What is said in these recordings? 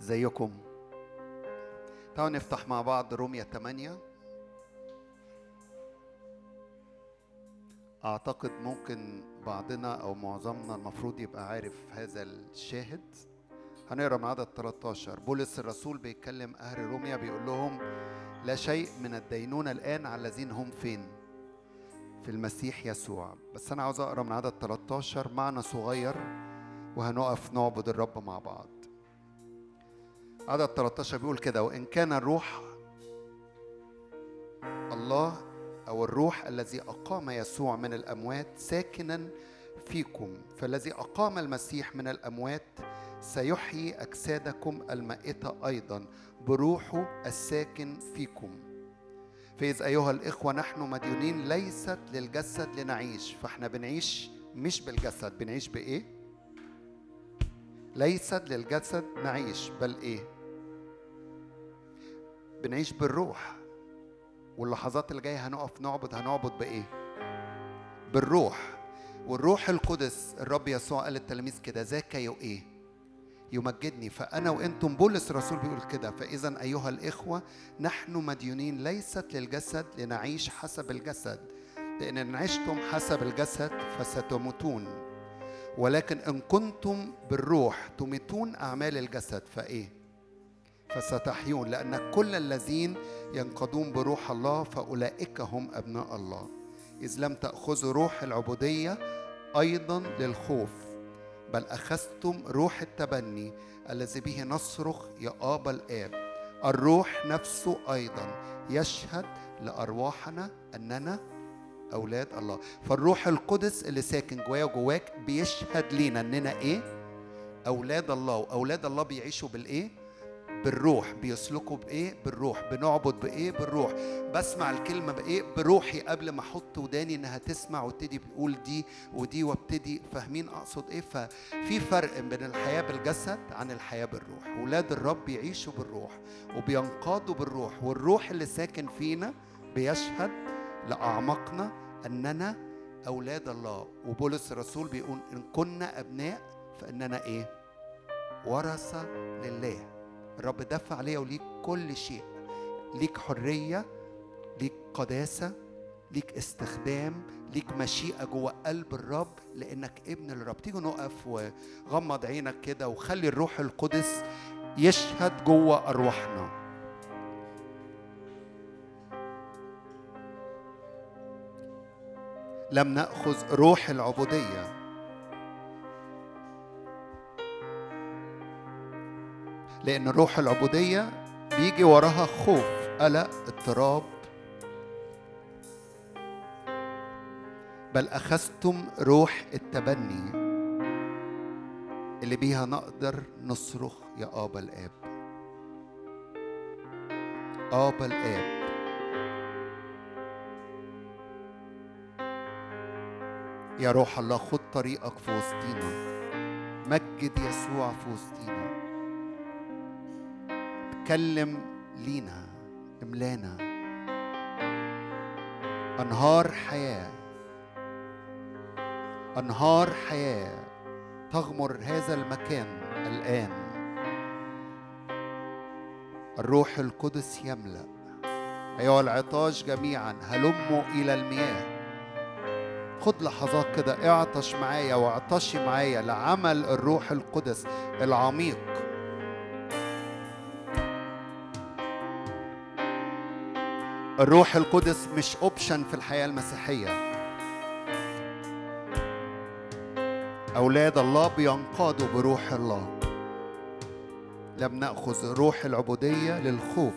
زيكم. تعالوا نفتح مع بعض رومية 8 أعتقد ممكن بعضنا أو معظمنا المفروض يبقى عارف هذا الشاهد. هنقرأ من عدد 13 بولس الرسول بيتكلم أهل روميا بيقول لهم لا شيء من الدينونة الآن على الذين هم فين؟ في المسيح يسوع. بس أنا عاوز أقرأ من عدد 13 معنى صغير وهنقف نعبد الرب مع بعض. عدد 13 بيقول كده وإن كان الروح الله أو الروح الذي أقام يسوع من الأموات ساكنا فيكم فالذي أقام المسيح من الأموات سيحيي أجسادكم المائتة أيضا بروحه الساكن فيكم فإذ أيها الإخوة نحن مديونين ليست للجسد لنعيش فإحنا بنعيش مش بالجسد بنعيش بإيه؟ ليست للجسد نعيش بل إيه؟ بنعيش بالروح. واللحظات اللي جاية هنقف نعبد هنعبد بإيه؟ بالروح. والروح القدس الرب يسوع قال للتلاميذ كده ذاك إيه؟ يمجدني. فأنا وإنتم بولس الرسول بيقول كده فاذا أيها الإخوة نحن مديونين ليست للجسد لنعيش حسب الجسد لأن إن عشتم حسب الجسد فستموتون. ولكن إن كنتم بالروح تميتون أعمال الجسد. فإيه؟ فستحيون لأن كل الذين ينقضون بروح الله فأولئك هم أبناء الله. إذ لم تأخذوا روح العبودية أيضا للخوف بل أخذتم روح التبني الذي به نصرخ يا آبا الآب. الروح نفسه أيضا يشهد لأرواحنا أننا أولاد الله. فالروح القدس اللي ساكن جوايا وجواك بيشهد لينا أننا إيه؟ أولاد الله. وأولاد الله بيعيشوا بالإيه؟ بالروح بيسلكوا بإيه؟ بالروح. بنعبد بإيه؟ بالروح. بسمع الكلمة بإيه؟ بروحي قبل ما أحط وداني إنها تسمع وابتدي بقول دي ودي وابتدي. فاهمين أقصد إيه؟ ففي فرق بين الحياة بالجسد عن الحياة بالروح. ولاد الرب يعيشوا بالروح وبينقادوا بالروح. والروح اللي ساكن فينا بيشهد لاعماقنا أننا أولاد الله. وبولس الرسول بيقول إن كنا أبناء فإننا إيه؟ ورثة لله. الرب دفع عليا وليك كل شيء. ليك حرية ليك قداسة ليك استخدام ليك مشيئة جوه قلب الرب لأنك ابن الرب. تيجي نقف وغمض عينك كده وخلي الروح القدس يشهد جوه أرواحنا. لم نأخذ روح العبودية. لأن روح العبودية بيجي وراها خوف قلق اضطراب. بل أخذتم روح التبني اللي بيها نقدر نصرخ يا آبا الآب. آبا الآب. يا روح الله خد طريقك في وسطينا. مجد يسوع في وسطينا. اتكلم لينا املانا أنهار حياة. أنهار حياة تغمر هذا المكان الآن. الروح القدس يملأ. أيها العطاش جميعا هلموا إلى المياه. خد لحظات كده اعطش معايا واعطشي معايا لعمل الروح القدس العميق. الروح القدس مش اوبشن في الحياة المسيحية. أولاد الله بينقادوا بروح الله. لم نأخذ روح العبودية للخوف.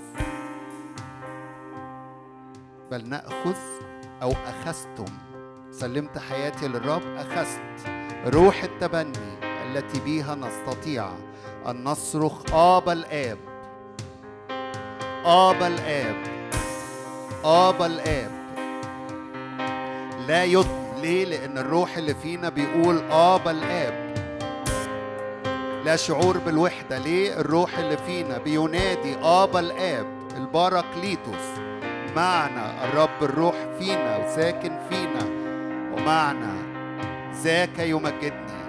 بل نأخذ أو أخذتم. سلمت حياتي للرب أخذت. روح التبني التي بها نستطيع أن نصرخ ابا الآب. ابا الآب. آبا الآب. لا يطلب ليه؟ لأن الروح اللي فينا بيقول آبا الآب. لا شعور بالوحدة. ليه؟ الروح اللي فينا بينادي آبا الآب. الباراكليتوس. معنى الرب الروح فينا وساكن فينا. ومعنى ذاك يمجدني.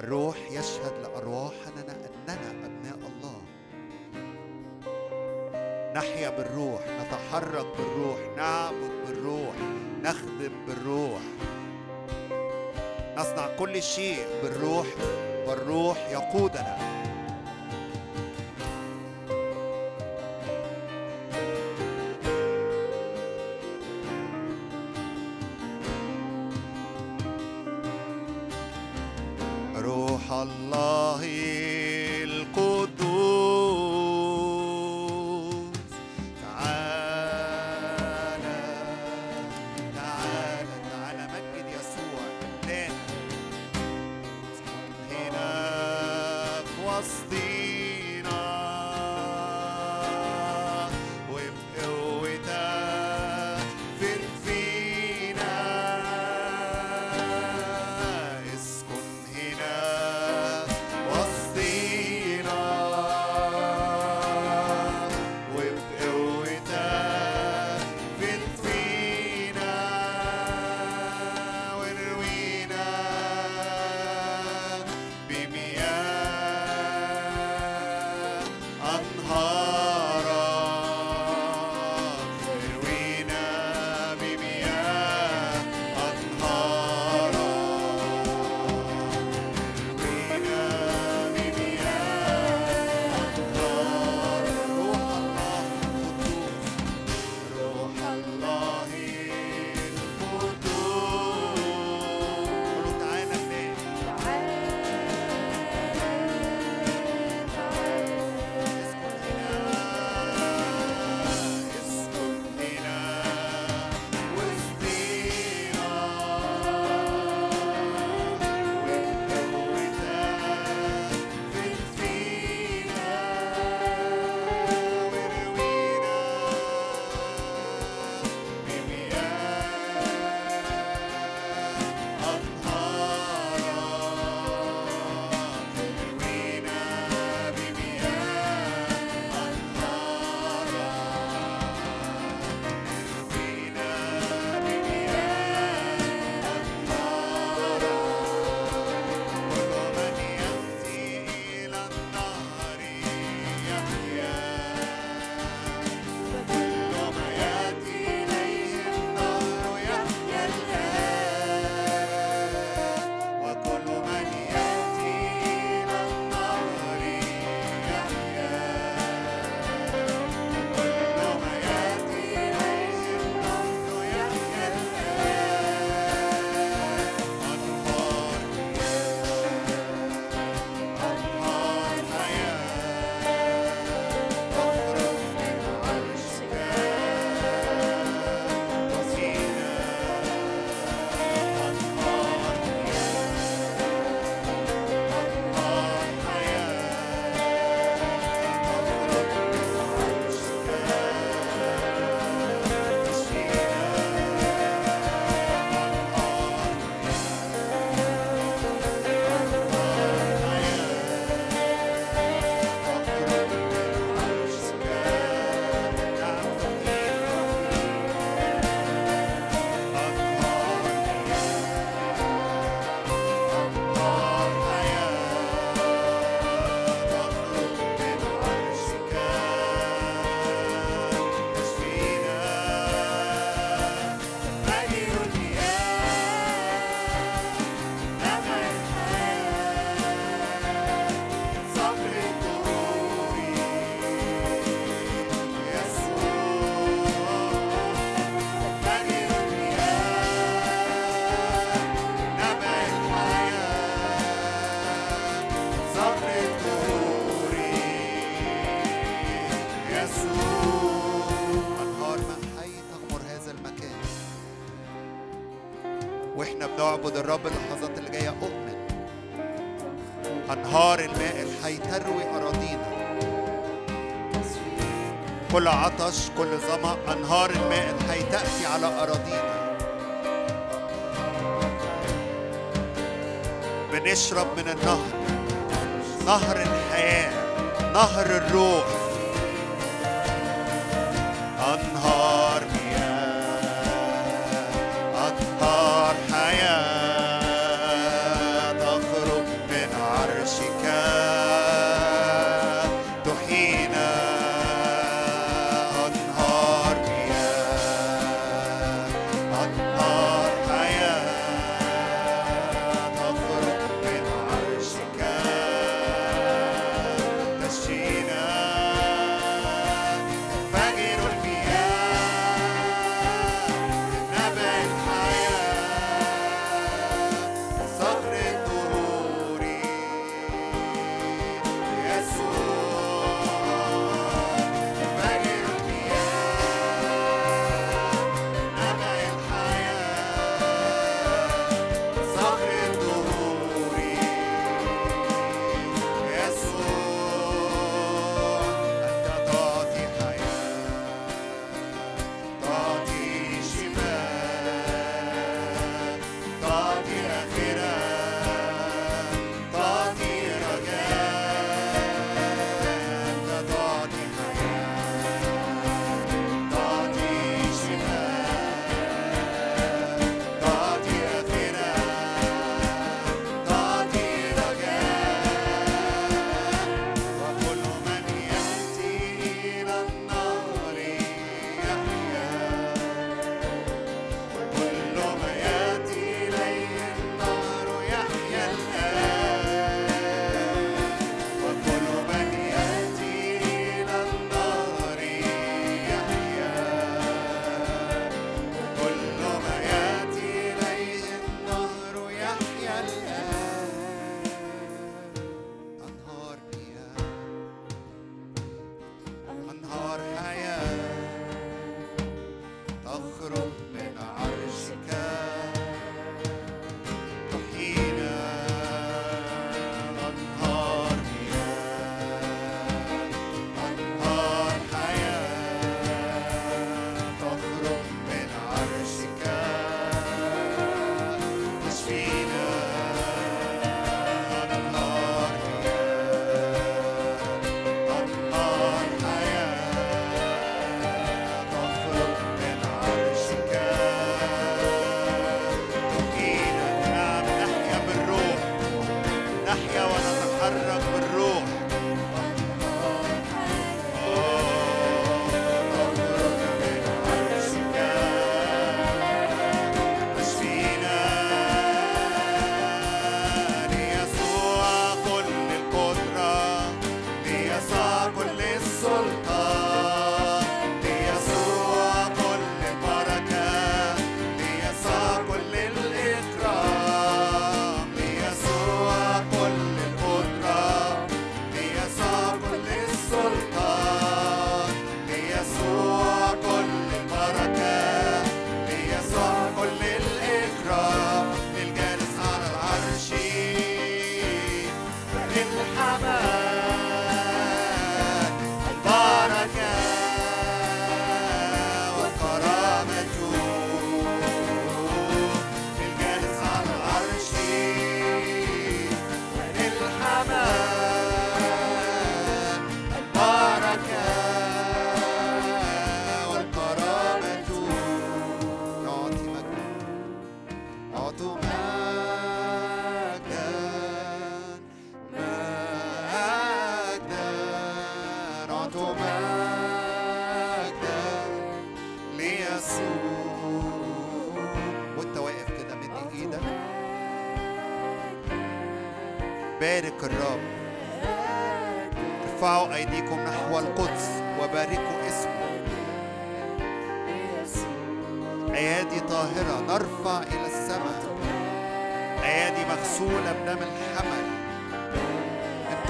الروح يشهد لأرواحنا أننا أبناء الله. نحيا بالروح نتحرك بالروح نعبد بالروح نخدم بالروح. نصنع كل شيء بالروح والروح يقودنا. نعبد الرب اللحظات اللي جاية. أؤمن. أنهار الماء الحي تروي أراضينا. كل عطش كل ظمأ أنهار الماء الحي تأتي على أراضينا. بنشرب من النهر. نهر الحياة. نهر الروح.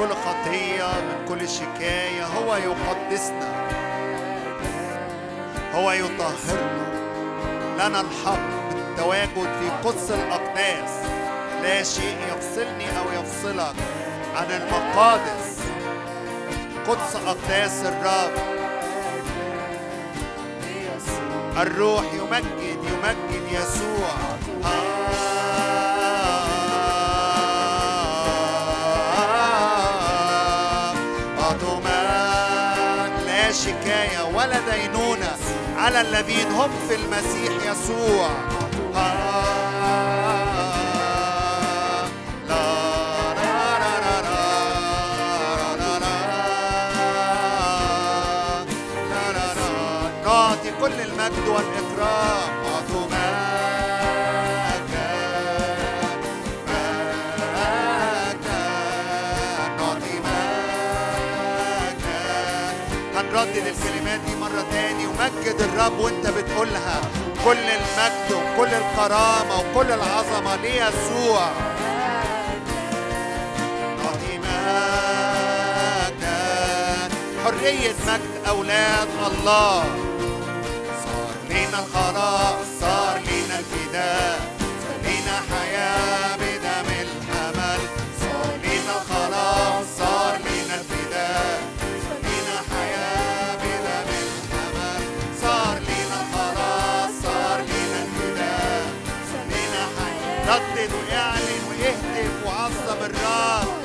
كل خطية من كل شكاية هو يقدسنا. هو يطهرنا. لنا الحق بالتواجد في قدس الأقداس. لا شيء يفصلني أو يفصلك عن المقادس. قدس أقداس الرب. الروح يمجد يمجد يسوع. ولا دينونة على الذين هم في المسيح يسوع كل المجد والإكرام هنردد الكلمات دي مرة تاني ومجد الرب وانت بتقولها. كل المجد وكل الكرامة وكل العظمة ليسوع. حرية مجد أولاد الله. لينا الخلاص صار لينا الفداء. God.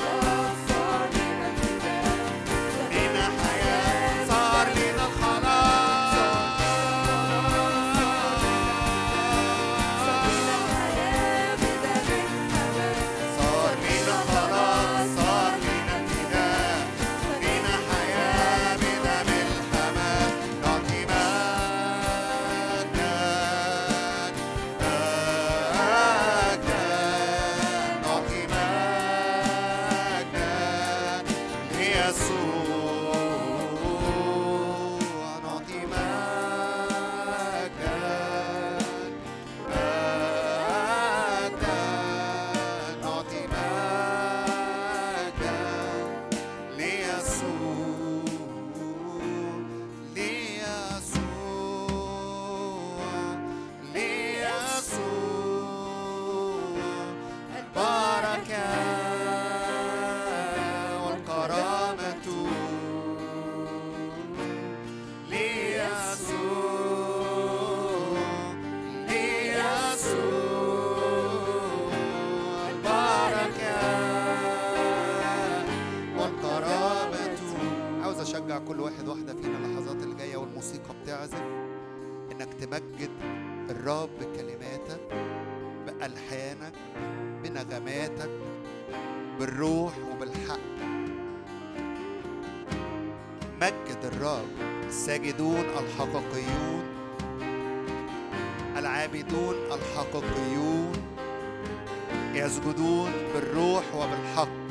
يسجدون بالروح وبالحق.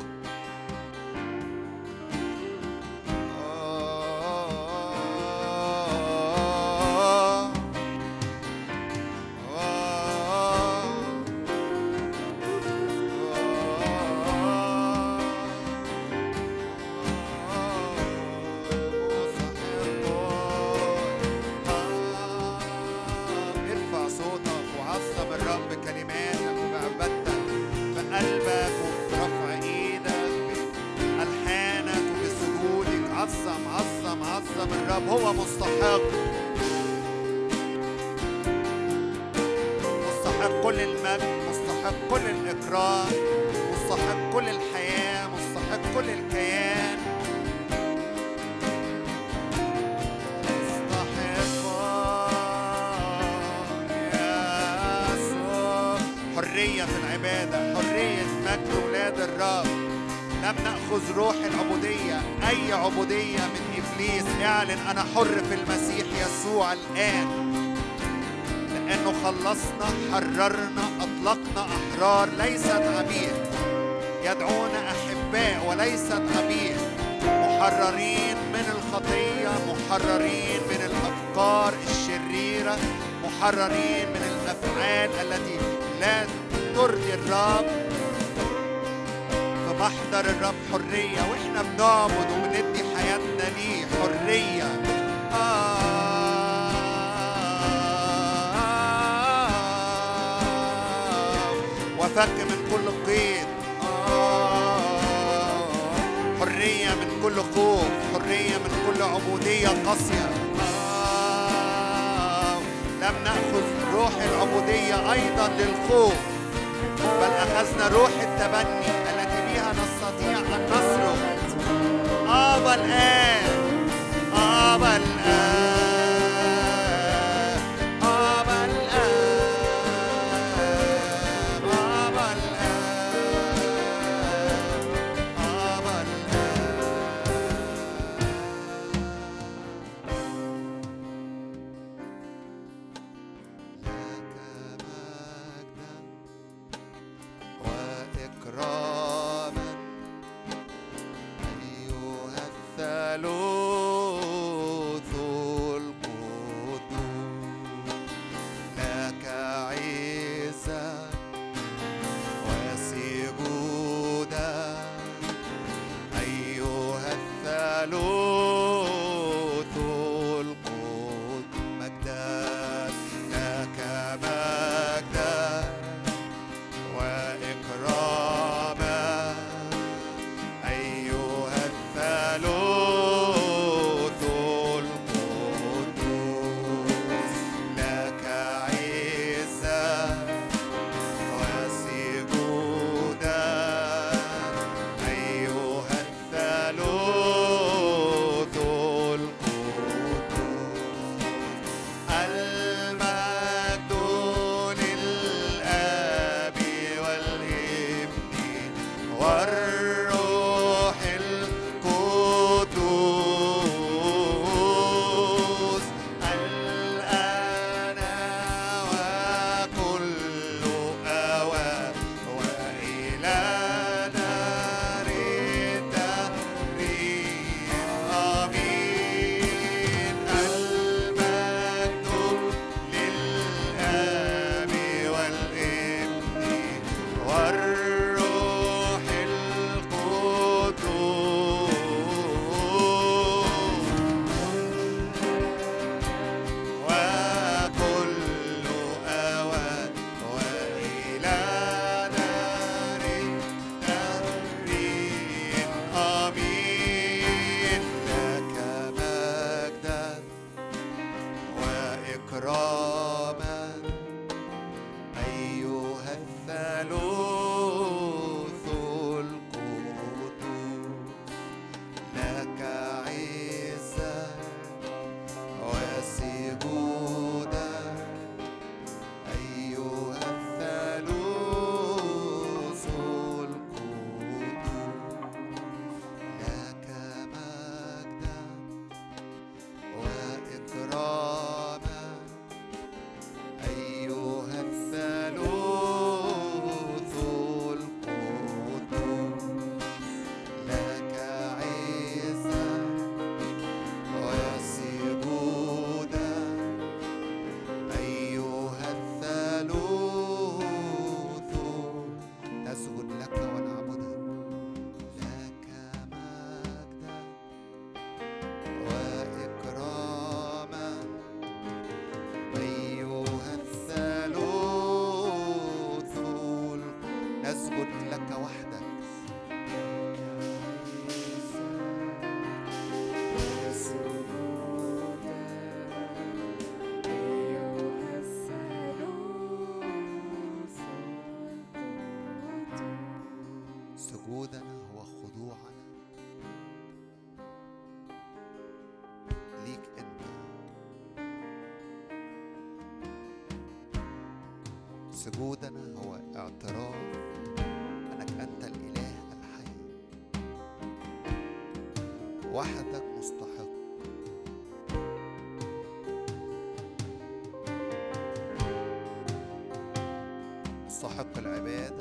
أحرار ليست عبيد يدعونا أحباء وليست عبيد محررين من الخطية محررين من الأفكار الشريرة محررين من الأفعال التي لا ترضي الرب. في محضر الرب حرية وإحنا بنعبد وبندي حياتنا ليه حرية. فك من كل قيد آه، حرية من كل خوف حرية من كل عبودية قاسية. آه، لم نأخذ روح العبودية أيضا للخوف بل أخذنا روح التبني. سجودنا هو اعتراف أنك أنت الإله الحي. وحدك مستحق. مستحق العباد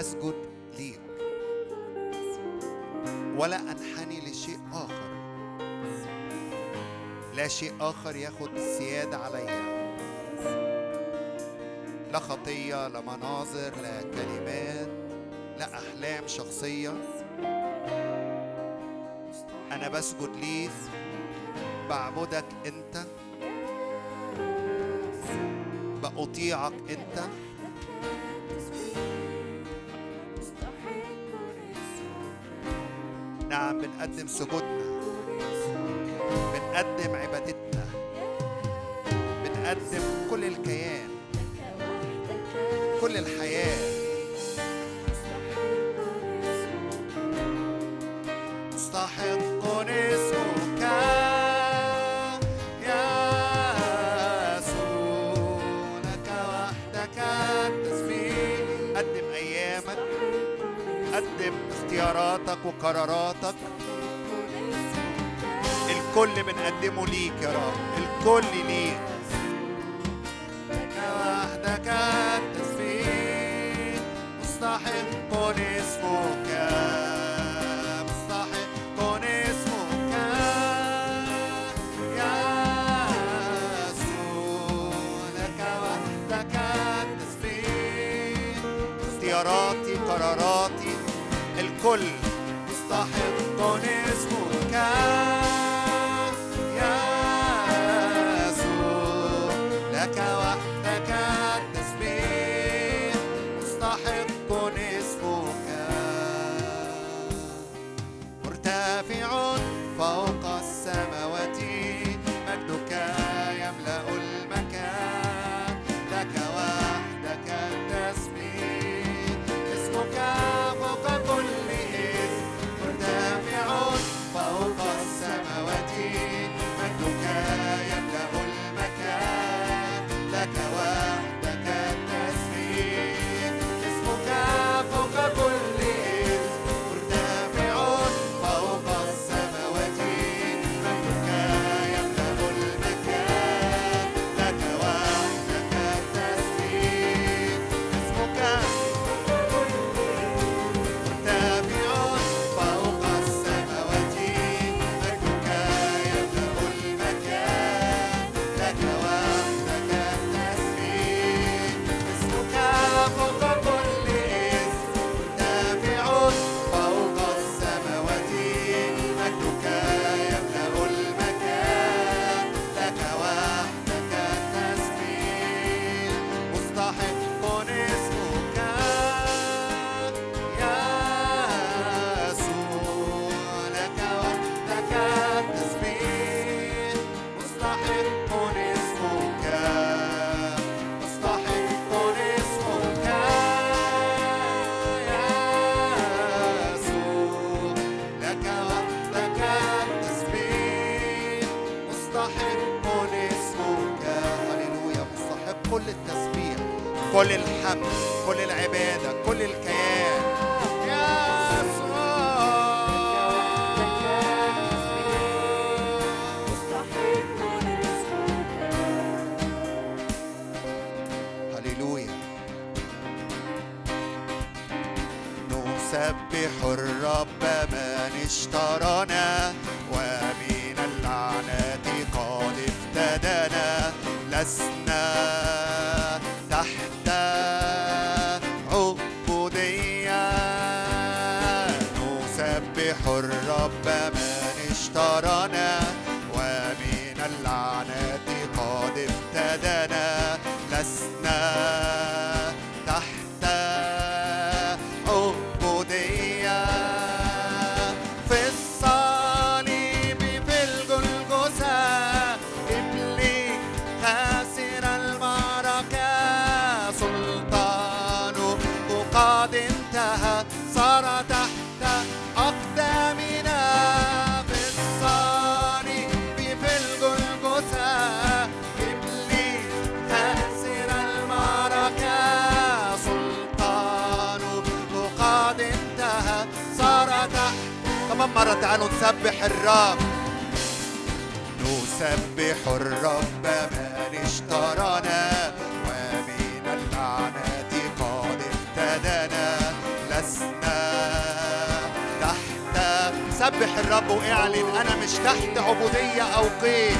بسجد ليك. ولا أنحني لشيء آخر. لا شيء آخر ياخد سيادة عليا لا خطية لا مناظر لا كلمات لا أحلام شخصية. أنا بسجد ليك. بعبدك أنت. بأطيعك أنت. بنقدم سجودنا. بنقدم عبادتنا. بنقدم كل الكيان. كل الحياة. مستحق اسمك اختياراتك وقراراتك. بنقدمه ليك يا رب الكل ليك. لك وحدك التسبيح مستحق اسمك. مستحق قراراتي الكل. مستحق اسمك. تعالوا نسبح الرب. نسبح الرب من اشترانا ومن اللعنة قد اهتدانا لسنا تحت سبح الرب واعلن أنا مش تحت عبودية أو قيد.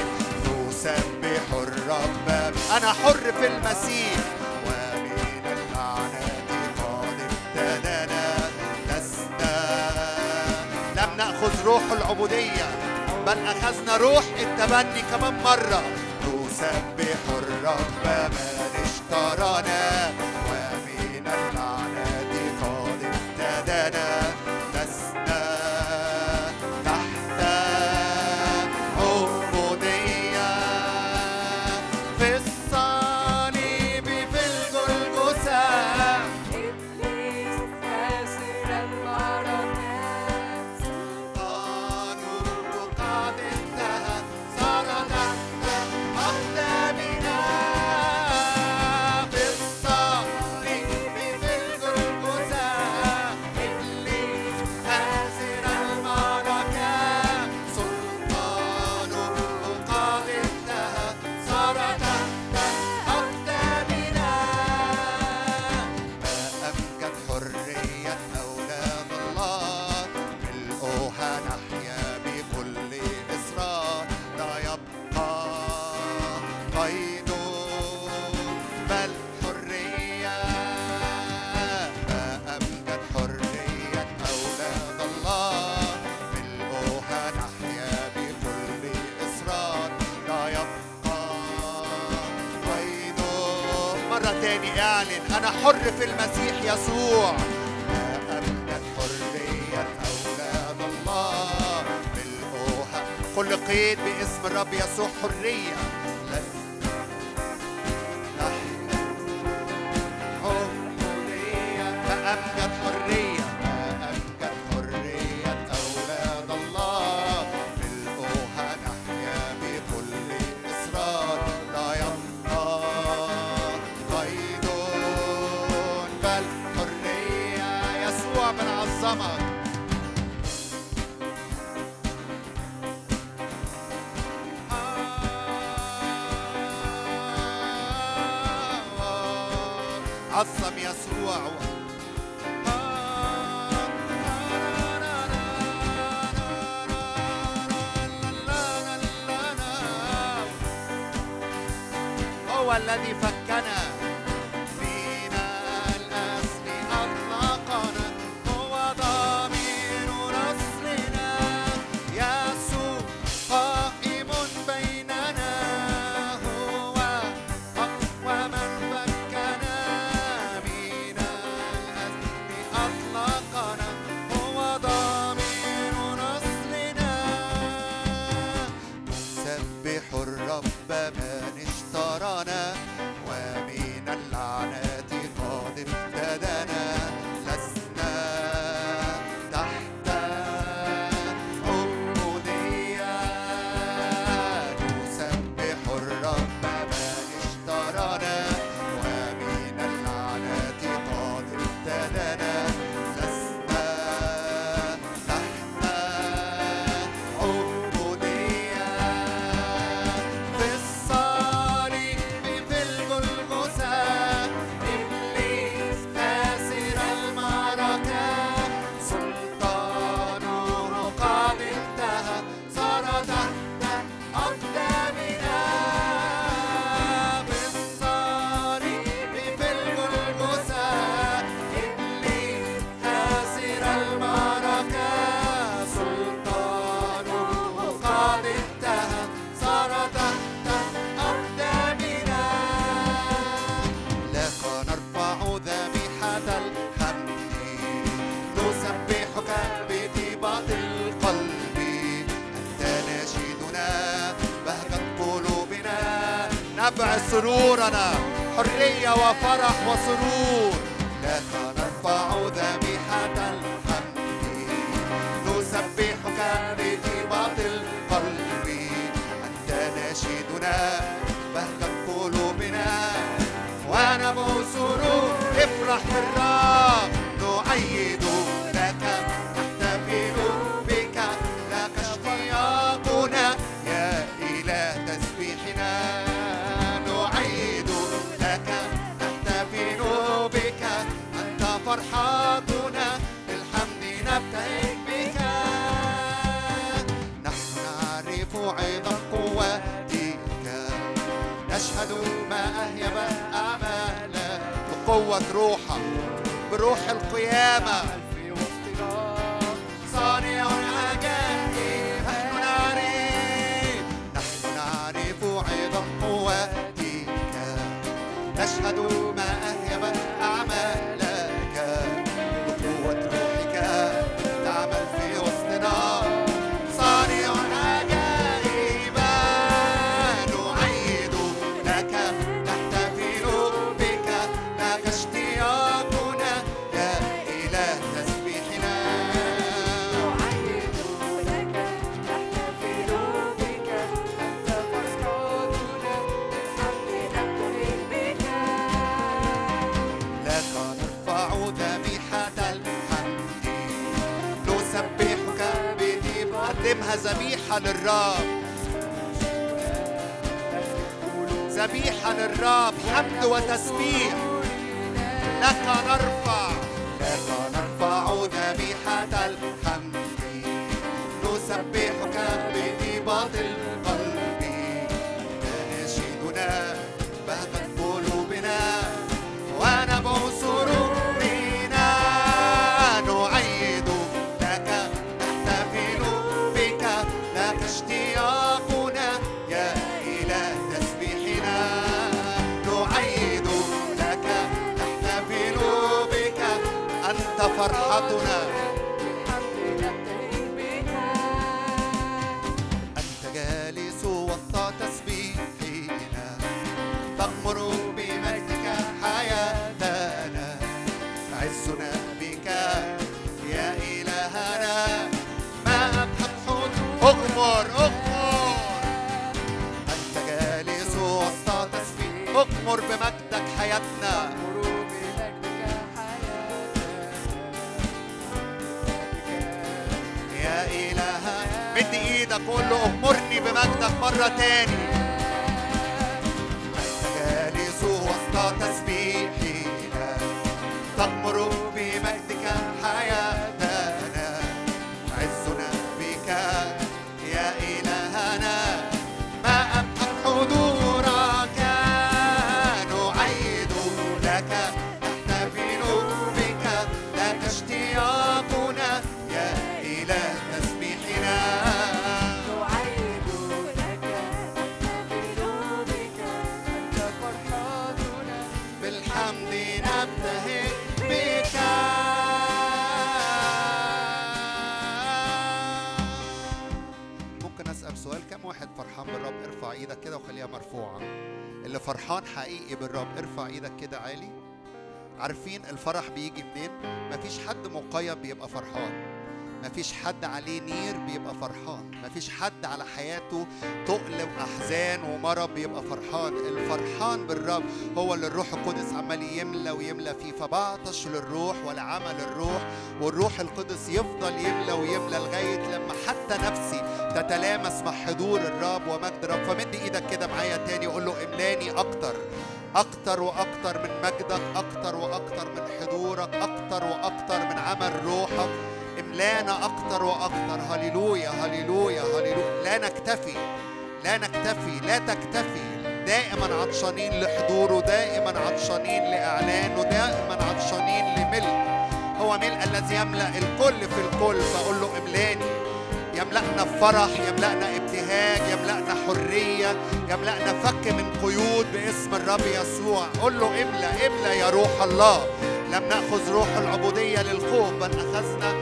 نسبح الرب أنا حر في المسيح. نأخذ روح العبودية. بل أخذنا روح التبني كمان مرة. نسبح الرب من اشترانا. عظم يسوع. هو الذي فكر كده عالي. عارفين الفرح بيجي منين؟ مفيش حد مقيد بيبقى فرحان. مفيش حد عليه نير بيبقى فرحان. مفيش حد على حياته تقل وأحزان ومرض بيبقى فرحان. الفرحان بالرب هو اللي الروح القدس عمال يملى ويملى فيه. فبعطش للروح ولعمل الروح والروح القدس يفضل يملى ويملى لغاية لما حتى نفسي تتلامس مع حضور الرب ومجد الرب. فمد إيدك كده معايا تاني قول له املاني أكتر. أكتر وأكتر من مجدك أكتر وأكتر من حضورك أكتر وأكتر من عمل روحك. املانا أكتر وأكتر. هللويا هللويا هللويا. لا نكتفي لا نكتفي لا تكتفي. دائما عطشانين لحضوره دائما عطشانين لإعلانه دائما عطشانين لملء. هو ملء الذي يملأ الكل في الكل. فأقول له املاني. يملأنا فرح يملأنا ابتهاج يملأنا حرية يملأنا فك من قيود باسم الرب يسوع. قل له املأ املأ يا روح الله. لم نأخذ روح العبودية للخوف بل أخذنا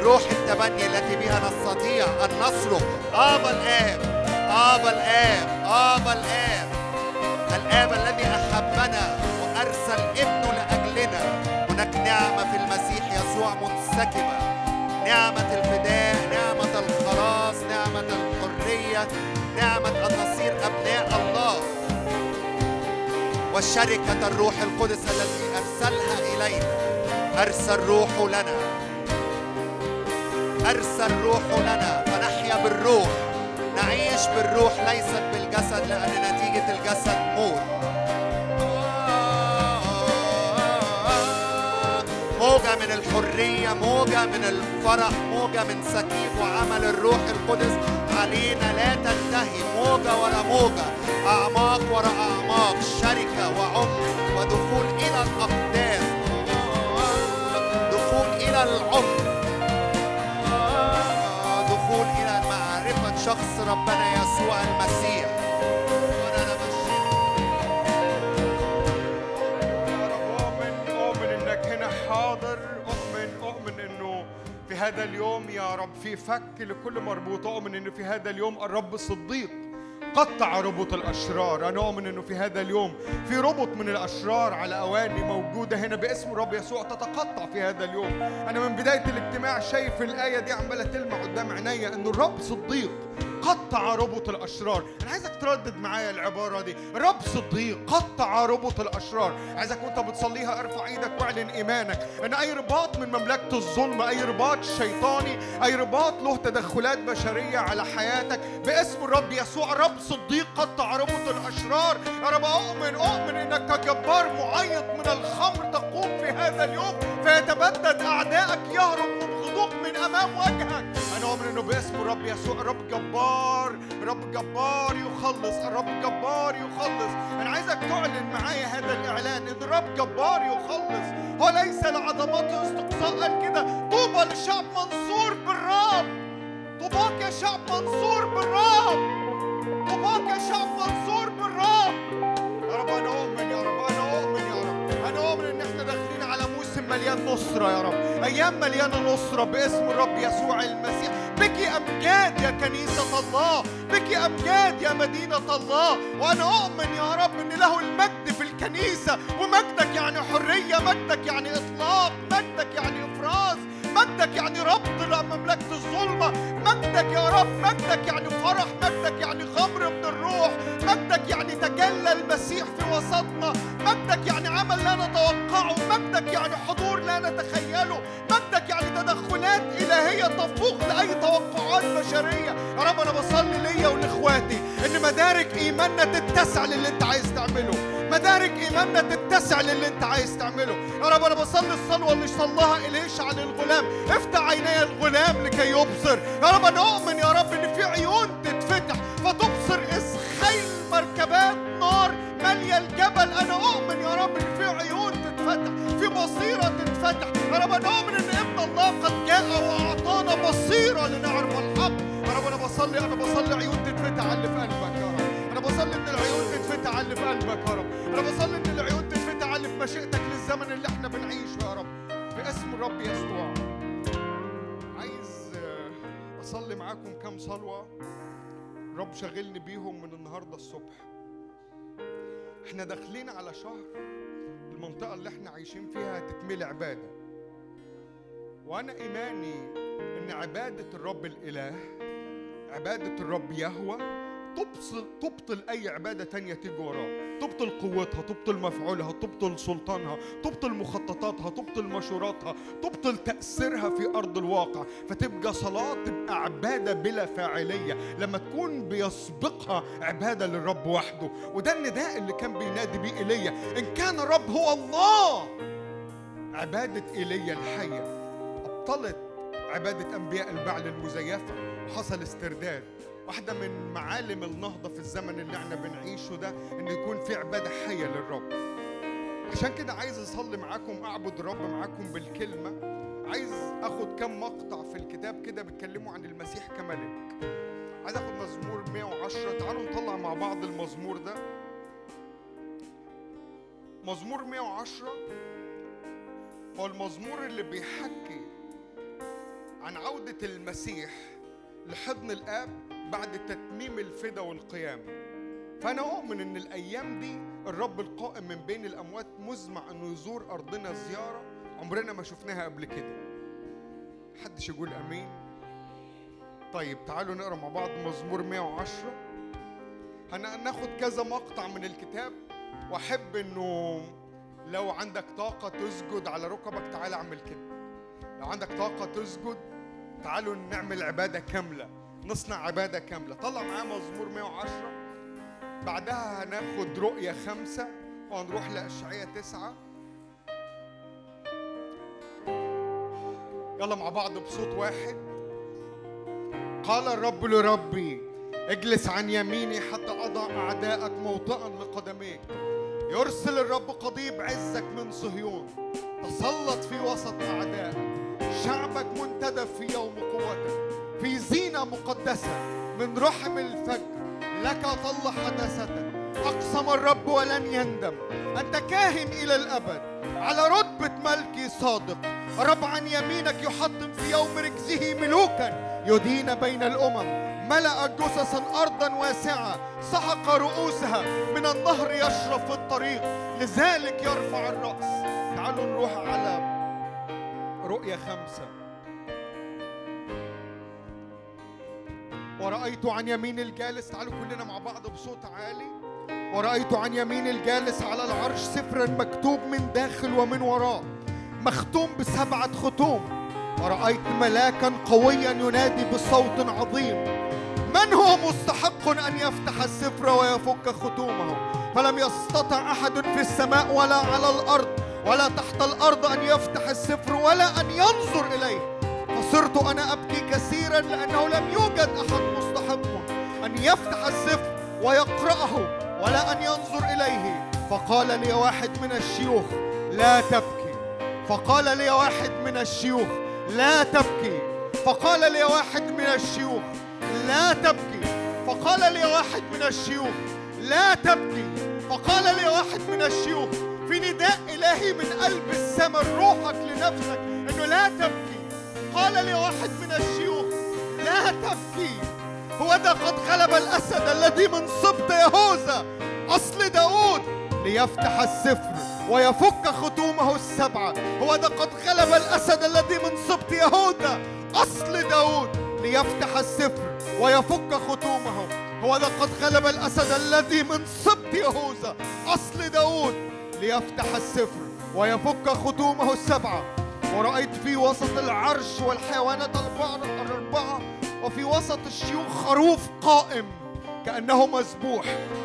روح التبني التي بها نستطيع أن نصرخ. آبا الآب آبا الآب آبا الآب. الآب الذي أحبنا وأرسل ابنه لأجلنا. هناك نعمة في المسيح يسوع منسكبة. نعمة الفداء نعمة أن نصير أبناء الله. وشركة الروح القدس الذي أرسلها إلينا أرسل روحه لنا. أرسل روحه لنا. فنحيا بالروح. نعيش بالروح ليست بالجسد لأن نتيجة الجسد موت موجة من الحرية موجة من الفرح موجة من سكيب وعمل الروح القدس. علينا لا تنتهي موجة ورا موجة أعماق ورا أعماق شركة وعمق ودخول إلى الأقدام. دخول إلى العمق. دخول إلى معرفة شخص ربنا يسوع المسيح. هذا اليوم يا رب في فك لكل مربوط أؤمن إنه في هذا اليوم الرب صديق. قطع ربط الأشرار. أنا أؤمن إنه في هذا اليوم في ربط من الأشرار على أواني موجودة هنا باسم الرب يسوع تتقطع في هذا اليوم. أنا من بداية الاجتماع شايف الآية دي عمالة تلمع قدام عينيا إنه الرب صديق قطع ربط الأشرار. أنا عايزك تردد معايا العبارة دي. رب صديق قطع ربط الأشرار. عايزك وأنت بتصليها ارفع إيدك واعلن إيمانك. ان أي رباط من مملكة الظلم أي رباط شيطاني أي رباط له تدخلات بشرية على حياتك باسم الرب يسوع. رب صديق قطع ربط الأشرار. يا رب أؤمن أؤمن إنك كجبار معيط من الخمر تقوم في هذا اليوم. فيتبدد اعدائك يهرب مبغضوك من أمام وجهك. أنا أؤمن إنه باسم الرب يسوع الرب جبار الرب جبار يخلص الرب جبار يخلص. أنا عايزك تعلن معايا هذا الإعلان إن الرب جبار يخلص. هو ليس لعظمته استقصاء كده. طوبى للشعب منصور بالرب. طوباك يا شعب منصور بالرب. طوباك يا شعب منصور بالرب يا رب أنا اؤمن يا رب أنا اؤمن يا رب. أنا اؤمن إن إحنا داخلين على موسم مليان نصرة يا رب. أيام مليانة نصرة باسم الرب يسوع المسيح. بك أمجاد يا كنيسة الله. بك أمجاد يا مدينة الله. وأنا اؤمن يا رب إن له المجد في الكنيسة. ومجدك يعني حرية مجدك يعني إطلاق مجدك يعني إفراز. مجدك يعني ربط لمملكة الظلمة؟ مجدك يا رب مجدك يعني فرح مجدك يعني خمر من الروح؟ مجدك يعني تجلى المسيح في وسطنا؟ مجدك يعني عمل لا نتوقعه؟ مجدك يعني حضور لا نتخيله؟ مجدك يعني تدخلات إلهية تفوق لأي توقعات بشرية؟ يا رب أنا بصلي ليا ولإخواتي إن مدارك إيماننا تتسع للي أنت عايز تعمله. مدارك إيماننا تتسع للي أنت عايز تعمله. يا رب أنا بصلي الصلوة اللي صلاها اليشع للغلام افتح عيني الغلام لكي يبصر. يا رب أنا اؤمن يا رب إن في عيون تتفتح فتبصر. اسخيل مركبات نار ماليه الجبل. أنا أؤمن يا رب إن في عيون تتفتح في بصيره تتفتح. يا رب أنا اؤمن إن ابن الله قد جاء وأعطانا بصيره لنعرف الحق. يا رب أنا بصلي أنا بصلي عيون تتفتح. على اللي في قلبك يا رب. أنا بصلي إن العيون تتفتح. على اللي في قلبك يا رب. أنا بصلي إن العيون تتفتح. على اللي في مشيئتك للزمن اللي إحنا بنعيشه يا رب. باسم الرب يسوع. اصلي معاكم كام صلوة؟ رب شغلني بيهم من النهارده الصبح. إحنا داخلين على شهر المنطقة اللي إحنا عايشين فيها هتتملي عبادة. وأنا إيماني إن عبادة الرب الإله عبادة الرب يهوى تبطل تبطل أي عبادة تانية تيجي وراه تبطل قوتها تبطل مفعولها تبطل سلطانها تبطل مخططاتها تبطل مشوراتها تبطل تأثيرها في أرض الواقع. فتبقى صلاة تبقى عبادة بلا فاعلية. لما تكون بيسبقها عبادة للرب وحده. وده النداء اللي كان بينادي بيه إيليا. إن كان الرب هو الله. عبادة إيليا الحية. أبطلت عبادة أنبياء البعل المزيفة. وحصل استرداد. واحدة من معالم النهضة في الزمن اللي إحنا بنعيشه ده إن يكون في عبادة حية للرب. عشان كده عايز أصلي معاكم أعبد الرب معاكم بالكلمة. عايز أخد كم مقطع في الكتاب كده بيتكلموا عن المسيح كملك. عايز أخد مزمور 110 تعالوا نطلع مع بعض المزمور ده. مزمور 110 هو المزمور اللي بيحكي عن عودة المسيح لحضن الآب بعد تتميم الفدا والقيامة. فأنا أؤمن إن الأيام دي الرب القائم من بين الأموات مزمع إنه يزور أرضنا زيارة عمرنا ما شفناها قبل كده. محدش يقول أمين؟ طيب تعالوا نقرأ مع بعض مزمور 110 هناخد كذا مقطع من الكتاب وأحب إنه لو عندك طاقة تسجد على ركبك تعال اعمل كده. لو عندك طاقة تسجد تعالوا نعمل عبادة كاملة. نصنع عبادة كاملة. طلع معايا مزمور 110 بعدها هناخد رؤية خمسة وهنروح لأشعية تسعة. يلا مع بعض بصوت واحد. قال الرب لربي اجلس عن يميني حتى أضع أعداءك موطئا لقدميك يرسل الرب قضيب عزك من صهيون. تسلط في وسط أعدائك. شعبك منتدب في يوم قوتك. في زينة مقدسة من رحم الفجر لك طل حداثتك أقسم الرب ولن يندم. أنت كاهن إلى الأبد. على رتبة ملكي صادق. رب عن يمينك يحطم في يوم ركزه ملوكا. يدين بين الأمم. ملأ جثثا أرضا واسعة. سحق رؤوسها. من النهر يشرب في الطريق. لذلك يرفع الرأس. تعالوا نروح على رؤية خمسة. ورأيت عن يمين الجالس تعالوا كلنا مع بعض بصوت عالي. ورأيت عن يمين الجالس على العرش سفرا مكتوب من داخل ومن وراء مختوم بسبعة ختوم ورأيت ملاكا قويا ينادي بصوت عظيم. من هو مستحق أن يفتح السفر ويفك ختومه فلم يستطع أحد في السماء ولا على الأرض ولا تحت الأرض أن يفتح السفر ولا أن ينظر إليه. فصرت أنا أبكي كثيرا لأنه لم يوجد أحد مستحق أن يفتح السفر ويقرأه ولا أن ينظر إليه. فقال لي واحد من الشيوخ لا تبكي. فقال لي واحد من الشيوخ لا تبكي. فقال لي واحد من الشيوخ لا تبكي. فقال لي واحد من الشيوخ لا تبكي. فقال لي واحد من الشيوخ في نداء إلهي من قلب السماء روحك لنفسك إنه لا تبكي. قال لي واحد من الشيوخ لا تبكي هو ده قد غلب الأسد الذي من سبط يهوذا أصل داود ليفتح السفر ويفك ختومه السبعة هو ده قد غلب الأسد الذي من سبط يهوذا أصل داود ليفتح السفر ويفك ختومه هو ده قد غلب الأسد الذي من سبط يهوذا أصل داود ليفتح السفر ويفك ختومه السبعة. ورأيت في وسط العرش والحيوانات الأربعة وفي وسط الشيوخ خروف قائم كأنه مذبوح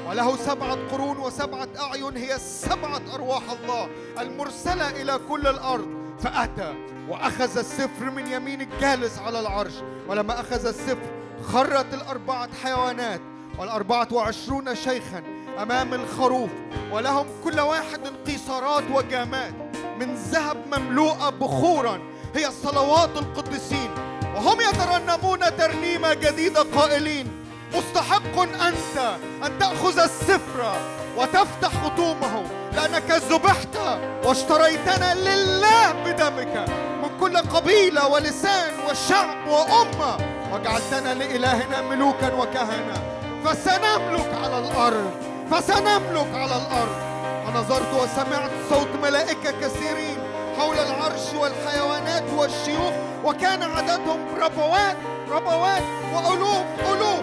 وله سبعة قرون وسبعة أعين هي سبعة أرواح الله المرسلة إلى كل الأرض. فأتى وأخذ السفر من يمين الجالس على العرش ولما أخذ السفر خرت الأربعة حيوانات والأربعة وعشرون شيخا. أمام الخروف ولهم كل واحد قيصرات وجامات من ذهب مملوءة بخورا هي صلوات القديسين وهم يترنمون ترنيمة جديدة قائلين مستحق أنت أن تأخذ السفر وتفتح ختومه لأنك ذبحت واشتريتنا لله بدمك. من كل قبيلة ولسان وشعب وأمة وجعلتنا لإلهنا ملوكا وكهنة. فسنملك على الأرض فسنملك على الأرض. ونظرت وسمعت صوت ملائكة كثيرين حول العرش والحيوانات والشيوخ وكان عددهم ربوات ربوات وألوف ألوف.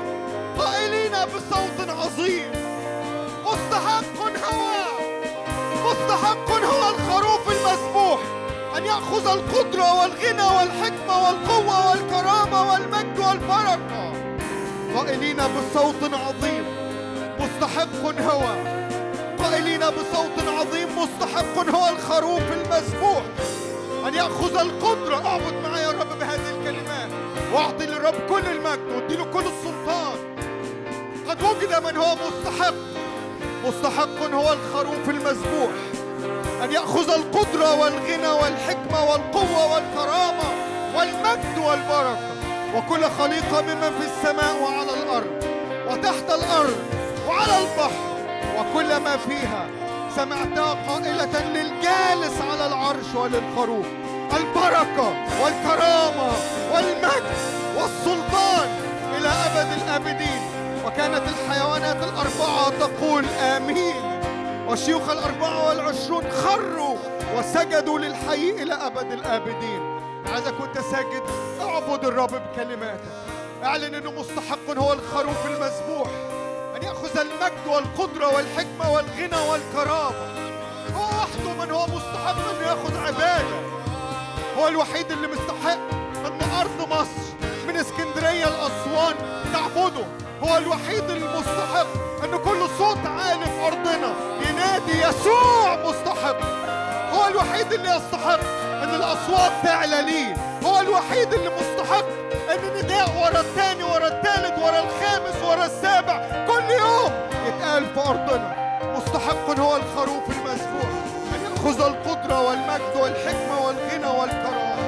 قائلين بصوت عظيم. مستحق هو مستحق هو الخروف المذبوح أن يأخذ القدرة والغنى والحكمة والقوة والكرامة والمجد والبركة. قائلين بصوت عظيم. مستحق هو. قائلين بصوت عظيم مستحق هو الخروف المذبوح أن يأخذ القدرة أعبد معي يا رب بهذه الكلمات وأعطي للرب كل المجد. وأدي له كل السلطان. قد وجد من هو مستحق. مستحق هو الخروف المذبوح أن يأخذ القدرة والغنى والحكمة والقوة والكرامة والمجد والبركة. وكل خليقة ممن في السماء وعلى الأرض. وتحت الأرض. وعلى البحر وكل ما فيها سمعتها قائلة للجالس على العرش وللخروف البركة والكرامة والمجد والسلطان إلى أبد الآبدين. وكانت الحيوانات الأربعة تقول آمين. والشيوخ الأربعة والعشرون خروا وسجدوا للحي إلى أبد الآبدين. إذا كنت ساجد أعبد الرب بكلماتك. أعلن أنه مستحق هو الخروف المذبوح. أن يأخذ المجد والقدرة والحكمة والغنى والكرامة. هو وحده من هو مستحق أنه يأخذ عبادة. هو الوحيد اللي مستحق أن أرض مصر من اسكندرية لأسوان تعبده. هو الوحيد المستحق أن كل صوت عالي في أرضنا ينادي يسوع مستحق. هو الوحيد اللي يستحق أن الأصوات تعلى ليه. هو الوحيد اللي مستحق إن نداء ورا الثاني ورا الثالث ورا الخامس ورا السابع. كل يوم يتقال في أرضنا مستحق هو الخروف المذبوح ان ياخذ القدرة والمجد والحكمة والغنى والكرامة.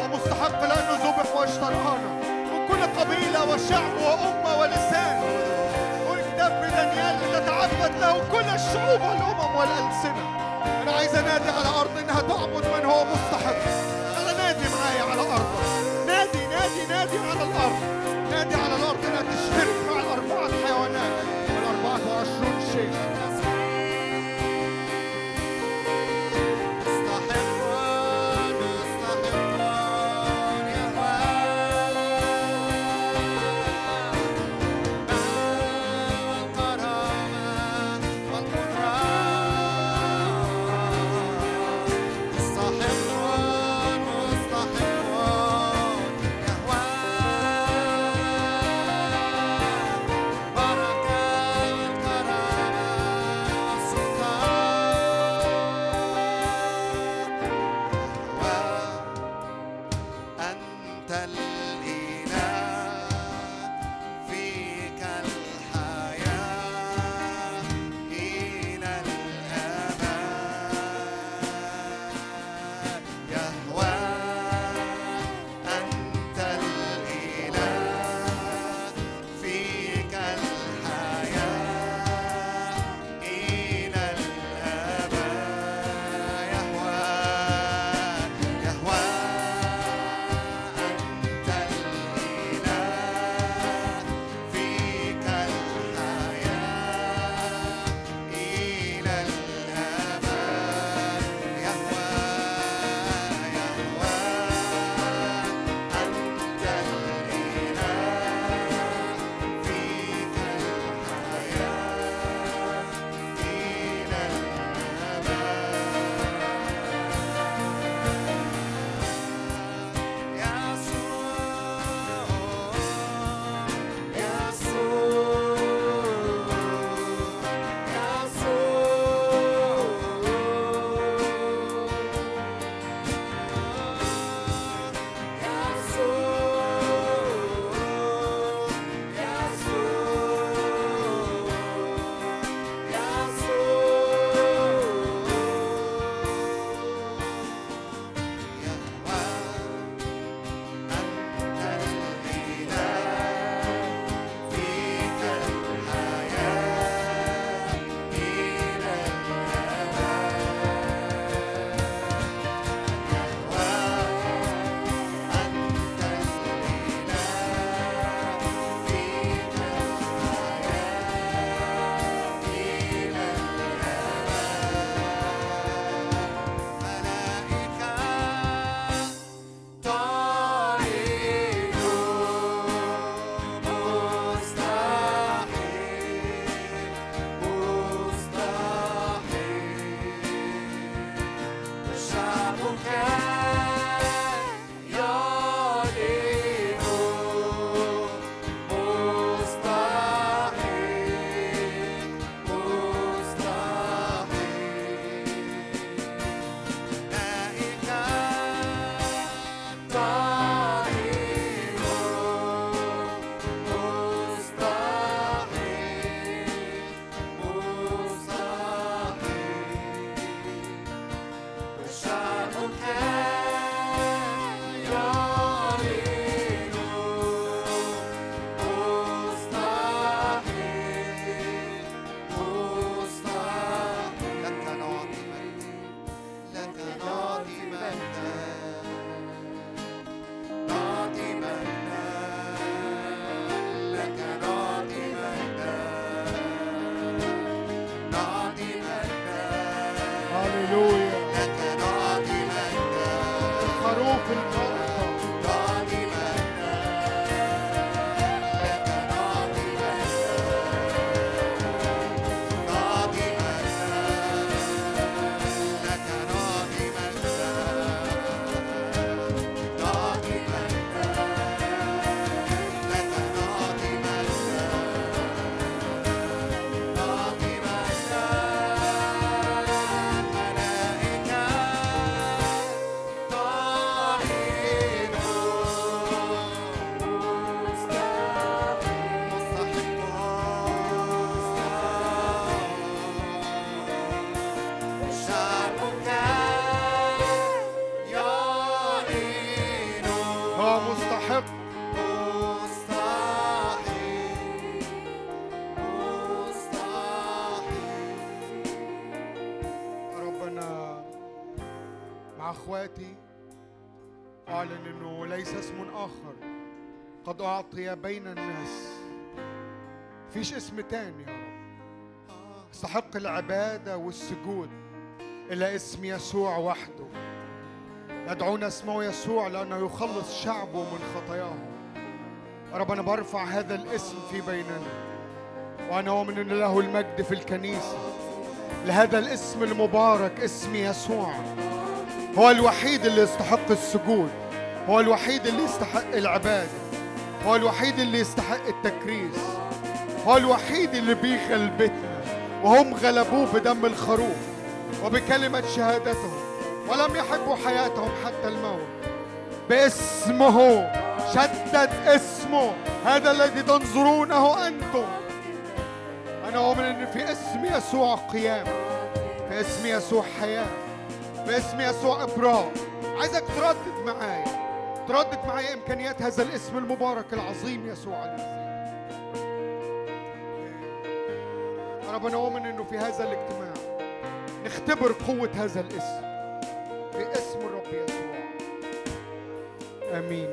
ومستحق لأنه ذبح واشترانا من كل قبيلة وشعب وأمة ولسان. والكتاب في دانيال تتعبد له كل الشعوب والأمم والألسنة. أنا عايز أنادي على أرض إنها تعبد من هو مستحق. نادي معايا على ارض نادي نادي نادي على الأرض. نادي على الأرض انها تشترك مع الأربعة حيوانات. والاربعه وعشرون شيخ قد أعطي بين الناس. فيش اسم تاني يا رب. يستحق العبادة والسجود الا اسم يسوع وحده. يدعون اسمه يسوع لأنه يخلص شعبه من خطاياهم يا رب أنا برفع هذا الاسم في بيننا. وأنا أؤمن إن له المجد في الكنيسة. لهذا الاسم المبارك اسم يسوع. هو الوحيد اللي يستحق السجود. هو الوحيد اللي يستحق العبادة. هو الوحيد اللي يستحق التكريس. هو الوحيد اللي بيه غلبتنا وهم غلبوه بدم الخروف وبكلمة شهادتهم ولم يحبوا حياتهم حتى الموت. باسمه شدد اسمه. هذا الذي تنظرونه أنتم. أنا أؤمن أن في اسم يسوع قيام في اسم يسوع حياة في اسم يسوع إبراء. عايزك تردد معايا. تردد معايا إمكانيات هذا الاسم المبارك العظيم يسوع المسيح يا رب أنا أؤمن أنه في هذا الاجتماع نختبر قوة هذا الاسم في اسم الرب يسوع. آمين.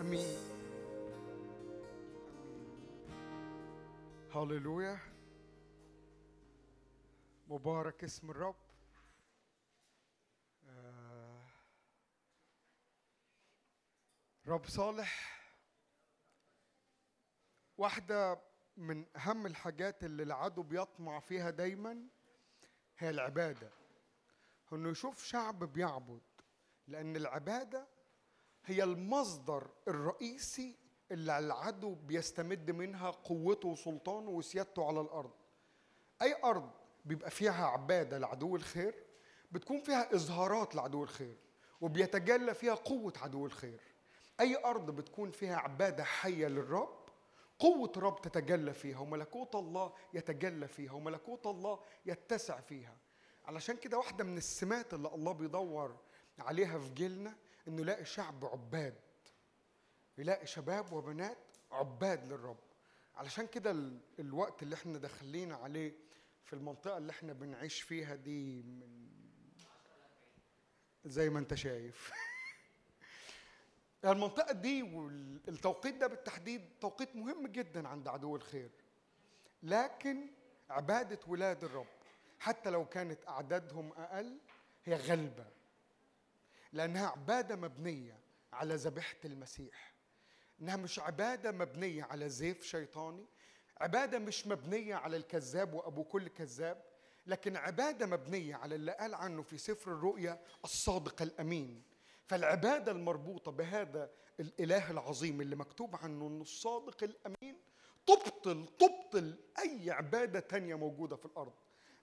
آمين. هللويا. مبارك اسم الرب. رب صالح واحدة من أهم الحاجات اللي العدو بيطمع فيها دايما هي العبادة. إنه يشوف شعب بيعبد لأن العبادة هي المصدر الرئيسي اللي العدو بيستمد منها قوته وسلطانه وسيادته على الأرض. أي أرض بيبقى فيها عبادة لعدو الخير بتكون فيها إظهارات لعدو الخير وبيتجلى فيها قوة عدو الخير. أي أرض بتكون فيها عبادة حية للرب قوة الرب تتجلى فيها وملكوت الله يتجلى فيها وملكوت الله يتسع فيها. علشان كده واحدة من السمات اللي الله بيدور عليها في جيلنا إنه يلاقي شعب عباد يلاقي شباب وبنات عباد للرب. علشان كده ال- الوقت اللي إحنا داخلين عليه في المنطقة اللي إحنا بنعيش فيها دي من زي ما أنت شايف. المنطقة دي والتوقيت ده بالتحديد توقيت مهم جدا عند عدو الخير. لكن عبادة ولاد الرب حتى لو كانت أعدادهم أقل هي غلبة لأنها عبادة مبنية على ذبيحة المسيح. إنها مش عبادة مبنية على زيف شيطاني عبادة مش مبنية على الكذاب وأبو كل كذاب لكن عبادة مبنية على اللي قال عنه في سفر الرؤيا الصادق الأمين. فالعبادة المربوطة بهذا الإله العظيم اللي مكتوب عنه إنه الصادق الأمين تبطل تبطل أي عبادة تانية موجودة في الأرض.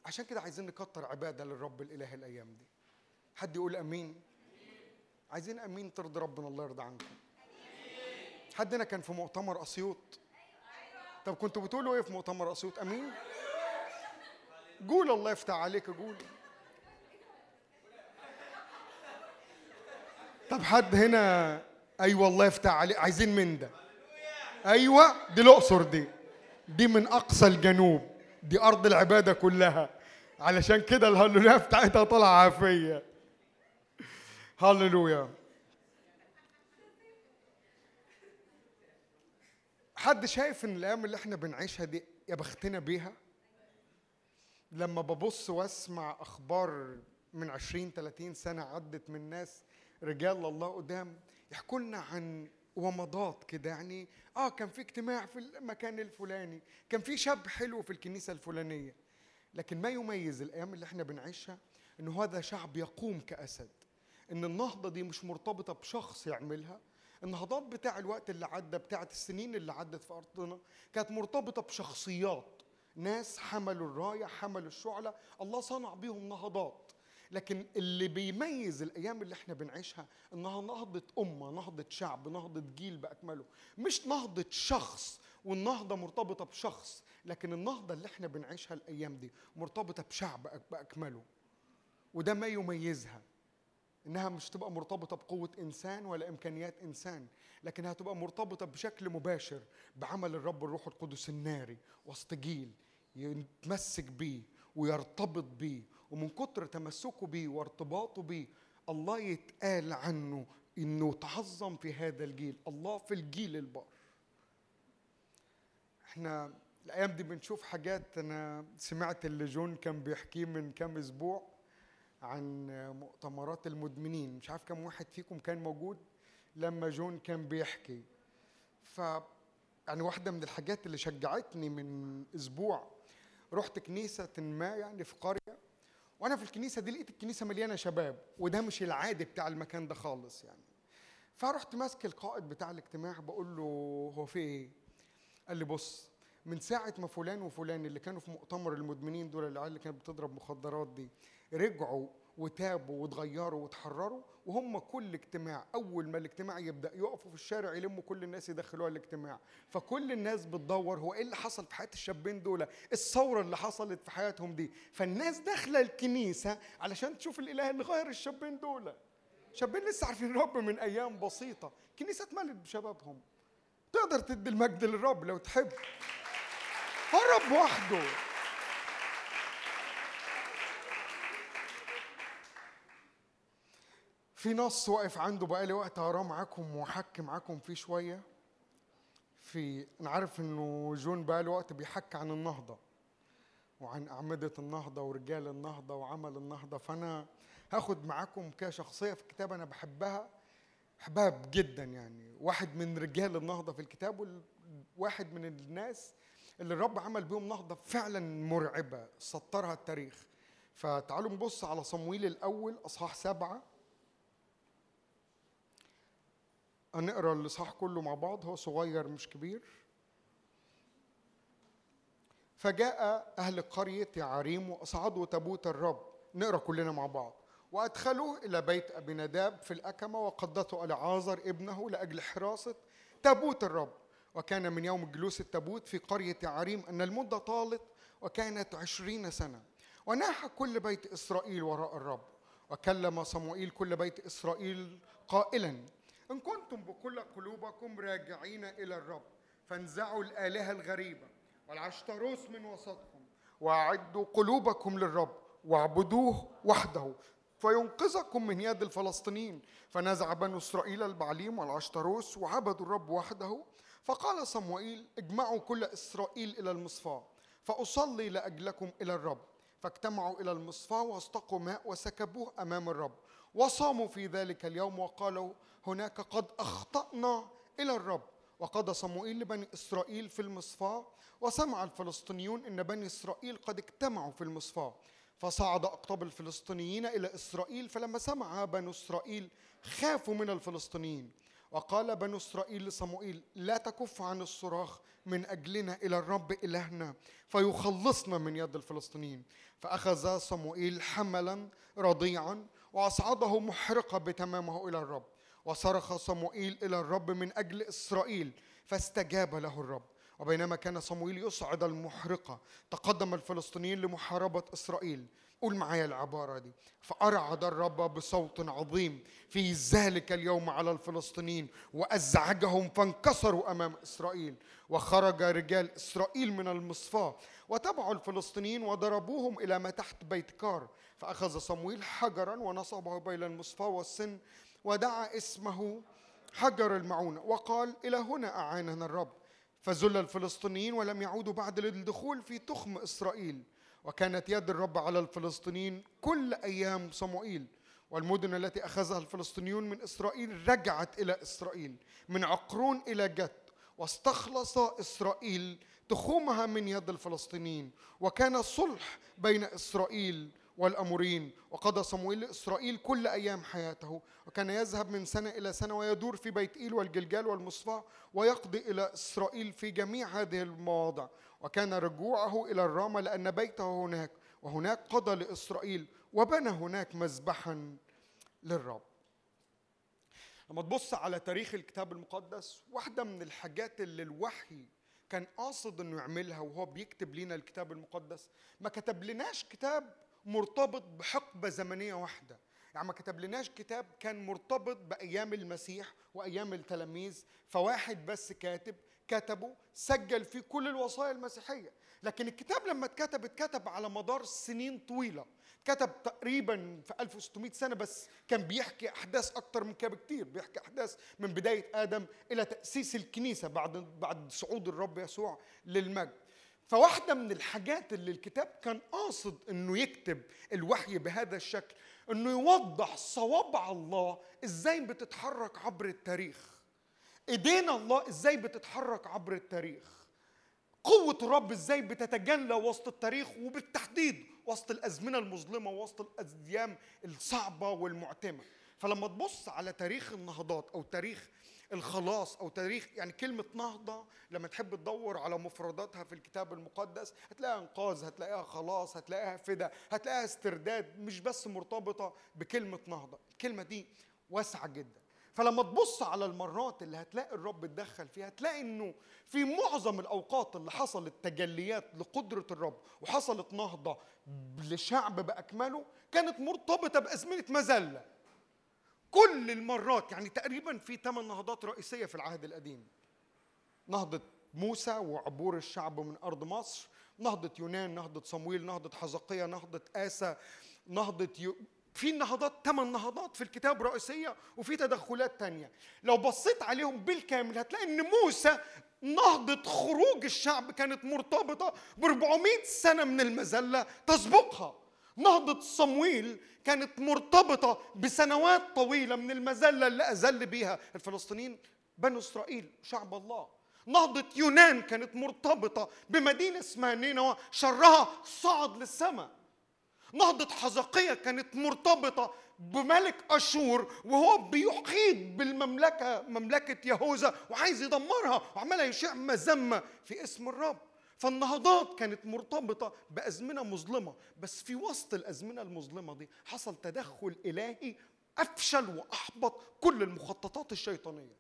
عشان كده عايزين نكتر عبادة للرب الإله الأيام دي. حد يقول أمين؟ عايزين أمين ترضي ربنا الله يرضى عنكم. حد هنا كان في مؤتمر أسيوط. طب كنتوا بتقولوا إيه في مؤتمر أسيوط؟ أمين؟ قول الله يفتح عليك قول. طب حد هنا أيوه الله يفتح عليك عايزين من ده. أيوه دي الأقصر دي. دي من أقصى الجنوب. دي أرض العبادة كلها. علشان كده الهللويا بتاعتها طالعة عافية. هللويا. حد شايف إن الأيام اللي إحنا بنعيشها دي يا بختنا بيها؟ لما ببص وأسمع أخبار من 20 30 سنة عدت من ناس رجال الله قدام يحكوا لنا عن ومضات كده يعني آه كان في اجتماع في المكان الفلاني كان في شاب حلو في الكنيسة الفلانية. لكن ما يميز الأيام اللي إحنا بنعيشها إنه هذا شعب يقوم كأسد إن النهضة دي مش مرتبطة بشخص يعملها النهضات بتاع الوقت اللي عدى بتاعت السنين اللي عدت في أرضنا كانت مرتبطة بشخصيات ناس حملوا الراية حملوا الشعلة الله صنع بيهم نهضات. لكن اللي بيميز الأيام اللي إحنا بنعيشها إنها نهضة أمة نهضة شعب نهضة جيل بأكمله. مش نهضة شخص والنهضة مرتبطة بشخص لكن النهضة اللي إحنا بنعيشها الأيام دي مرتبطة بشعب بأكمله. وده ما يميزها. إنها مش تبقى مرتبطة بقوة إنسان ولا إمكانيات إنسان لكنها تبقى مرتبطة بشكل مباشر بعمل الرب الروح القدس الناري وسط جيل يتمسك بيه ويرتبط بيه ومن كتر تمسكه بيه وارتباطه بيه الله يتقال عنه إنه تعظم في هذا الجيل الله في الجيل البار إحنا الأيام دي بنشوف حاجات أنا سمعت اللي جون كان بيحكيه من كام أسبوع عن مؤتمرات المدمنين مش عارف كم واحد فيكم كان موجود لما جون كان بيحكي. ف يعني واحدة من الحاجات اللي شجعتني من أسبوع رحت كنيسة ما يعني في قرية وأنا في الكنيسة دي لقيت الكنيسة مليانة شباب وده مش العادي بتاع المكان ده خالص يعني فرحت ماسك القائد بتاع الاجتماع بقول له هو في إيه؟ قال لي بص من ساعة ما فلان وفلان اللي كانوا في مؤتمر المدمنين دول العيال اللي كانت بتضرب مخدرات دي رجعوا وتابوا واتغيروا واتحرروا وهم كل اجتماع أول ما الاجتماع يبدأ يقفوا في الشارع يلموا كل الناس يدخلوها الاجتماع. فكل الناس بتدور هو إيه اللي حصل في حياة الشابين دول؟ الثورة اللي حصلت في حياتهم دي. فالناس داخلة الكنيسة علشان تشوف الإله اللي غير الشابين دول. شابين لسه عارفين الرب من أيام بسيطة. كنيسة اتملت بشبابهم. تقدر تدي المجد للرب لو تحب. الرب وحده. في نص واقف عنده بقالي وقت هقراه معاكم واحكي معاكم فيه شوية. في أنا عارف إنه جون بقالي وقت بيحكي عن النهضة وعن أعمدة النهضة ورجال النهضة وعمل النهضة. فأنا هاخد معاكم كشخصيه في الكتاب أنا بحبها بحبها جدا يعني. واحد من رجال النهضة في الكتاب وواحد من الناس اللي الرب عمل بيهم نهضة فعلا مرعبة سطرها التاريخ. فتعالوا نبص على صمويل الأول أصحاح سبعة. هنقرأ الإصحاح كله مع بعض هو صغير مش كبير. فجاء أهل قرية يعريم وأصعدوا تابوت الرب. نقرأ كلنا مع بعض. وأدخلوه إلى بيت أبي نداب في الأكمة وقدته ألعازر ابنه لأجل حراسة تابوت الرب. وكان من يوم جلوس التابوت في قرية يعريم أن المدة طالت وكانت عشرين سنة. وناح كل بيت إسرائيل وراء الرب. وكلم صموئيل كل بيت إسرائيل قائلا إن كنتم بكل قلوبكم راجعين إلى الرب فانزعوا الآلهة الغريبة والعشتروس من وسطكم وأعدوا قلوبكم للرب واعبدوه وحده فينقذكم من يد الفلسطينيين. فنزع بنو إسرائيل البعليم والعشتروس وعبدوا الرب وحده. فقال صموئيل اجمعوا كل إسرائيل إلى المصفاة فأصلي لأجلكم إلى الرب. فاجتمعوا إلى المصفاة واستقوا ماء وسكبوه أمام الرب وصاموا في ذلك اليوم وقالوا هناك قد أخطأنا إلى الرب. وقضى صموئيل لبني إسرائيل في المصفاه وسمع الفلسطينيون إن بني إسرائيل قد اجتمعوا في المصفاه فصعد أقطاب الفلسطينيين إلى إسرائيل فلما سمع بنو إسرائيل خافوا من الفلسطينيين. وقال بنو إسرائيل لصموئيل لا تكف عن الصراخ من أجلنا إلى الرب إلهنا فيخلصنا من يد الفلسطينيين. فأخذ صموئيل حملا رضيعا وأصعده محرقة بتمامه إلى الرب. وصرخ صموئيل إلى الرب من أجل إسرائيل فاستجاب له الرب. وبينما كان صموئيل يصعد المحرقة تقدم الفلسطينيين لمحاربة إسرائيل. قول معايا العبارة دي. فأرعد الرب بصوت عظيم في ذلك اليوم على الفلسطينيين وأزعجهم فانكسروا أمام إسرائيل. وخرج رجال إسرائيل من المصفاة وتبعوا الفلسطينيين وضربوهم إلى ما تحت بيت كار. فأخذ صمويل حجرا ونصبه بين المصفاة والسن ودعا اسمه حجر المعونة وقال إلى هنا أعاننا الرب. فذل الفلسطينيين ولم يعودوا بعد للدخول في تخم إسرائيل. وكانت يد الرب على الفلسطينيين كل أيام صموئيل والمدن التي أخذها الفلسطينيون من إسرائيل رجعت إلى إسرائيل من عقرون إلى جت. واستخلص إسرائيل تخومها من يد الفلسطينيين وكان صلح بين إسرائيل والأمورين. وقضى صموئيل لإسرائيل كل أيام حياته. وكان يذهب من سنة إلى سنة ويدور في بيت إيل والجلجال والمصفاة ويقضي إلى إسرائيل في جميع هذه المواضع. وكان رجوعه إلى الرامة لأن بيته هناك. وهناك قضى لإسرائيل وبنى هناك مذبحا للرب. لما تبص على تاريخ الكتاب المقدس واحدة من الحاجات اللي الوحي كان قاصد إنه يعملها وهو بيكتب لنا الكتاب المقدس ما كتب لناش كتاب مرتبط بحقبة زمنية واحدة. يعني ما كتب لناش كتاب كان مرتبط بأيام المسيح وأيام التلاميذ فواحد بس كاتب كتبه سجل فيه كل الوصايا المسيحية. لكن الكتاب لما اتكتب اتكتب على مدار سنين طويلة. كتب تقريبا في 1600 سنة بس كان بيحكي أحداث أكتر من كده بكتير. بيحكي أحداث من بداية آدم إلى تأسيس الكنيسة بعد بعد صعود الرب يسوع للمجد. فواحدة من الحاجات اللي الكتاب كان قاصد إنه يكتب الوحي بهذا الشكل إنه يوضح صوابع الله إزاي بتتحرك عبر التاريخ. ايدينا الله إزاي بتتحرك عبر التاريخ. قوة الرب إزاي بتتجلى وسط التاريخ وبالتحديد وسط الأزمنة المظلمة وسط الأيام الصعبة والمعتمة. فلما تبص على تاريخ النهضات أو تاريخ الخلاص أو تاريخ يعني كلمة نهضة لما تحب تدور على مفرداتها في الكتاب المقدس هتلاقيها إنقاذ هتلاقيها خلاص هتلاقيها فدا هتلاقيها استرداد مش بس مرتبطة بكلمة نهضة. الكلمة دي واسعة جدا. فلما تبص على المرات اللي هتلاقي الرب اتدخل فيها هتلاقي إنه في معظم الأوقات اللي حصلت تجليات لقدرة الرب وحصلت نهضة لشعب بأكمله كانت مرتبطة بأزمنة مذله كل المرات يعني تقريبا في ثمان نهضات رئيسية في العهد القديم. نهضة موسى وعبور الشعب من أرض مصر نهضة يونان نهضة صمويل نهضة حزقية نهضة آسى نهضة يو... في نهضات ثمان نهضات في الكتاب رئيسية وفي تدخلات تانية. لو بصيت عليهم بالكامل هتلاقي إن موسى نهضة خروج الشعب كانت مرتبطة ب 400 سنة من المذلة تسبقها. نهضة صمويل كانت مرتبطة بسنوات طويلة من المذلة اللي أذل بيها الفلسطينيين بنو إسرائيل شعب الله. نهضة يونان كانت مرتبطة بمدينة اسمها نينوى شرها صعد للسماء. نهضة حزقية كانت مرتبطة بملك أشور وهو بيحيط بالمملكة مملكة يهوذا وعايز يدمرها وعمال يشيع مذمة في اسم الرب. فالنهضات كانت مرتبطة بأزمنة مظلمة. بس في وسط الأزمنة المظلمة دي حصل تدخل إلهي أفشل وأحبط كل المخططات الشيطانية.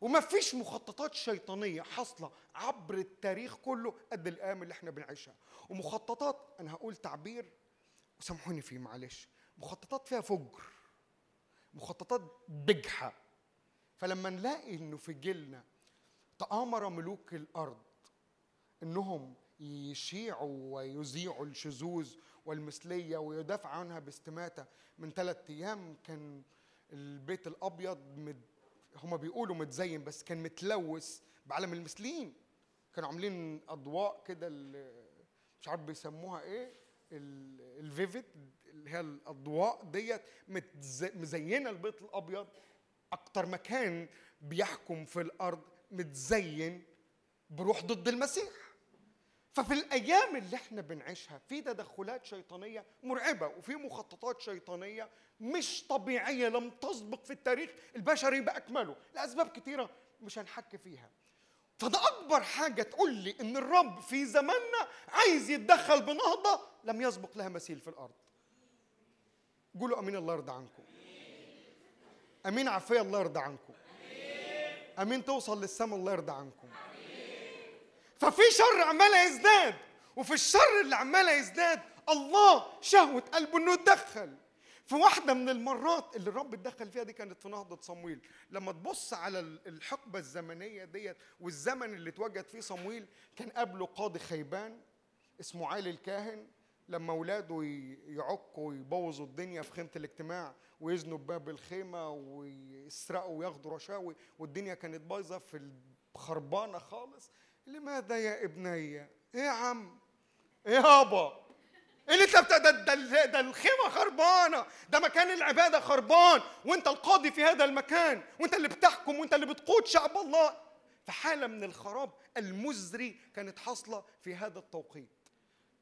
وما فيش مخططات شيطانية حاصلة عبر التاريخ كله قد الأيام اللي إحنا بنعيشها. ومخططات أنا هقول تعبير سامحوني فيه معلش مخططات فيها فجر مخططات بجحة. فلما نلاقي إنه في جيلنا تآمر ملوك الأرض إنهم يشيعوا ويذيعوا الشذوذ والمثلية ويدافع عنها باستماتة. من ثلاثة أيام كان البيت الأبيض مد هما بيقولوا متزين بس كان متلوث بعلم المثليين. كانوا عاملين أضواء كده مش عارف بيسموها إيه ال- الفيفيت اللي هي الأضواء ديت. مزينة البيت الأبيض. أكتر مكان بيحكم في الأرض متزين. بروح ضد المسيح. ففي الأيام اللي إحنا بنعيشها في تدخلات شيطانية مرعبة وفي مخططات شيطانية مش طبيعية لم تسبق في التاريخ البشري باكمله لأسباب كتيرة مش هنحكي فيها. فده أكبر حاجة تقول لي إن الرب في زماننا عايز يتدخل بنهضة لم يسبق لها مثيل في الأرض. قولوا آمين الله يرضى عنكم. آمين عافية الله يرضى عنكم. آمين توصل للسماء الله يرضى عنكم. ففي شر عمال يزداد. وفي الشر اللي عمال يزداد الله شهوة قلبه إنه يتدخل. في واحدة من المرات اللي الرب اتدخل فيها دي كانت في نهضة صمويل. لما تبص على ال- الحقبة الزمنية ديت والزمن اللي اتوجد فيه صمويل كان قبله قاضي خيبان اسمه عالي الكاهن. لما اولاده ي- يعكوا ويبوظوا الدنيا في خيمة الاجتماع ويزنوا بباب الخيمة ويسرقوا وياخدوا رشاوي والدنيا كانت بايظة في الخربانة خالص لماذا يا ابني؟ إيه يا عم؟ إيه يابا إيه اللي أنت بتا- ده, ده, ده الخيمة خربانة. ده مكان العبادة خربان. وأنت القاضي في هذا المكان. وأنت اللي بتحكم. وأنت اللي بتقود شعب الله. فحاله من الخراب المزري كانت حاصلة في هذا التوقيت.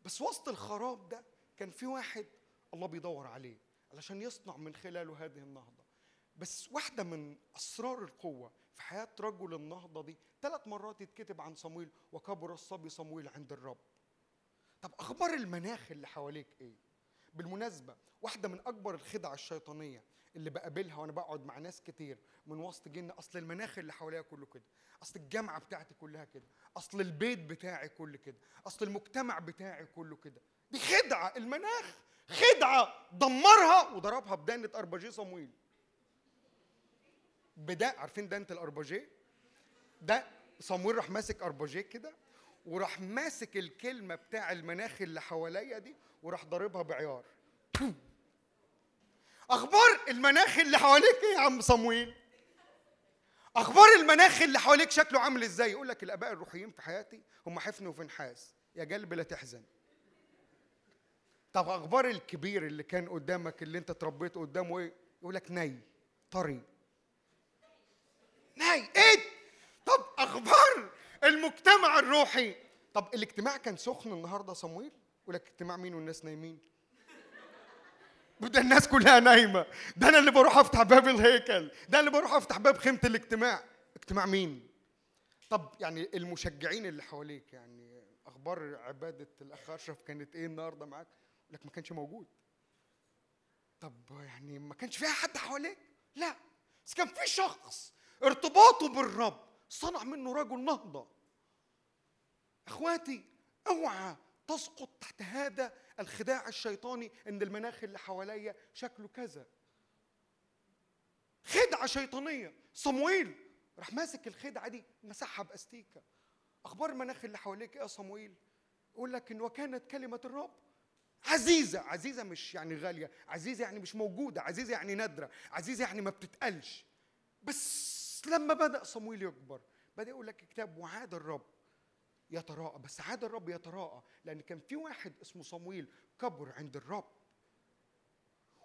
بس وسط الخراب ده كان في واحد الله بيدور عليه علشان يصنع من خلاله هذه النهضة. بس واحدة من أسرار القوة في حياة رجل النهضة دي ثلاث مرات يتكتب عن صمويل وكبر الصبي صمويل عند الرب. طب أخبار المناخ اللي حواليك إيه؟ بالمناسبة واحدة من أكبر الخدع الشيطانية اللي بقابلها وأنا بقعد مع ناس كتير من وسط جن أصل المناخ اللي حواليا كله كده أصل الجامعة بتاعتي كلها كده أصل البيت بتاعي كله كده أصل المجتمع بتاعي كله كده. دي خدعة المناخ خدعة دمرها وضربها بدانة أرباجيه صمويل. بدا عارفين دانة الأرباجيه؟ ده صمويل راح ماسك أرباجيه كده وراح ماسك الكلمة بتاع المناخ اللي حواليا دي وراح ضاربها بعيار. أخبار المناخ اللي حواليك إيه يا عم صمويل؟ أخبار المناخ اللي حواليك شكله عامل إزاي؟ يقول لك الآباء الروحيين في حياتي هم حفن وفنحاس يا قلب لا تحزن. طب أخبار الكبير اللي كان قدامك اللي أنت اتربيت قدامه إيه؟ يقول لك ني طري. ني إيه؟ طب أخبار المجتمع الروحي. طب الاجتماع كان سخن النهارده صمويل؟ يقول لك اجتماع مين والناس نايمين؟ ده الناس كلها نايمة. ده أنا اللي بروح أفتح باب الهيكل. ده اللي بروح أفتح باب خيمة الاجتماع. اجتماع مين؟ طب يعني المشجعين اللي حواليك يعني أخبار عبادة الأخ أشرف كانت إيه النهارده معاك؟ لك ما كانش موجود. طب يعني ما كانش فيها حد حواليك؟ لا. بس كان في شخص ارتباطه بالرب. صنع منه رجل نهضة. إخواتي أوعى تسقط تحت هذا الخداع الشيطاني إن المناخ اللي حواليا شكله كذا. خدعة شيطانية. صمويل راح ماسك الخدعة دي مسحها بأستيكة. أخبار المناخ اللي حواليك إيه يا صمويل؟ يقول لك إن وكانت كلمة الرب عزيزة. عزيزة مش يعني غالية. عزيزة يعني مش موجودة. عزيزة يعني نادرة. عزيزة يعني ما بتتقالش. بس لما بدأ صمويل يكبر بدأ يقول لك الكتاب وعاد الرب يتراءى بس عاد الرب يتراءى لأن كان في واحد اسمه صمويل كبر عند الرب.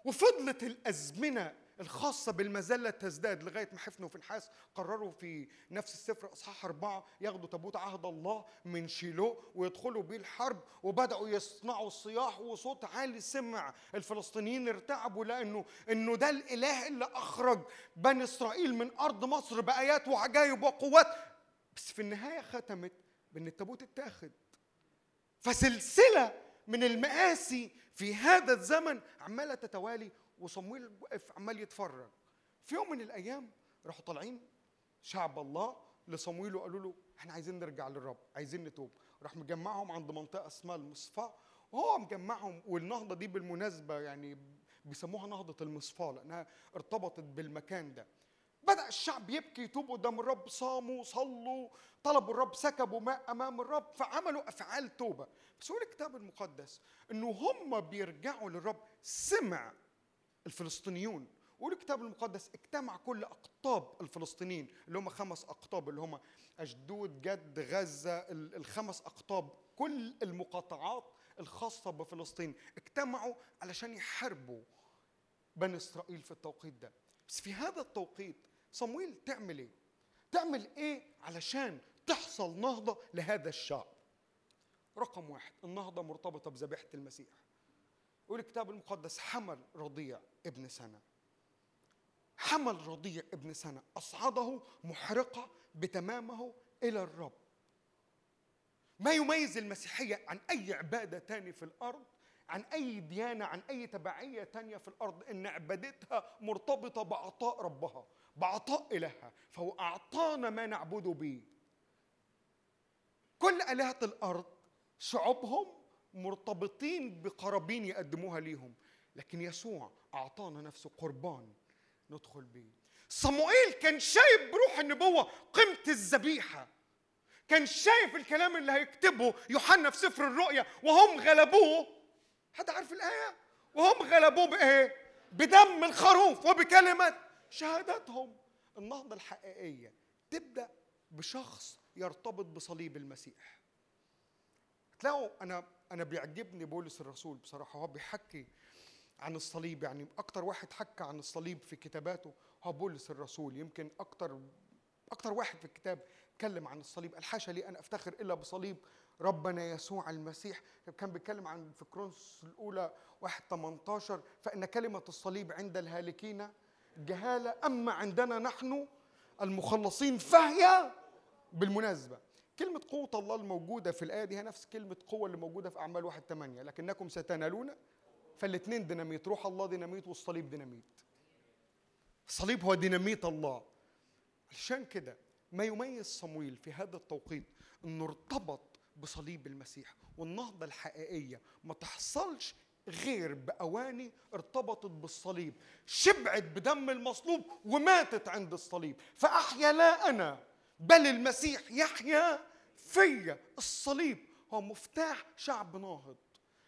وفضلت الأزمنة الخاصة بالمذلة تزداد لغاية ما حفنوا وفنحاس قرروا في نفس السفر إصحاح أربعة ياخدوا تابوت عهد الله من شيلو ويدخلوا بيه الحرب وبدأوا يصنعوا الصياح وصوت عالي سمع. الفلسطينيين ارتعبوا لأنه إنه ده الإله اللي أخرج بني إسرائيل من أرض مصر بآيات وعجائب وقوات. بس في النهاية ختمت بأن التابوت اتاخد. فسلسلة من المآسي في هذا الزمن عمالة تتوالي وصمويل واقف عمال يتفرج. في يوم من الأيام راحوا طالعين شعب الله لصمويل وقالوا له إحنا عايزين نرجع للرب عايزين نتوب. راح مجمعهم عند منطقة اسمها المصفاة وهو مجمعهم والنهضة دي بالمناسبة يعني بيسموها نهضة المصفاة لأنها ارتبطت بالمكان ده. بدأ الشعب يبكي يتوب قدام الرب صاموا صلوا طلبوا الرب سكبوا ماء أمام الرب فعملوا أفعال توبة. بس هو الكتاب المقدس إنه هم بيرجعوا للرب سمع الفلسطينيون. ويقول الكتاب المقدس اجتمع كل أقطاب الفلسطينيين اللي هم خمس أقطاب اللي هم أشدود جد ال- الخمس أقطاب. كل المقاطعات الخاصة بفلسطين اجتمعوا علشان يحاربوا بني إسرائيل في التوقيت ده. بس في هذا التوقيت صمويل تعمل إيه؟ تعمل إيه علشان تحصل نهضة لهذا الشعب؟ رقم واحد النهضة مرتبطة بذبيحة المسيح. يقول الكتاب المقدس حمل رضيع ابن سنة. حمل رضيع ابن سنة. أصعده محرقة بتمامه إلى الرب. ما يميز المسيحية عن أي عبادة تاني في الأرض عن أي ديانة عن أي تبعية تانية في الأرض؟ إن عبادتها مرتبطة بعطاء ربها بعطاء إلهها. فهو أعطانا ما نعبد به. كل آلهة الأرض شعوبهم مرتبطين بقرابين يقدموها ليهم. لكن يسوع أعطانا نفسه قربان ندخل به صموئيل كان شايف بروح النبوة قيمة الذبيحة. كان شايف الكلام اللي هيكتبه يوحنا في سفر الرؤيا وهم غلبوه. حد عارف الآية؟ وهم غلبوه بإيه؟ بدم الخروف وبكلمة شهادتهم النهضة الحقيقية تبدأ بشخص يرتبط بصليب المسيح. تلاقوا أنا أنا بيعجبني بولس الرسول بصراحة هو بيحكي عن الصليب يعني أكتر واحد حكى عن الصليب في كتاباته هو بولس الرسول. يمكن أكتر أكتر واحد في الكتاب اتكلم عن الصليب. الحاشا لي أن أفتخر إلا بصليب ربنا يسوع المسيح. كان بيتكلم عن في كرونس الأولى 1 18 فإن كلمة الصليب عند الهالكين جهالة أما عندنا نحن المخلصين فهي بالمناسبة. كلمة قوة الله الموجودة في الآية دي هي نفس كلمة قوة اللي موجودة في أعمال واحد ثمانية لكنكم ستنالون فالاثنين ديناميت. روح الله ديناميت والصليب ديناميت. الصليب هو ديناميت الله. عشان كده ما يميز صمويل في هذا التوقيت إنه ارتبط بصليب المسيح والنهضة الحقيقية. ما تحصلش غير بأواني ارتبطت بالصليب. شبعت بدم المصلوب وماتت عند الصليب. فأحيا لا أنا بل المسيح يحيا فيا. الصليب هو مفتاح شعب ناهض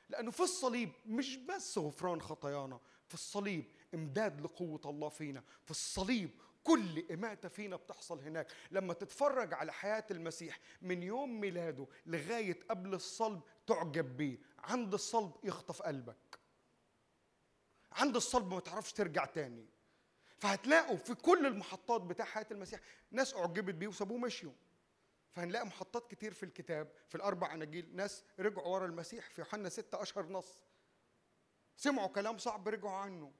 لأنه في الصليب مش بس غفران خطايانا في الصليب إمداد لقوة الله فينا في الصليب كل إماتة فينا بتحصل هناك. لما تتفرج على حياة المسيح من يوم ميلاده لغاية قبل الصلب تعجب بيه. عند الصلب يخطف قلبك. عند الصلب ما تعرفش ترجع تاني. فهتلاقوا في كل المحطات بتاع حياة المسيح ناس أعجبت بيه وسابوه مشيوا فهنلاقي محطات كتير في الكتاب في الأربع أناجيل ناس رجعوا ورا المسيح في يوحنا ستة أشهر نص. سمعوا كلام صعب رجعوا عنه.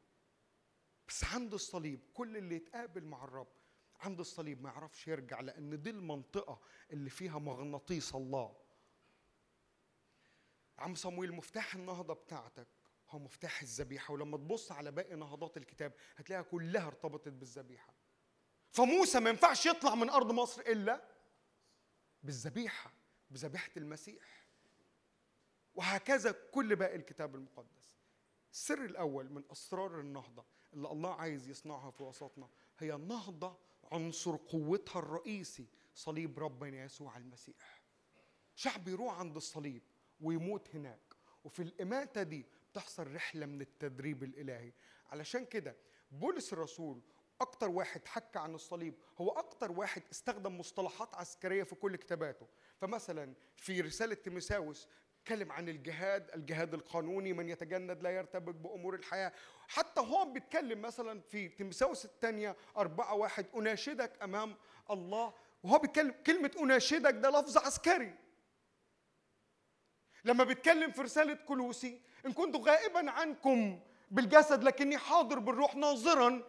بس عند الصليب كل اللي يتقابل مع الرب عند الصليب ما يعرفش يرجع لأن دي المنطقة اللي فيها مغناطيس الله. عم صمويل مفتاح النهضة بتاعتك. هو مفتاح الذبيحة ولما تبص على باقي نهضات الكتاب هتلاقيها كلها ارتبطت بالذبيحة. فموسى ما ينفعش يطلع من أرض مصر إلا بالذبيحة بذبيحة المسيح. وهكذا كل باقي الكتاب المقدس. السر الأول من أسرار النهضة اللي الله عايز يصنعها في وسطنا هي النهضة عنصر قوتها الرئيسي صليب ربنا يسوع المسيح. شعب يروح عند الصليب ويموت هناك. وفي الإماتة دي بتحصل رحلة من التدريب الإلهي. علشان كده بولس الرسول أكتر واحد حكى عن الصليب. هو أكتر واحد استخدم مصطلحات عسكرية في كل كتاباته. فمثلا في رسالة تيموساوس اتكلم عن الجهاد الجهاد القانوني من يتجند لا يرتبك بأمور الحياة. حتى هو بيتكلم مثلا في تيموساوس الثانية أربعة واحد أناشدك أمام الله. وهو بيتكلم كلمة أناشدك ده لفظ عسكري. لما بيتكلم في رسالة كلوسي إن كنت غائبا عنكم بالجسد لكني حاضر بالروح ناظرا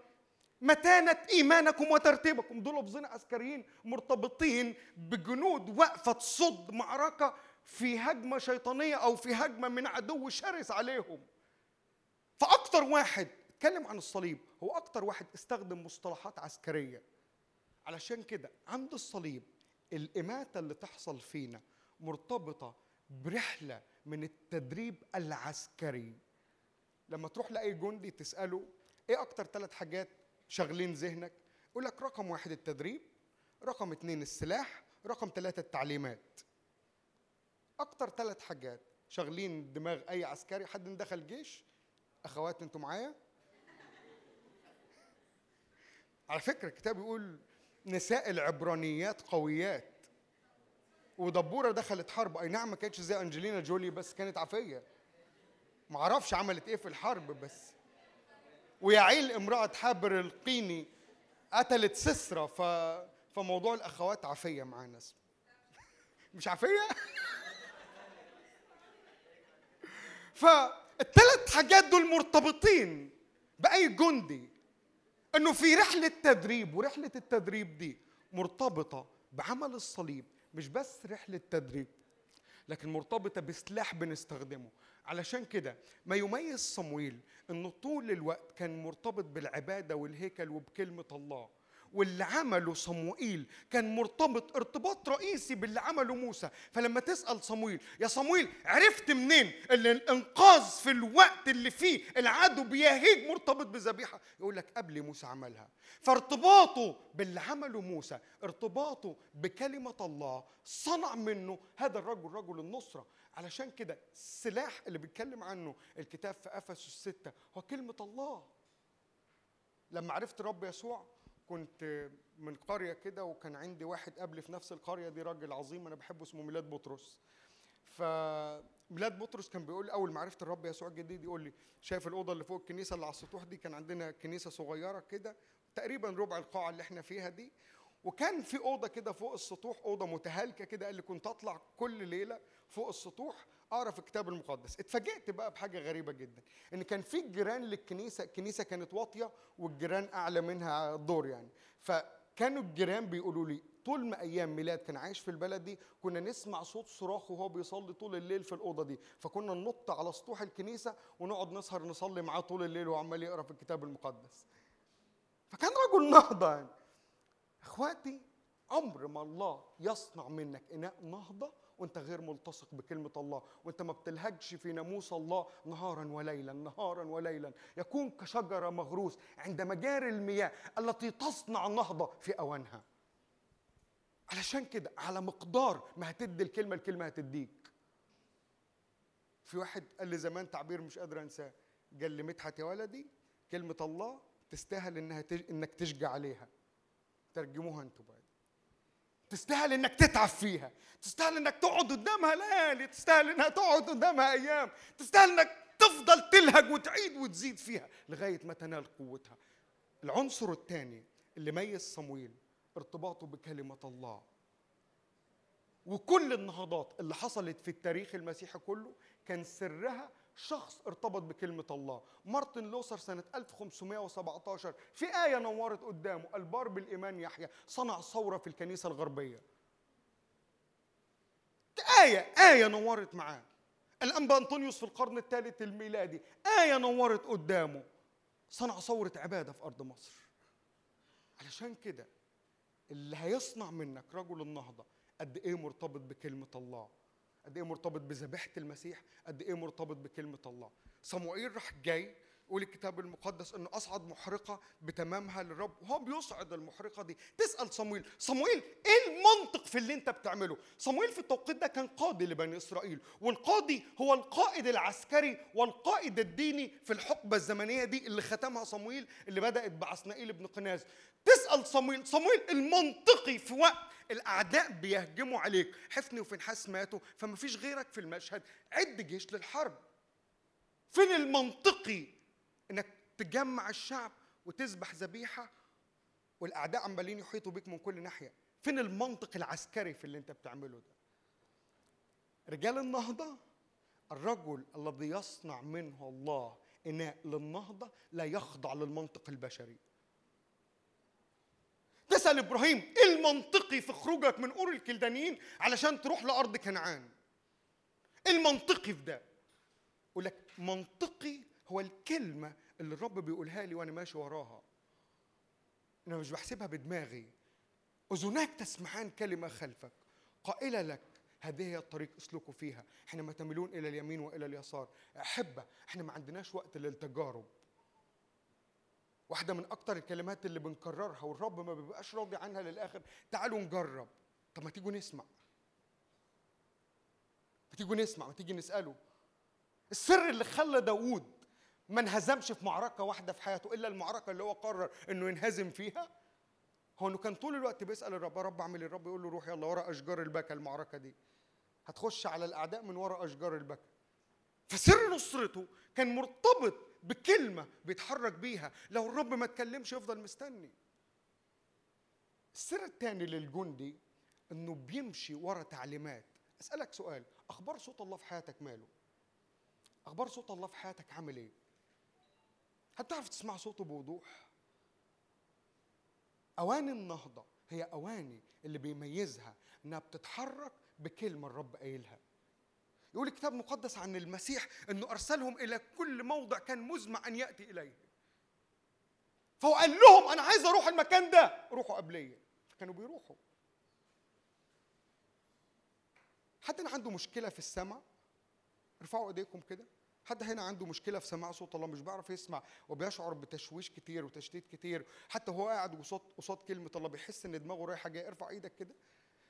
متانة إيمانكم وترتيبكم. دول لفظين عسكريين مرتبطين بجنود واقفة تصد معركة في هجمة شيطانية أو في هجمة من عدو شرس عليهم. فأكتر واحد اتكلم عن الصليب هو أكتر واحد استخدم مصطلحات عسكرية. علشان كده عند الصليب الإماتة اللي تحصل فينا مرتبطة برحلة من التدريب العسكري. لما تروح لأي جندي تسأله إيه أكتر ثلاث حاجات شاغلين ذهنك؟ يقول لك رقم واحد التدريب رقم اتنين السلاح رقم ثلاثة التعليمات. أكتر ثلاث حاجات شاغلين دماغ أي عسكري؟ حد دخل جيش؟ أخوات أنتوا معايا؟ على فكرة الكتاب يقول نساء العبرانيات قويات. ودبورة دخلت حرب. أي نعم ما كانتش زي أنجلينا جولي بس كانت عافية. أعرفش عملت إيه في الحرب بس. ويعيل امرأة حابر القيني قتلت سسرة ف فموضوع الأخوات عافية مع ناس مش عافية؟ فالثلاث حاجات دول مرتبطين بأي جندي. إنه في رحلة تدريب ورحلة التدريب دي مرتبطة بعمل الصليب. مش بس رحلة تدريب لكن مرتبطة بسلاح بنستخدمه. علشان كده ما يميز صمويل انه طول الوقت كان مرتبط بالعبادة والهيكل وبكلمة الله. واللي عمله صموئيل. كان مرتبط ارتباط رئيسي باللي عمله موسى. فلما تسأل صمويل يا صمويل عرفت منين إن الإنقاذ في الوقت اللي فيه العدو بيهيج مرتبط بذبيحة؟ يقول لك قبل موسى عملها. فارتباطه باللي عمله موسى ارتباطه بكلمة الله صنع منه هذا الرجل رجل النصرة. علشان كده السلاح اللي بيتكلم عنه الكتاب في أفسس 6 هو كلمة الله. لما عرفت رب يسوع كنت من قرية كده وكان عندي واحد قبلي في نفس القرية دي راجل عظيم أنا بحبه اسمه ميلاد بطرس. فميلاد بطرس كان بيقول أول ما عرفت الرب يسوع الجديد يقول لي شايف الأوضة اللي فوق الكنيسة اللي على السطوح دي؟ كان عندنا كنيسة صغيرة كده تقريبا ربع القاعة اللي إحنا فيها دي. وكان في أوضة كده فوق السطوح أوضة متهالكة كده قال لي كنت أطلع كل ليلة فوق السطوح أقرأ في الكتاب المقدس. اتفاجئت بقى بحاجة غريبة جدا إن كان في جيران للكنيسة الكنيسه كانت واطية والجيران أعلى منها دور يعني. فكانوا الجيران بيقولوا لي طول ما أيام ميلاد كان عايش في البلد دي كنا نسمع صوت صراخ وهو بيصلي طول الليل في الأوضة دي. فكنا ننط على سطوح الكنيسة ونقعد نسهر نصلي معاه طول الليل وهو عمال يقرأ في الكتاب المقدس. فكان رجل نهضة يعني. أخواتي عمر ما الله يصنع منك إناء نهضة وانت غير ملتصق بكلمة الله وانت ما بتلهجش في ناموس الله نهارا وليلا نهارا وليلا. يكون كشجرة مغروس عند مجاري المياه التي تصنع النهضه في أوانها. علشان كده على مقدار ما هتدي الكلمة الكلمة هتديك. في واحد قال لي زمان تعبير مش قادر أنساه. قال لي مدحت يا ولدي كلمة الله تستاهل إنها تج... إنك تشجع عليها. ترجموها أنتوا بقى. تستاهل إنك تتعب فيها. تستاهل إنك تقعد قدامها ليالي. تستاهل إنها تقعد قدامها أيام. تستاهل إنك تفضل تلهج وتعيد وتزيد فيها لغاية ما تنال قوتها. العنصر الثاني اللي ميز صمويل ارتباطه بكلمة الله. وكل النهضات اللي حصلت في التاريخ المسيحي كله كان سرها شخص ارتبط بكلمة الله. مارتن لوثر سنة 1517 في آية نورت قدامه البار بالإيمان يحيى صنع ثورة في الكنيسة الغربية. آية آية نورت معاه. الأنبا أنطونيوس في القرن الثالث الميلادي آية نورت قدامه. صنع ثورة عبادة في أرض مصر. علشان كده اللي هيصنع منك رجل النهضة قد إيه مرتبط بكلمة الله؟ قد إيه مرتبط بذبيحة المسيح قد إيه مرتبط بكلمة الله. صموئيل راح جاي يقول الكتاب المقدس إنه أصعد محرقة بتمامها للرب. وهو بيصعد المحرقة دي. تسأل صمويل. صمويل إيه المنطق في اللي أنت بتعمله؟ صمويل في التوقيت ده كان قاضي لبني إسرائيل والقاضي هو القائد العسكري والقائد الديني في الحقبة الزمنية دي اللي ختمها صمويل اللي بدأت بعسنائيل بن قناز. تسأل صمويل. صمويل المنطقي في وقت الأعداء بيهجموا عليك. حفني وفنحاس ماتوا فما فيش غيرك في المشهد. عد جيش للحرب. فين المنطقي إنك تجمع الشعب وتذبح ذبيحة والأعداء عمالين يحيطوا بيك من كل ناحية. فين المنطق العسكري في اللي أنت بتعمله ده؟ رجال النهضة الرجل الذي يصنع منه الله إناء للنهضة لا يخضع للمنطق البشري. تسأل إبراهيم إيه المنطقي في خروجك من أور الكلدانيين علشان تروح لأرض كنعان؟ إيه المنطقي في ده؟ يقول لك منطقي هو الكلمة اللي الرب بيقولها لي وأنا ماشي وراها. أنا مش بحسبها بدماغي. أذناك تسمعان كلمة خلفك. قائلة لك هذه هي الطريق اسلكوا فيها. حينما تميلون إلى اليمين وإلى اليسار. أحبة إحنا ما عندناش وقت للتجارب. واحدة من أكتر الكلمات اللي بنكررها والرب ما بيبقاش راضي عنها للآخر تعالوا نجرب. طب ما تيجوا نسمع. ما تيجوا نسمع ما تيجي نسأله. السر اللي خلى داوود ما انهزمش في معركة واحدة في حياته إلا المعركة اللي هو قرر إنه ينهزم فيها. هو إنه كان طول الوقت بيسأل الرب يا رب أعمل إيه؟ الرب يقول له روح يلا ورا أشجار البكا المعركة دي. هتخش على الأعداء من ورا أشجار البكا. فسر نصرته كان مرتبط بكلمة بيتحرك بيها. لو الرب ما اتكلمش يفضل مستني. السر الثاني للجندي إنه بيمشي ورا تعليمات. أسألك سؤال أخبار صوت الله في حياتك ماله؟ أخبار صوت الله في حياتك عامل إيه؟ هل تعرف تسمع صوته بوضوح اواني النهضة هي أواني اللي بيميزها إنها بتتحرك بكلمة الرب قايلها. يقول الكتاب المقدس عن المسيح إنه أرسلهم إلى كل موضع كان مزمع أن يأتي إليه. فهو قال لهم أنا عايز أروح المكان ده. روحوا قبلية. فكانوا بيروحوا. حد عنده مشكلة في السمع؟ ارفعوا إيديكم كده. حد هنا عنده مشكلة في سماع صوت الله؟ مش بيعرف يسمع وبيشعر بتشويش كتير وتشتيت كتير. حتى هو قاعد قصاد قصاد كلمة الله بيحس إن دماغه رايحة جاية. ارفع إيدك كده.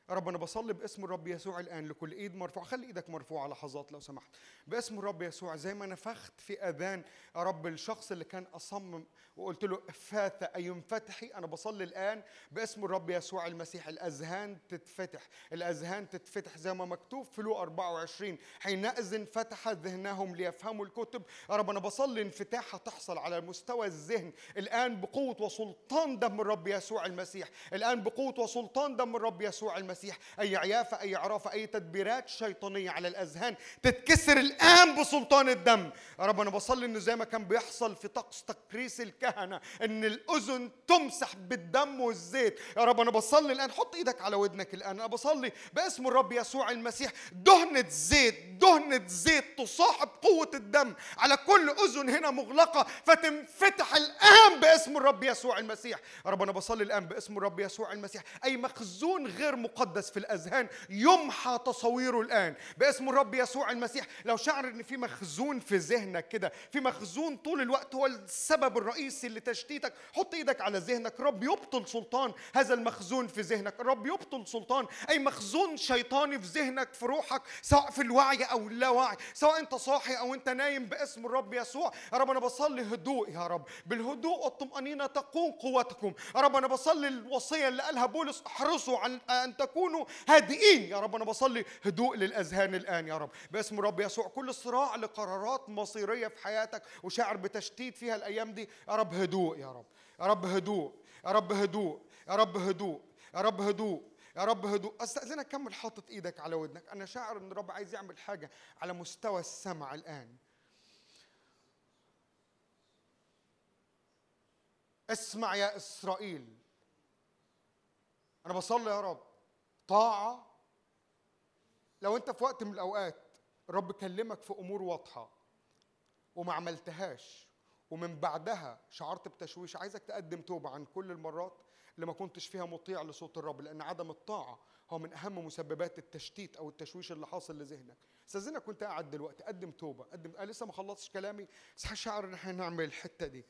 يا رب أنا بصلي باسم الرب يسوع الآن لكل إيد مرفوعه خلي إيدك مرفوعة لحظات لو سمحت. باسم الرب يسوع زي ما نفخت في أذان يا رب الشخص اللي كان اصمم وقلت له فات اي انفتحي أنا بصلي الآن باسم الرب يسوع المسيح. الأذهان تتفتح الأذهان تتفتح زي ما مكتوب في لو 24 حينئذ فتح ذهنهم ليفهموا الكتب. يا رب أنا بصلي انفتاحها تحصل على مستوى الذهن. الآن بقوة وسلطان دم الرب يسوع المسيح. الآن بقوة وسلطان دم الرب يسوع المسيح. أي عيافة أي عرافة أي تدبيرات شيطانية على الأذهان تتكسر الآن بسلطان الدم. يا رب أنا بصلي انه زي ما كان بيحصل في طقس تكريس الكهنة إن الأذن تمسح بالدم والزيت. يا رب أنا بصلي الآن حط إيدك على ودنك الآن. أنا بصلي باسم الرب يسوع المسيح. دهنة زيت دهنة زيت تصاحب قوة الدم. على كل أذن هنا مغلقة فتنفتح الآن باسم الرب يسوع المسيح. يا رب أنا بصلي الآن باسم الرب يسوع المسيح. أي مخزون غير مقدس المقدس في الأذهان يمحى تصويره الآن باسم الرب يسوع المسيح. لو شعر إن في مخزون في ذهنك كده في مخزون طول الوقت هو السبب الرئيسي لتشتيتك حط إيدك على ذهنك. رب يبطل سلطان هذا المخزون في ذهنك. الرب يبطل سلطان أي مخزون شيطاني في ذهنك في روحك سواء في الوعي أو اللاوعي سواء أنت صاحي أو أنت نايم باسم الرب يسوع. يا رب أنا بصلي هدوء يا رب. بالهدوء والطمانينه تقوم قوتكم. يا رب أنا بصلي الوصية اللي قالها بولس احرصوا عن أن تكونوا هادئين. يا رب أنا بصلي هدوء للأذهان الآن يا رب. باسم الرب يسوع كل صراع لقرارات مصيرية في حياتك وشاعر بتشتيت فيها الأيام دي يا رب هدوء يا رب. يا رب هدوء يا رب هدوء يا رب هدوء يا رب هدوء يا رب هدوء. أستأذنك كمل حاطط إيدك على ودنك. أنا شاعر إن الرب عايز يعمل حاجة على مستوى السمع الآن. اسمع يا إسرائيل. أنا بصلي يا رب. طاعة. لو انت في وقت من الأوقات الرب كلمك في أمور واضحة وما عملتهاش ومن بعدها شعرت بتشويش عايزك تقدم توبة عن كل المرات اللي ما كنتش فيها مطيع لصوت الرب لأن عدم الطاعة هو من أهم مسببات التشتيت أو التشويش اللي حاصل لذهنك. استاذنك وانت قاعد دلوقتي قدم توبة قدم أنا لسه ما خلصتش كلامي بس شعر إن إحنا نعمل الحتة دي.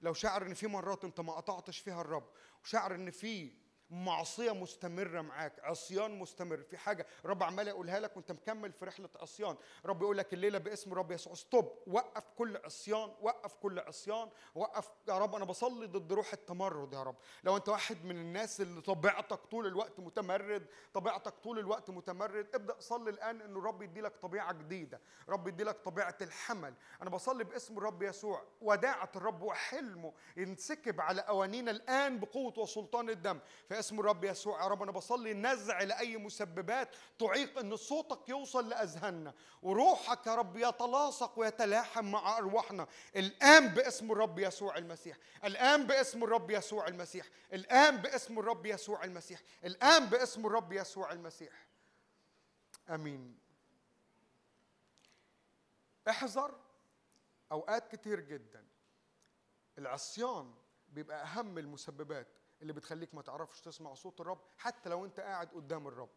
لو شعر إن في مرات أنت ما قطعتش فيها الرب وشعر إن في معصية مستمرة معاك عصيان مستمر. في حاجة رب عمال يقولها لك وانت مكمل في رحلة عصيان. رب يقول لك الليلة باسم رب يسوع. ستوب وقف كل عصيان وقف كل عصيان وقف. يا رب أنا بصلي ضد روح التمرد يا رب. لو أنت واحد من الناس اللي طبيعتك طول الوقت متمرد طبيعتك طول الوقت متمرد ابدأ صلي الآن ان الرب يدي لك طبيعة جديدة. رب يدي لك طبيعة الحمل. أنا بصلي باسم الرب يسوع. وداعة الرب وحلمه ينسكب على قوانين الآن بقوة وسلطان الدم. في اسم الرب يسوع يا رب أنا بصلي نزع لأي مسببات تعيق إن صوتك يوصل لأذهاننا. وروحك يا رب يتلاصق ويتلاحم مع أرواحنا. الآن باسم الرب يسوع المسيح. الآن باسم الرب يسوع المسيح. الآن باسم الرب يسوع المسيح. الآن باسم الرب يسوع المسيح. آمين. احذر أوقات كتير جدا. العصيان بيبقى أهم المسببات. اللي بتخليك ما تعرفش تسمع صوت الرب حتى لو انت قاعد قدام الرب.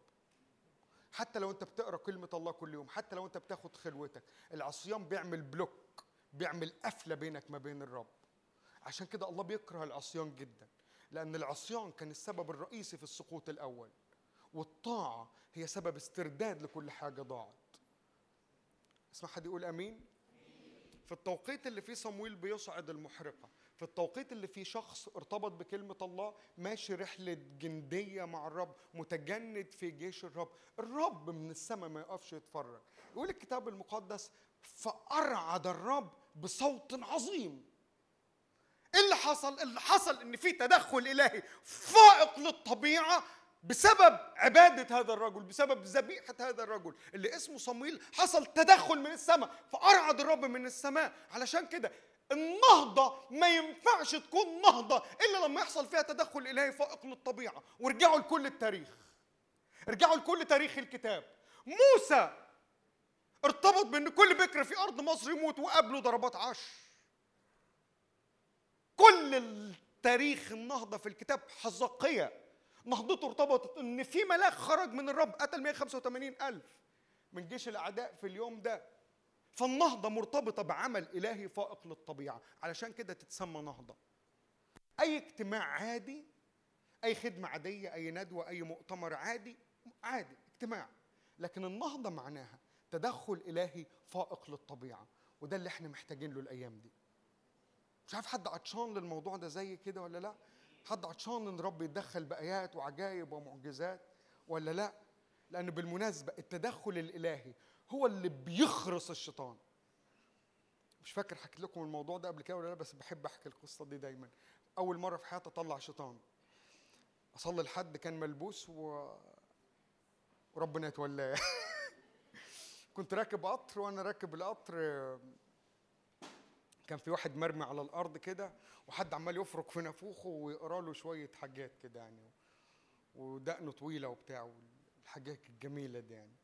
حتى لو انت بتقرأ كلمة الله كل يوم حتى لو انت بتاخد خلوتك. العصيان بيعمل بلوك بيعمل قفلة بينك ما بين الرب. عشان كده الله بيكره العصيان جدا لأن العصيان كان السبب الرئيسي في السقوط الأول. والطاعة هي سبب استرداد لكل حاجة ضاعت. اسمع حد يقول آمين؟ في التوقيت اللي فيه صمويل بيصعد المحرقة. في التوقيت اللي فيه شخص ارتبط بكلمة الله ماشي رحلة جندية مع الرب متجند في جيش الرب. الرب من السماء ما يقفش يتفرج. يقول الكتاب المقدس فأرعد الرب بصوت عظيم. إيه اللي حصل؟ اللي حصل إن في تدخل إلهي فائق للطبيعة بسبب عبادة هذا الرجل بسبب ذبيحة هذا الرجل اللي اسمه صمويل. حصل تدخل من السماء فأرعد الرب من السماء. علشان كده النهضة ما ينفعش تكون نهضة إلا لما يحصل فيها تدخل إلهي فائق للطبيعة. وارجعوا لكل التاريخ. ارجعوا لكل تاريخ الكتاب. موسى ارتبط بأن كل بكر في أرض مصر يموت وقابله ضربات عش كل التاريخ النهضة في الكتاب حزقية. نهضته ارتبطت إن في ملاك خرج من الرب قتل 185 ألف من جيش الأعداء في اليوم ده. فالنهضة مرتبطة بعمل إلهي فائق للطبيعة. علشان كده تتسمى نهضة. أي اجتماع عادي أي خدمة عادية أي ندوة أي مؤتمر عادي عادي اجتماع. لكن النهضة معناها تدخل إلهي فائق للطبيعة. وده اللي إحنا محتاجين له الأيام دي. مش عارف حد عطشان للموضوع ده زي كده ولا لأ؟ حد عطشان إن رب يتدخل بآيات وعجائب ومعجزات ولا لأ؟ لأن بالمناسبة التدخل الإلهي هو اللي بيخرس الشيطان. مش فاكر حكيت لكم الموضوع ده قبل كده ولا لا بس بحب أحكي القصة دي دايما. أول مرة في حياتي أطلع شيطان. أصلي لحد كان ملبوس و... وربنا يتولاه. كنت راكب قطر وأنا راكب القطر كان في واحد مرمي على الأرض كده وحد عمال يفرك في نافوخه ويقرأ له شوية حاجات كده يعني ودقنه طويلة وبتاع الحاجات الجميلة دي يعني.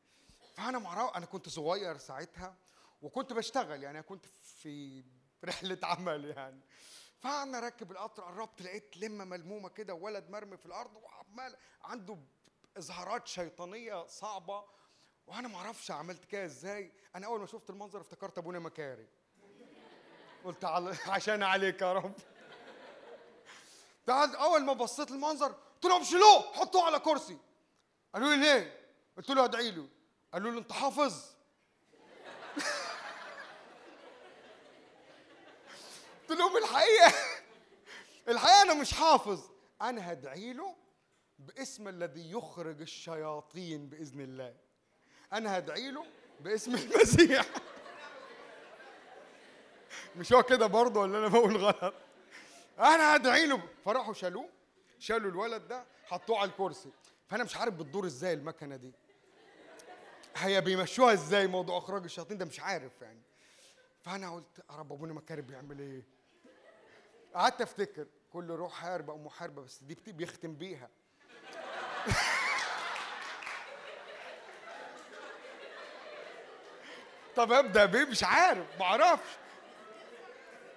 فأنا معرف أنا كنت صغير ساعتها وكنت بشتغل يعني كنت في رحلة عمل يعني. فانا راكب القطر قربت لقيت لمة ملمومة كده وولد مرمي في الأرض وعمال عنده إظهارات شيطانية صعبة. وأنا ما أعرفش عملت كده إزاي. أنا أول ما شفت المنظر افتكرت أبونا مكاري. قلت على عشان عليك يا رب. تعال أول ما بصيت المنظر قلت لهم شيلوه حطوه على كرسي. قالوا لي ليه؟ قلت له ادعي له. قالوا لي انت حافظ. قلت لهم الحقيقة الحقيقة أنا مش حافظ. أنا هدعي له باسم الذي يخرج الشياطين بإذن الله. أنا هدعي له باسم المسيح. مش هو كده برضه ولا أنا بقول غلط؟ أنا هدعي له. فراحوا شالوه. شالوا الولد ده حطوه على الكرسي. فأنا مش عارف بتدور إزاي المكنة دي. هي بيمشوها إزاي موضوع إخراج الشياطين ده؟ مش عارف يعني. فأنا قلت يا رب أبونا مكارم بيعمل إيه. قعدت أفتكر. كل روح حاربة أو محاربه بس دي بيختم بيها. طب أبدأ بيه؟ مش عارف. ما أعرفش.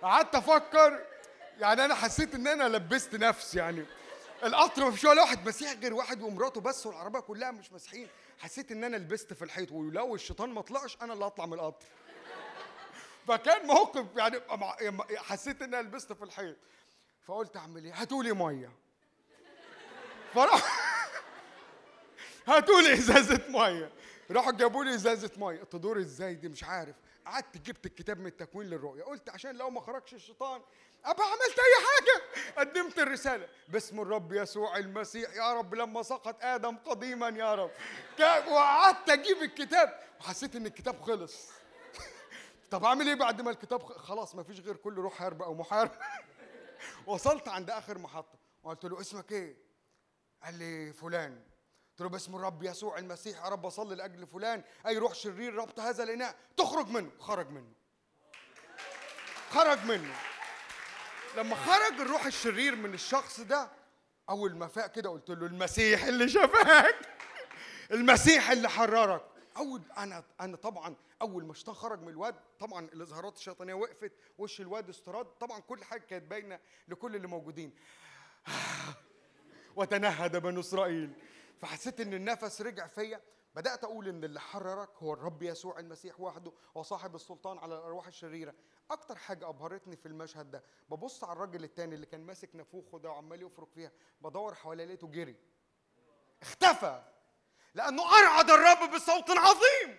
قعدت أفكر. يعني أنا حسيت إن أنا لبست نفسي يعني. القطر ما فيش ولا واحد مسيح غير واحد ومراته بس والعربية كلها مش مسيحيين. حسيت إن أنا لبست في الحيط ولو الشيطان ما طلعش أنا اللي هطلع من القطر. فكان موقف يعني حسيت إن أنا لبست في الحيط. فقلت أعمل إيه؟ هاتوا لي مية. فراح هاتوا لي إزازة مية. راحوا جابوا لي إزازة مية. تدور إزاي دي؟ مش عارف. قعدت جبت الكتاب من التكوين للرؤيا. قلت عشان لو ما خرجش الشيطان أبقى عملت أي حاجة. قدمت الرسالة. باسم الرب يسوع المسيح. يا رب لما سقط آدم قديما يا رب. وقعدت أجيب الكتاب. وحسيت إن الكتاب خلص. طب أعمل إيه بعد ما الكتاب خلاص ما فيش غير كل روح حرب أو محارب. وصلت عند آخر محطة. وقلت له اسمك إيه? قال لي فلان. قلت له باسم الرب يسوع المسيح يا رب أصلي لأجل فلان. أي روح شرير ربط هذا الإناء. تخرج منه. خرج منه. خرج منه. لما خرج الروح الشرير من الشخص ده أول ما فاق كده قلت له المسيح اللي شفاك. المسيح اللي حررك. أول أنا أنا طبعا أول ما الشيطان خرج من الواد طبعا الإظهارات الشيطانية وقفت وش الواد استراد. طبعا كل حاجة كانت باينة لكل اللي موجودين. وتنهد بنو إسرائيل. فحسيت إن النفس رجع فيا. بدأت أقول إن اللي حررك هو الرب يسوع المسيح وحده وصاحب السلطان على الأرواح الشريرة. أكتر حاجة أبهرتني في المشهد ده ببص على الراجل التاني اللي كان ماسك نافوخه ده وعمال يفرك فيها بدور حواليه لقيته جري. اختفى لأنه أرعد الرب بصوت عظيم.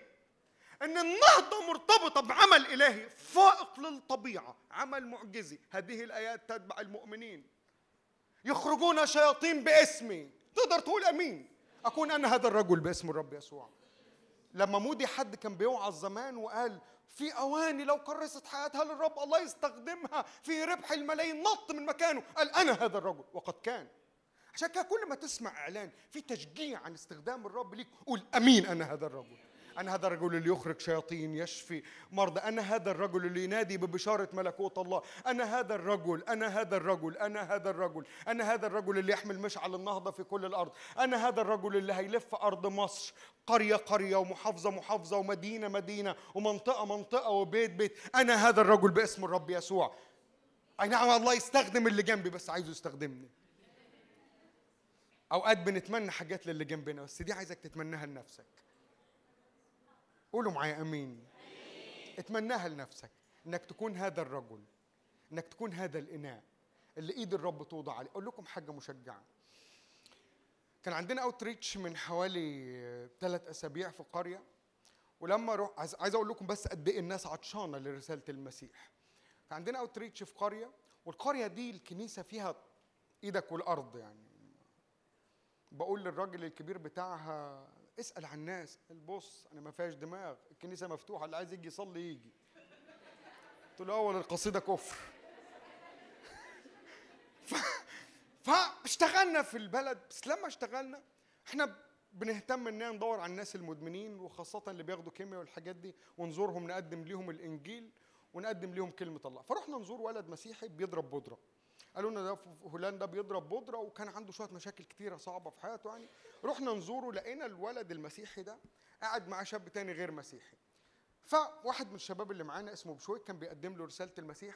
إن النهضة مرتبطة بعمل إلهي فائق للطبيعة عمل معجزي. هذه الآيات تتبع المؤمنين. يخرجون شياطين باسمي. تقدر تقول أمين. أكون أنا هذا الرجل باسم الرب يسوع. لما مودي حد كان بيوعظ زمان وقال في أواني لو كرست حياتها للرب الله يستخدمها في ربح الملايين. نط من مكانه. قال أنا هذا الرجل. وقد كان. عشان كده كل ما تسمع إعلان في تشجيع عن استخدام الرب ليك قول أمين أنا هذا الرجل. أنا هذا الرجل اللي يخرج شياطين يشفي مرضى أنا هذا الرجل اللي ينادي ببشارة ملكوت الله أنا هذا الرجل أنا هذا الرجل أنا هذا الرجل أنا هذا الرجل اللي يحمل مشعل النهضة في كل الأرض أنا هذا الرجل اللي هيلف أرض مصر قرية قرية ومحافظة محافظة ومدينة مدينة ومنطقة منطقة وبيت بيت أنا هذا الرجل باسم الرب يسوع. أي نعم الله يستخدم اللي جنبي بس عايزه يستخدمني. أوقات بنتمنى حاجات للي جنبنا بس دي عايزك تتمناها لنفسك. قولوا معايا آمين. اتمناها لنفسك إنك تكون هذا الرجل إنك تكون هذا الإناء اللي إيد الرب توضع عليه. أقول لكم حاجة مشجعة. كان عندنا outreach من حوالي ثلاث أسابيع في قرية ولما روح عايز أقول لكم بس قد إيه الناس عطشانة لرسالة المسيح. كان عندنا outreach في قرية والقرية دي الكنيسة فيها إيدك والأرض يعني. بقول للراجل الكبير بتاعها اسأل عن الناس. قال بص أنا ما فيهاش دماغ. الكنيسة مفتوحة اللي عايز يجي يصلي يجي. قلت له أول القصيدة كفر. فاشتغلنا في البلد. بس لما اشتغلنا إحنا بنهتم إننا ندور على الناس المدمنين وخاصة اللي بياخدوا كيمياء والحاجات دي ونزورهم نقدم ليهم الإنجيل ونقدم ليهم كلمة الله. فرحنا نزور ولد مسيحي بيضرب بودرة. قالوا لنا ده في هولندا بيضرب بودرة وكان عنده شوية مشاكل كتيرة صعبة في حياته يعني. رحنا نزوره لقينا الولد المسيحي ده قاعد مع شاب تاني غير مسيحي. فواحد من الشباب اللي معانا اسمه بشوي كان بيقدم له رسالة المسيح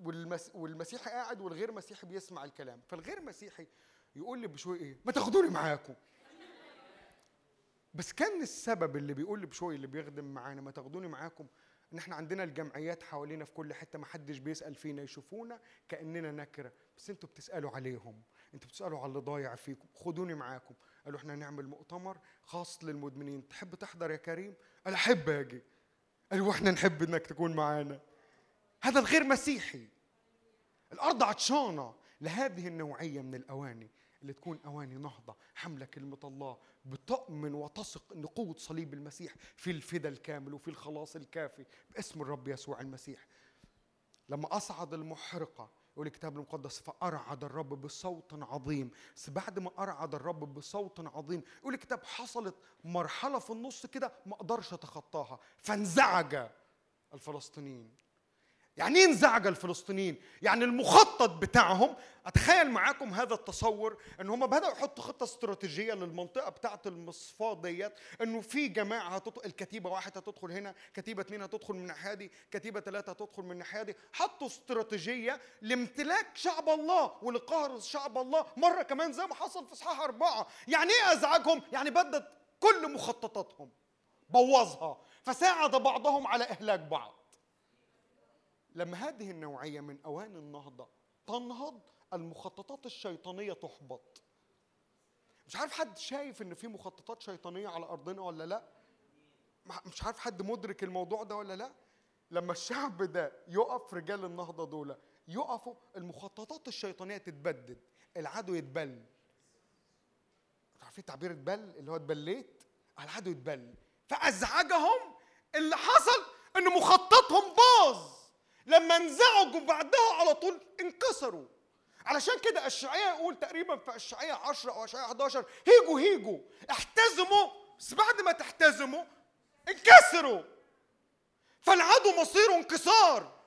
والمس... والمسيحي قاعد والغير مسيحي بيسمع الكلام. فالغير مسيحي يقول لي بشوي إيه؟ ما تاخدوني معاكم. بس كان السبب اللي بيقول لي بشوي اللي بيخدم معانا ما تاخدوني معاكم إن إحنا عندنا الجمعيات حوالينا في كل حتة ما حدش بيسأل فينا يشوفونا كأننا نكرة. بس أنتوا بتسألوا عليهم. أنتوا بتسألوا على اللي ضايع فيكم. خدوني معاكم. قالوا إحنا هنعمل مؤتمر خاص للمدمنين. تحب تحضر يا كريم؟ قال أحب أجي. قالوا وإحنا نحب إنك تكون معانا. هذا الغير مسيحي. الأرض عطشانة لهذه النوعية من الأواني. اللي تكون أواني نهضة حملة كلمة الله بتؤمن وتثق إن قوة صليب المسيح في الفدا الكامل وفي الخلاص الكافي باسم الرب يسوع المسيح. لما أصعد المحرقة يقول الكتاب المقدس فأرعد الرب بصوت عظيم. بس بعد ما أرعد الرب بصوت عظيم يقول الكتاب حصلت مرحلة في النص كده ما أقدرش أتخطاها. فانزعج الفلسطينيين. يعني إيه انزعج الفلسطينيين؟ يعني المخطط بتاعهم أتخيل معاكم هذا التصور إن هم بدأوا يحطوا خطة استراتيجية للمنطقة بتاعه المصفاه ديت إنه في جماعة هتدخل الكتيبة واحد هتدخل هنا، كتيبة اثنين هتدخل من الناحية دي، كتيبة ثلاثة هتدخل من الناحية دي، حطوا استراتيجية لامتلاك شعب الله ولقهر شعب الله مرة كمان زي ما حصل في اصحاح أربعة، يعني إيه أزعجهم؟ يعني بدت كل مخططاتهم بوظها فساعد بعضهم على إهلاك بعض. لما هذه النوعية من أواني النهضة تنهض المخططات الشيطانية تحبط. مش عارف حد شايف إن في مخططات شيطانية على أرضنا ولا لأ؟ مش عارف حد مدرك الموضوع ده ولا لأ؟ لما الشعب ده يقف رجال النهضة دول يقفوا المخططات الشيطانية تتبدد العدو يتبل. عارفين تعبير اتبل؟ اللي هو اتبليت؟ العدو يتبل. فأزعجهم اللي حصل إن مخططهم باظ. لما انزعجوا بعدها على طول انكسروا. علشان كده الشيعية يقول تقريبا في الشيعية 10 أو الشيعية 11 هيجوا هيجوا. احتزموا. بس بعد ما تحتزموا انكسروا. فالعدو مصيره انكسار.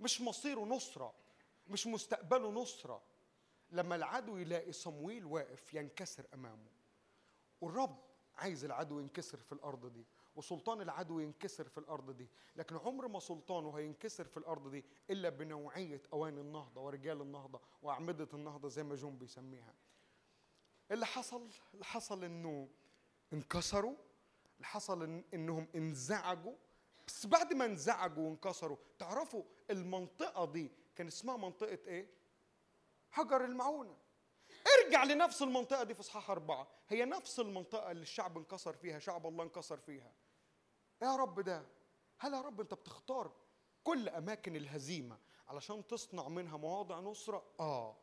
مش مصيره نصرة مش مستقبله نصرة. لما العدو يلاقي صمويل واقف ينكسر أمامه. والرب عايز العدو ينكسر في الأرض دي وسلطان العدو ينكسر في الأرض دي لكن عمر ما سلطانه هينكسر في الأرض دي إلا بنوعية اواني النهضة ورجال النهضة وأعمدة النهضة زي ما جون بيسميها. اللي حصل؟ اللي حصل إنه انكسروا اللي حصل إن إنهم انزعجوا. بس بعد ما انزعجوا وانكسروا تعرفوا المنطقة دي كان اسمها منطقة إيه؟ حجر المعونة. ارجع لنفس المنطقة دي في إصحاح أربعة. هي نفس المنطقة اللي الشعب انكسر فيها شعب الله انكسر فيها. يا رب ده. هل يا رب أنت بتختار كل أماكن الهزيمة علشان تصنع منها مواضع نصرة؟ آه.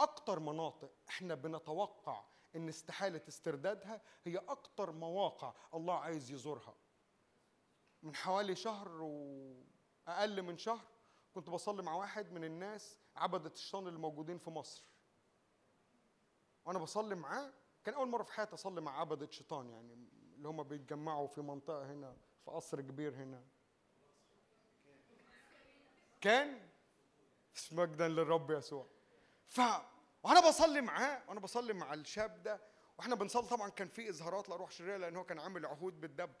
أكتر مناطق إحنا بنتوقع إن استحالة استردادها هي أكتر مواقع الله عايز يزورها. من حوالي شهر وأقل من شهر كنت بصلي مع واحد من الناس عبدة الشيطان اللي موجودين في مصر. وأنا بصلي معاه كان أول مرة في حياتي أصلي مع عبده شيطان يعني اللي هم بيتجمعوا في منطقة هنا في قصر كبير هنا. كان مجدا للرب يسوع. ف وأنا بصلي معاه وأنا بصلي مع الشاب ده وإحنا بنصلي. طبعا كان في إظهارات لروح شريره لأن هو كان عامل عهود بالدب.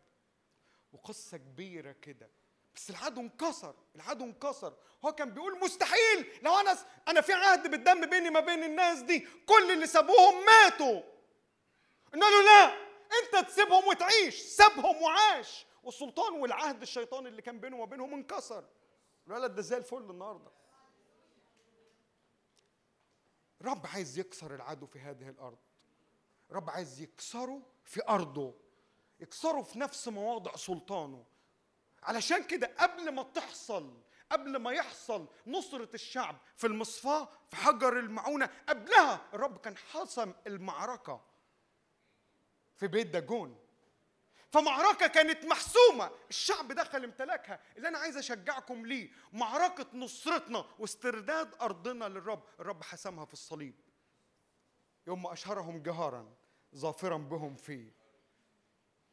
وقصة كبيرة كده. بس العدو انكسر العدو انكسر. هو كان بيقول مستحيل لو أنا أنا في عهد بالدم بيني ما بين الناس دي كل اللي سابوهم ماتوا. قلنا له لا أنت تسيبهم وتعيش سابهم وعاش. والسلطان والعهد الشيطاني اللي كان بينه وما بينهم انكسر. الولد ده زي الفل النهارده. رب عايز يكسر العدو في هذه الأرض. رب عايز يكسره في أرضه. يكسره في نفس مواضع سلطانه. علشان كده قبل ما تحصل قبل ما يحصل نصرة الشعب في المصفاة في حجر المعونة قبلها الرب كان حسم المعركة في بيت داجون. فمعركة كانت محسومة. الشعب دخل امتلكها اللي أنا عايز أشجعكم ليه؟ معركة نصرتنا واسترداد أرضنا للرب. الرب حسمها في الصليب. يوم ما أشهرهم جهارا ظافرا بهم فيه.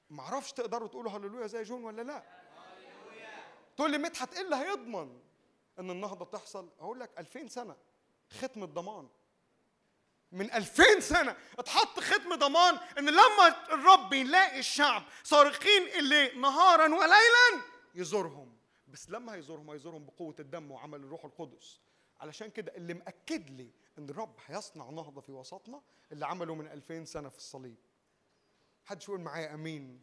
معرفش تقدروا تقولوا هللويا زي جون ولا لا. تقول لي مدحت إيه اللي هيضمن إن النهضة تحصل أقول لك 2000 سنة ختم الضمان. من 2000 سنة اتحط ختم ضمان إن لما الرب يلاقي الشعب صارخين اللي نهارا وليلا يزورهم. بس لما هيزورهم هيزورهم بقوة الدم وعمل الروح القدس. علشان كده اللي مأكد لي إن الرب هيصنع نهضة في وسطنا اللي عمله من 2000 سنة في الصليب. حدش يقول معايا آمين.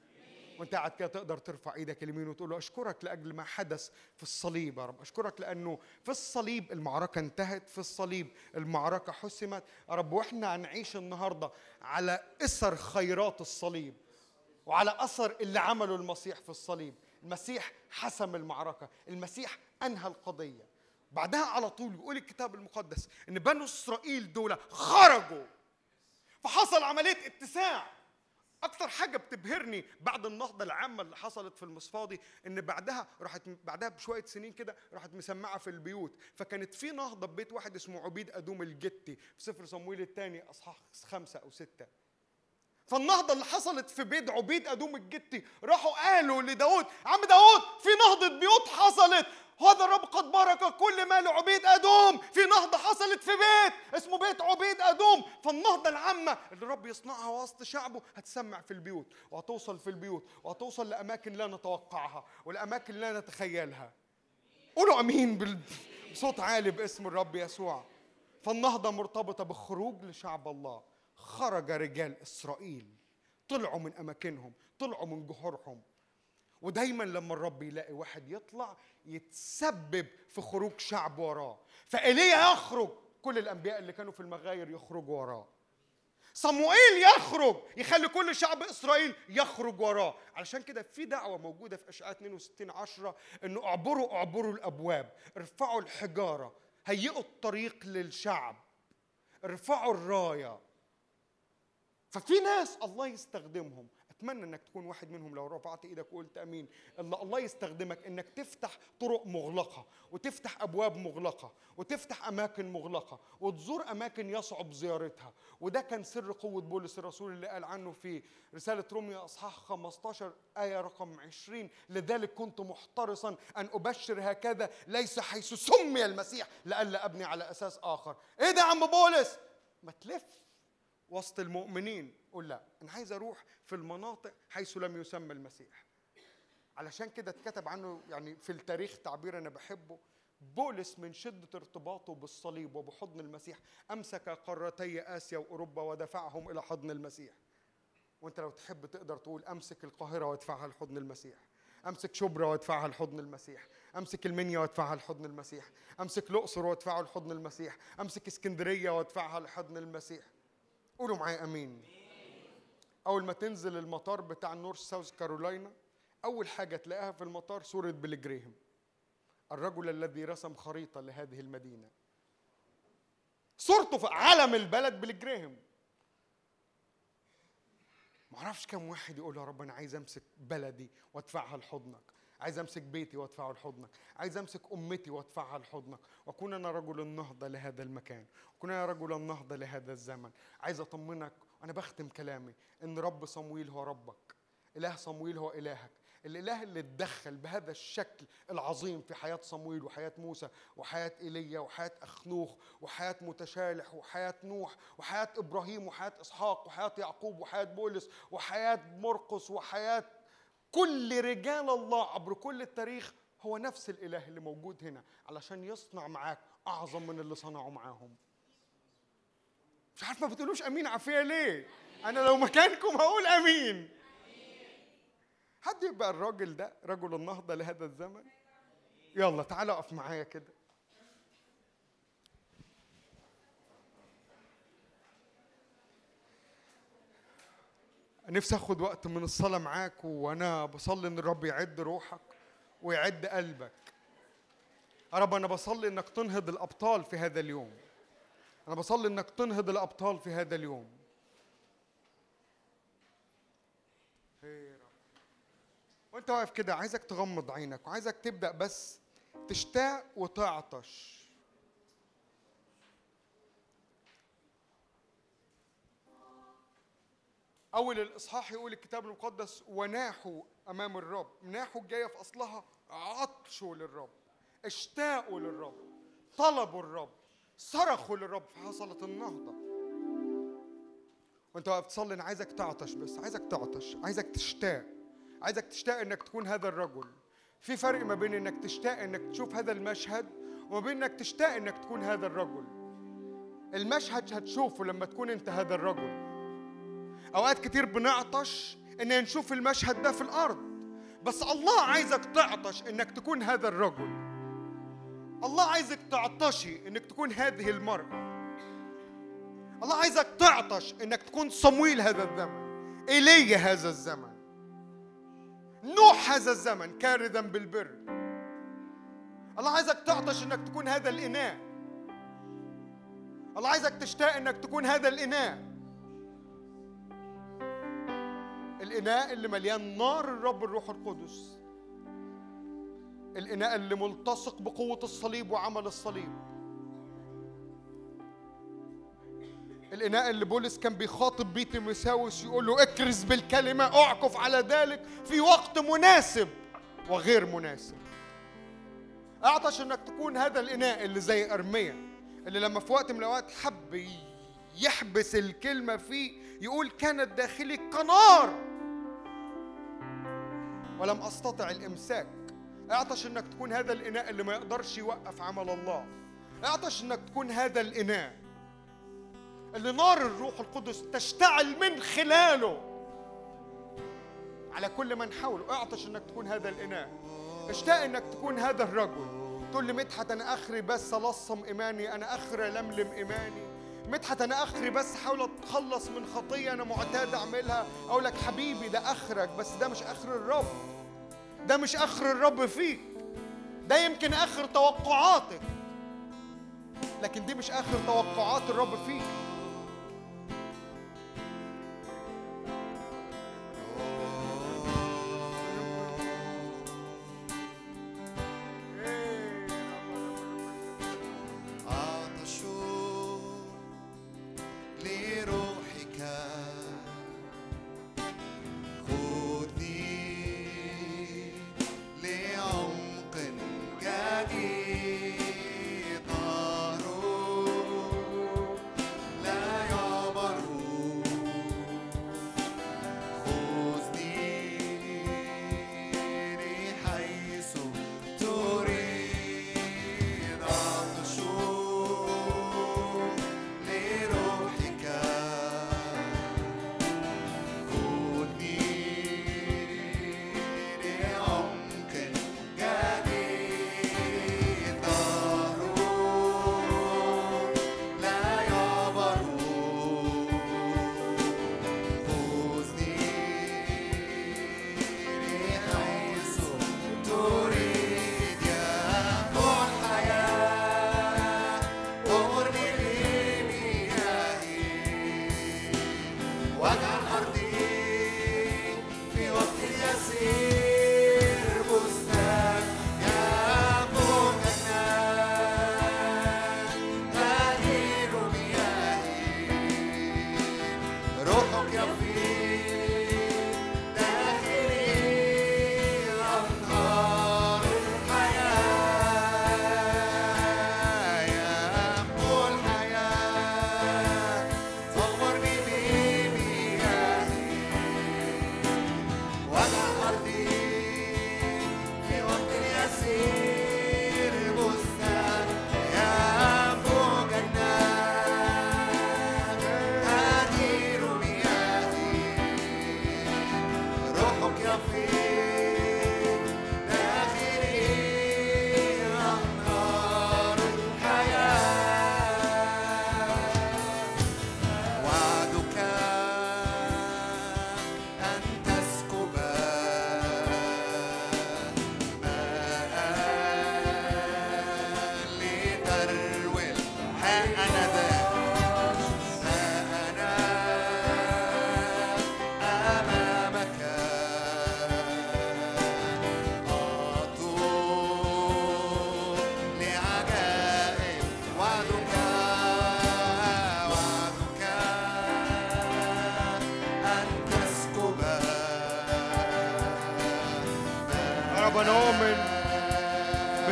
وانت قاعد كده تقدر ترفع إيدك اليمين وتقول له أشكرك لأجل ما حدث في الصليب يا رب. أشكرك لأنه في الصليب المعركة انتهت في الصليب المعركة حسمت. يا رب وإحنا هنعيش النهارده على إثر خيرات الصليب وعلى أثر اللي عمله المسيح في الصليب. المسيح حسم المعركة المسيح أنهى القضية. بعدها على طول يقول الكتاب المقدس إن بنو إسرائيل دول خرجوا. فحصل عملية اتساع. أكتر حاجة بتبهرني بعد النهضة العامة اللي حصلت في المصفاضي إن بعدها راحت بعدها بشوية سنين كده راحت مسمعة في البيوت. فكانت في نهضة ببيت واحد اسمه عبيد أدوم الجتي في سفر صمويل الثاني أصحاح خمسة أو ستة. فالنهضة اللي حصلت في بيت عبيد أدوم الجتي راحوا قالوا لداود عم داود في نهضة بيوت حصلت. هذا الرب قد بارك كل ما لعبيد آدوم. في نهضة حصلت في بيت اسمه بيت عبيد آدوم. فالنهضة العامة اللي الرب يصنعها وسط شعبه هتسمع في البيوت وهتوصل في البيوت وهتوصل لأماكن لا نتوقعها والاماكن لا نتخيلها. قولوا بال- بصوت عالي باسم الرب يسوع. فالنهضة مرتبطة بالخروج لشعب الله. خرج رجال إسرائيل. طلعوا من أماكنهم. طلعوا من جحورهم. ودايما لما الرب يلاقي واحد يطلع يتسبب في خروج شعب وراه. فإيليا يخرج كل الأنبياء اللي كانوا في المغاير يخرجوا وراه. صموئيل يخرج يخلي كل شعب إسرائيل يخرج وراه. علشان كده في دعوة موجودة في اشعياء 62 10 إنه اعبروا اعبروا الأبواب. ارفعوا الحجارة. هيئوا الطريق للشعب. ارفعوا الراية. ففي ناس الله يستخدمهم. أتمنى إنك تكون واحد منهم لو رفعت إيدك وقلت أمين. الله الله يستخدمك إنك تفتح طرق مغلقة وتفتح أبواب مغلقة وتفتح أماكن مغلقة وتزور أماكن يصعب زيارتها. وده كان سر قوة بولس الرسول اللي قال عنه في رسالة روميا أصحاح 15 آية رقم 20 لذلك كنت محترصا أن أبشر هكذا ليس حيث سمي المسيح لئلا أبني على أساس آخر. إيه ده يا عم بولس؟ ما تلف وسط المؤمنين. قول لا أنا عايز أروح في المناطق حيث لم يسمى المسيح. علشان كده اتكتب عنه يعني في التاريخ تعبير أنا بحبه بولس من شدة ارتباطه بالصليب وبحضن المسيح أمسك قارتي آسيا وأوروبا ودفعهم إلى حضن المسيح. وأنت لو تحب تقدر تقول أمسك القاهرة وادفعها لحضن المسيح أمسك شبرا وادفعها لحضن المسيح أمسك المنيا وادفعها لحضن المسيح أمسك الأقصر وادفعها لحضن المسيح أمسك اسكندرية وادفعها لحضن المسيح. قولوا معايا آمين. أول ما تنزل المطار بتاع نورث ساوث كارولاينا أول حاجة تلاقيها في المطار صورة بيلي جريهم الرجل الذي رسم خريطة لهذه المدينة. صورته في علم البلد بيلي جريهم. معرفش كم واحد يقول يا رب أنا عايز أمسك بلدي وأدفعها لحضنك. عايز امسك بيتي وادفعه لحضنك. عايز امسك امتي وادفعها لحضنك. واكون أنا رجل النهضة لهذا المكان. واكون أنا رجل النهضة لهذا الزمن. عايز اطمنك وأنا بختم كلامي ان رب صمويل هو ربك. إله صمويل هو إلهك. الإله اللي اتدخل بهذا الشكل العظيم في حياة صمويل وحياة موسى وحياة ايليا وحياة أخنوخ وحياة متشالح وحياة نوح وحياة إبراهيم وحياة إسحاق وحياة يعقوب وحياة بولس وحياة مرقس وحياة كل رجال الله عبر كل التاريخ هو نفس الإله اللي موجود هنا علشان يصنع معاك أعظم من اللي صنعوا معاهم. مش عارف ما بتقولوش أمين عافية ليه؟ أنا لو مكانكم هقول أمين. حد يبقى الراجل ده رجل النهضة لهذا الزمن؟ يلا تعالى اقف معايا كده. نفسي آخد وقت من الصلاة معاك وأنا بصلي إن الرب يعد روحك ويعد قلبك. يا رب أنا بصلي إنك تنهض الأبطال في هذا اليوم. أنا بصلي إنك تنهض الأبطال في هذا اليوم. وأنت واقف كده عايزك تغمض عينك وعايزك تبدأ بس تشتاق وتعطش. أول الإصحاح يقول الكتاب المقدس وناحوا أمام الرب. ناحوا الجاية في أصلها عطشوا للرب اشتاقوا للرب طلبوا الرب صرخوا للرب فحصلت النهضة. وأنت واقف تصلي أنا عايزك تعطش بس عايزك تعطش عايزك تشتاق عايزك تشتاق إنك تكون هذا الرجل. في فرق ما بين إنك تشتاق إنك تشوف هذا المشهد وما بين إنك تشتاق إنك تكون هذا الرجل. المشهد هتشوفه لما تكون أنت هذا الرجل. أوقات كتير بنعطش إن نشوف المشهد ده في الأرض. بس الله عايزك تعطش إنك تكون هذا الرجل. الله عايزك تعطشي إنك تكون هذه المرأة. الله عايزك تعطش إنك تكون صمويل هذا الزمن إيليا هذا الزمن. نوح هذا الزمن كاردا بالبر. الله عايزك تعطش إنك تكون هذا الإناء. الله عايزك تشتاق إنك تكون هذا الإناء. الإناء اللي مليان نار الرب الروح القدس. الإناء اللي ملتصق بقوة الصليب وعمل الصليب. الإناء اللي بولس كان بيخاطب بيه تيموثاوس يقول له اكرز بالكلمة اعكف على ذلك في وقت مناسب وغير مناسب. أعطش إنك تكون هذا الإناء اللي زي أرميا اللي لما في وقت من الأوقات حب يحبس الكلمة فيه يقول كانت داخلي كنار ولم أستطع الإمساك. اعطش إنك تكون هذا الإناء اللي ما يقدرش يوقف عمل الله. اعطش إنك تكون هذا الإناء اللي نار الروح القدس تشتعل من خلاله على كل من حوله. اعطش إنك تكون هذا الإناء. اشتاق إنك تكون هذا الرجل. تقول لي مدحت أنا آخري بس الصم إيماني أنا آخري لملم إيماني. مدحت أنا أخري بس احاول أتخلص من خطية أنا معتاد أعملها. أقول لك حبيبي ده أخرك بس ده مش آخر الرب. ده مش آخر الرب فيك. ده يمكن آخر توقعاتك. لكن دي مش آخر توقعات الرب فيك.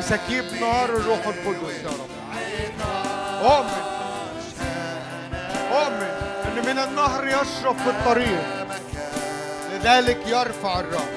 بسكيب نار الروح القدس يا رب. اؤمن اؤمن أن من النهر يشرب في الطريق. لذلك يرفع الرأس.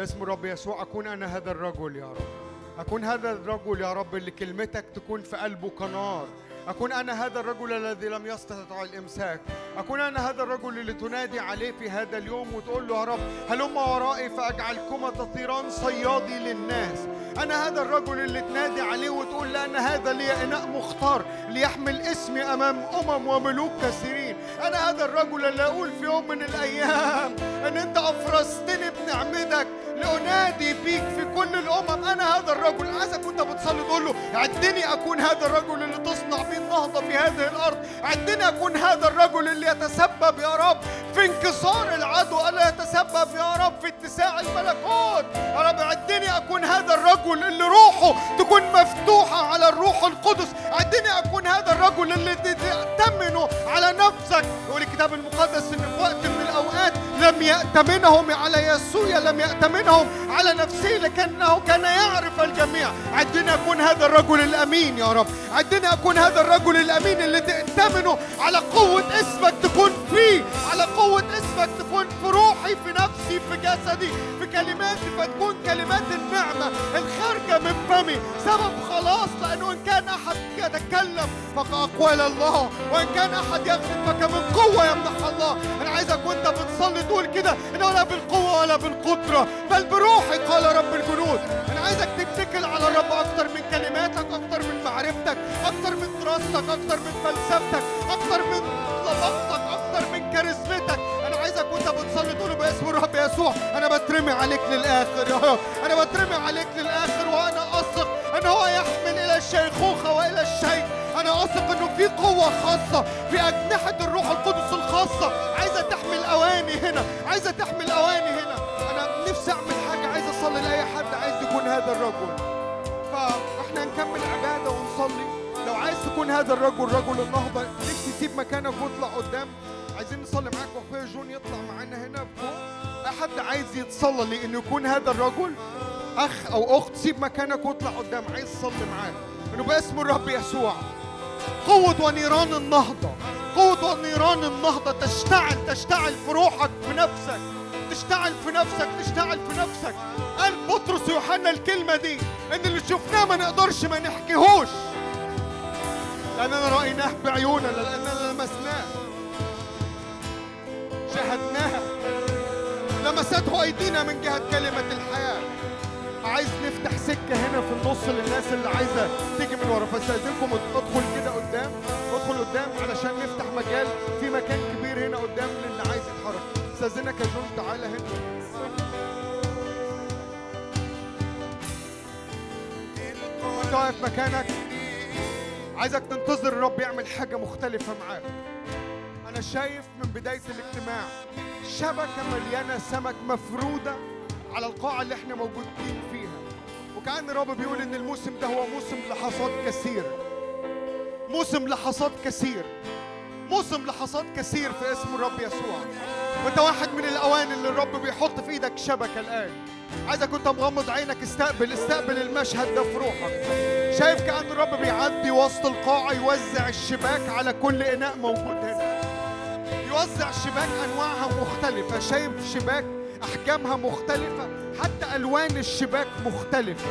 باسم الرب يسوع أكون أنا هذا الرجل يا رب. أكون هذا الرجل يا رب اللي كلمتك تكون في قلبه كنار أكون أنا هذا الرجل الذي لم يستطع الإمساك. أكون أنا هذا الرجل اللي تنادي عليه في هذا اليوم وتقول له يا رب هلم ورائي فأجعلكما تطيران صيادي للناس. أنا هذا الرجل اللي تنادي عليه وتقول لأن هذا لي إناء مختار ليحمل اسمي أمام أمم وملوك كثيرين. أنا هذا الرجل اللي أقول في يوم من الأيام أن أنت أفرزتني كل الأمم أنا هذا الرجل. عايزك وأنت بتصلي تقول له عدني أكون هذا الرجل اللي تصنع بيه النهضة في هذه الأرض. عدني أكون هذا الرجل اللي يتسبب يا رب في انكسار العدو. ألا يتسبب يا رب في اتساع الملكوت؟ يا رب عدني أكون هذا الرجل اللي روحه تكون مفتوحة على الروح القدس. عدني أكون هذا الرجل اللي تأتمنه على نفسك. يقول الكتاب المقدس إن في وقت من الأوقات لم يأتمنهم على يسوع لم يأتمنهم على نفسه لكنه كان يعرف الجميع. عدني أكون هذا الرجل الأمين يا رب. عدني أكون هذا الرجل الأمين اللي تأتمنه على قوة اسمك تكون فيه على قوة اسمك تكون في روحي في نفسي في جسدي في كلماتي. فتكون كلمات النعمة الخارجة من فمي. سبب خلاص لأنه إن كان أحد يتكلم فكأقوال الله وإن كان أحد يغفر فكمن قوة يمنح الله. أنا عايزك وأنت بتصلي تقول كده إنه لا بالقوة ولا بالقدرة بل بروحي قال رب الجنود. أنا عايزك تتكل على الرب أكتر من كلماتك أكتر من معرفتك أكتر من دراستك أكتر من فلسفتك أكتر من لبقتك أكتر من كاريزمتك. أنا عايزك وأنت بتصلي تقول باسم الرب يسوع أنا بترمي عليك للآخر. يا رب أنا بترمي عليك للآخر وأنا أثق أن هو يحمل إلى الشيخوخة وإلى الشيء أنا أثق إنه في قوة خاصة في أجنحة الروح القدس الخاصة. عايزة تحمل أواني هنا عايزة تحمل أواني هنا. أنا نفسي أعمل حاجة عايز أصلي لأي حد عايز يكون هذا الرجل. فإحنا نكمل عبادة ونصلي. لو عايز تكون هذا الرجل رجل النهضة نفسي تسيب مكانك واطلع قدام. عايزين نصلي معاك وأخويا جون يطلع معانا هنا فوق. احد عايز يتصلى لإنه يكون هذا الرجل؟ أخ أو أخت سيب مكانك وأطلع قدام. عايز تصلي معاك إنه باسم الرب يسوع. قوة ونيران النهضة. قوة ونيران النهضة تشتعل تشتعل في روحك في نفسك. تشتعل في نفسك تشتعل في نفسك. قال بطرس ويوحنا الكلمة دي إن اللي شفناه ما نقدرش ما نحكيهوش. لأننا رأيناه بعيوننا لأننا لمسناه. شاهدناه لمسته أيدينا من جهة كلمة الحياة. عايز نفتح سكة هنا في النص للناس اللي عايزة تيجي من ورا. فاستأذنكم ادخل كده قدام ادخل قدام علشان نفتح مجال. في مكان كبير هنا قدام للي عايز يتحرك. استأذنك يا جون تعالى هنا. وانت واقف مكانك. عايزك تنتظر الرب يعمل حاجة مختلفة معاك. أنا شايف من بداية الاجتماع شبكة مليانة سمك مفرودة. على القاعة اللي إحنا موجودين فيها. وكأن الرب بيقول إن الموسم ده هو موسم لحصاد كثير موسم لحصاد كثير. موسم لحصاد كثير في اسم الرب يسوع. وانت واحد من الأوان اللي الرب بيحط في إيدك شبكة الآن. عايزك وانت مغمض عينك استقبل استقبل المشهد ده في روحك. شايف كأن الرب بيعدي وسط القاعة يوزع الشباك على كل إناء موجود هنا. يوزع شباك أنواعها مختلفة. شايف شباك أحجامها مختلفة حتى ألوان الشباك مختلفة.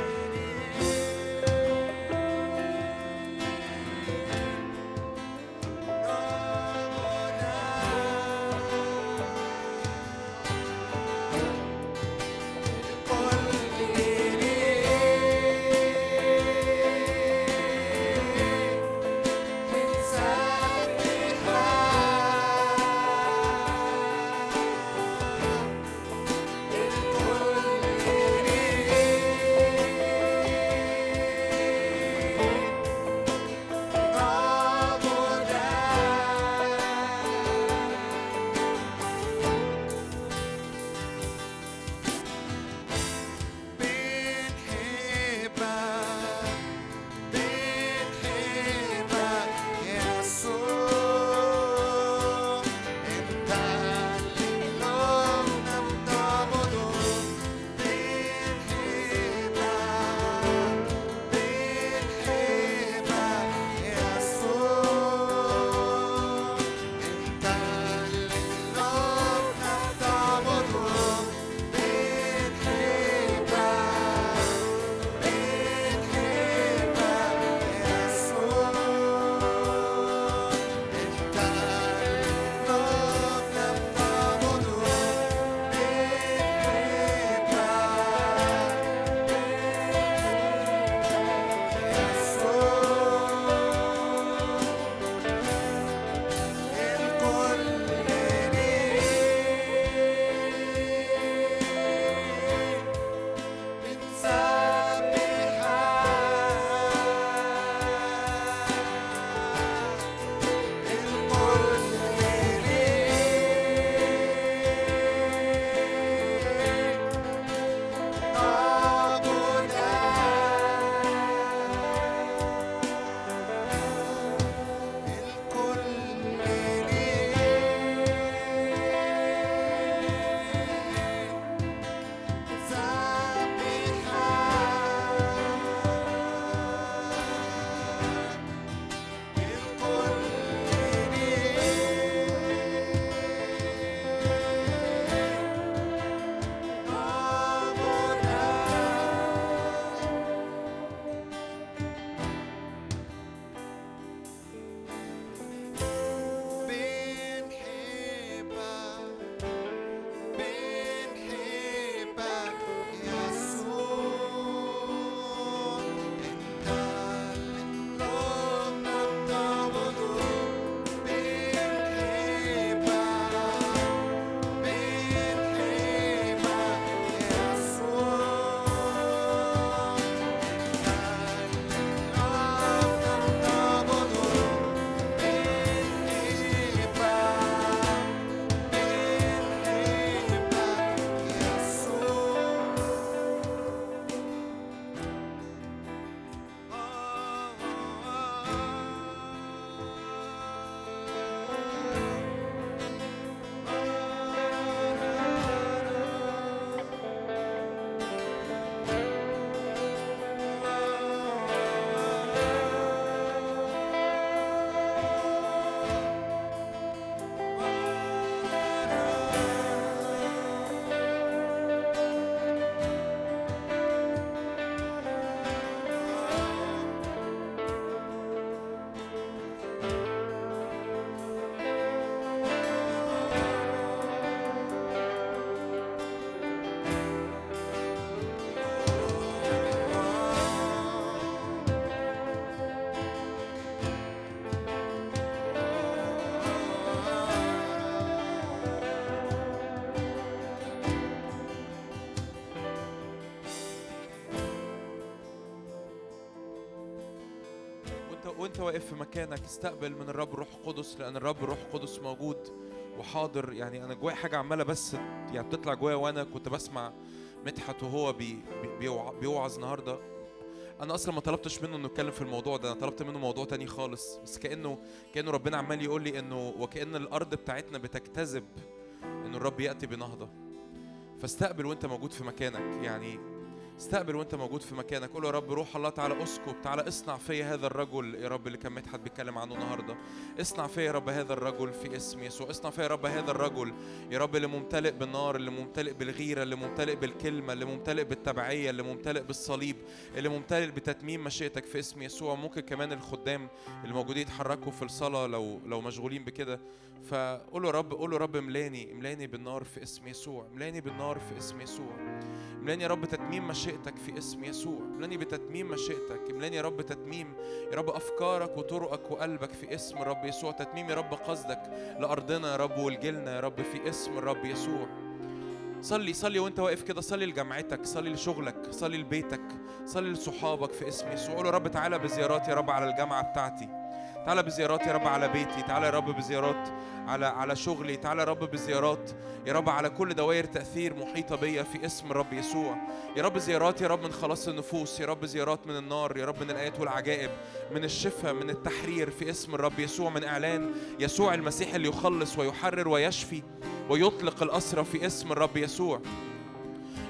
واقف في مكانك استقبل من الرب روح قدس لأن الرب روح قدس موجود وحاضر. يعني أنا جوايا حاجة عمالة بس يعني بتطلع جوايا وأنا كنت بسمع مدحت وهو بي بي- بيوع- بيوعظ النهارده. أنا أصلا ما طلبتش منه إنه يتكلم في الموضوع ده أنا طلبت منه موضوع تاني خالص. بس كأنه كأنه ربنا عمال يقول لي إنه وكأن الأرض بتاعتنا بتجتذب إنه الرب يأتي بنهضة. فاستقبل وأنت موجود في مكانك. يعني استقبل وانت موجود في مكانك. قول يا رب روح الله تعالى اسكب تعالى اصنع فيا هذا الرجل يا رب اللي كان مدحت بيتكلم عنه النهارده. اصنع فيا يا رب هذا الرجل في اسم يسوع. اصنع فيا يا رب هذا الرجل يا رب اللي ممتلئ بالنار اللي ممتلئ بالغيرة اللي ممتلئ بالكلمة اللي ممتلئ بالتبعية اللي ممتلئ بالصليب اللي ممتلئ بتتميم مشيئتك في اسم يسوع. ممكن كمان الخدام الموجودين يتحركوا في الصلاة لو لو مشغولين بكده. فقول له رب قول له رب املاني املاني بالنار في اسم يسوع املاني بالنار في اسم يسوع. املاني يا رب تتميم مشيئتك في اسم يسوع. املأني بتتميم مشيئتك. املأني يا رب تتميم يا رب أفكارك وطرقك وقلبك في اسم الرب يسوع. تتميم يا رب قصدك لأرضنا يا رب ولجيلنا يا رب في اسم الرب يسوع. صلي صلي وانت واقف كده. صلي لجامعتك صلي لشغلك صلي لبيتك صلي لصحابك في اسم يسوع. قول يا رب تعالى بزيارات يا رب على الجامعة بتاعتي. تعالى بزيارات يا رب على بيتي تعالى يا رب بزيارات على على شغلي تعالى يا رب بزيارات يا رب على كل دوائر تأثير محيطة بيا في اسم الرب يسوع يا رب زيارات يا رب من خلاص النفوس يا رب زيارات من النار يا رب من الآيات والعجائب من الشفاء من التحرير في اسم الرب يسوع من إعلان يسوع المسيح اللي يخلص ويحرر ويشفي ويطلق الأسرى في اسم الرب يسوع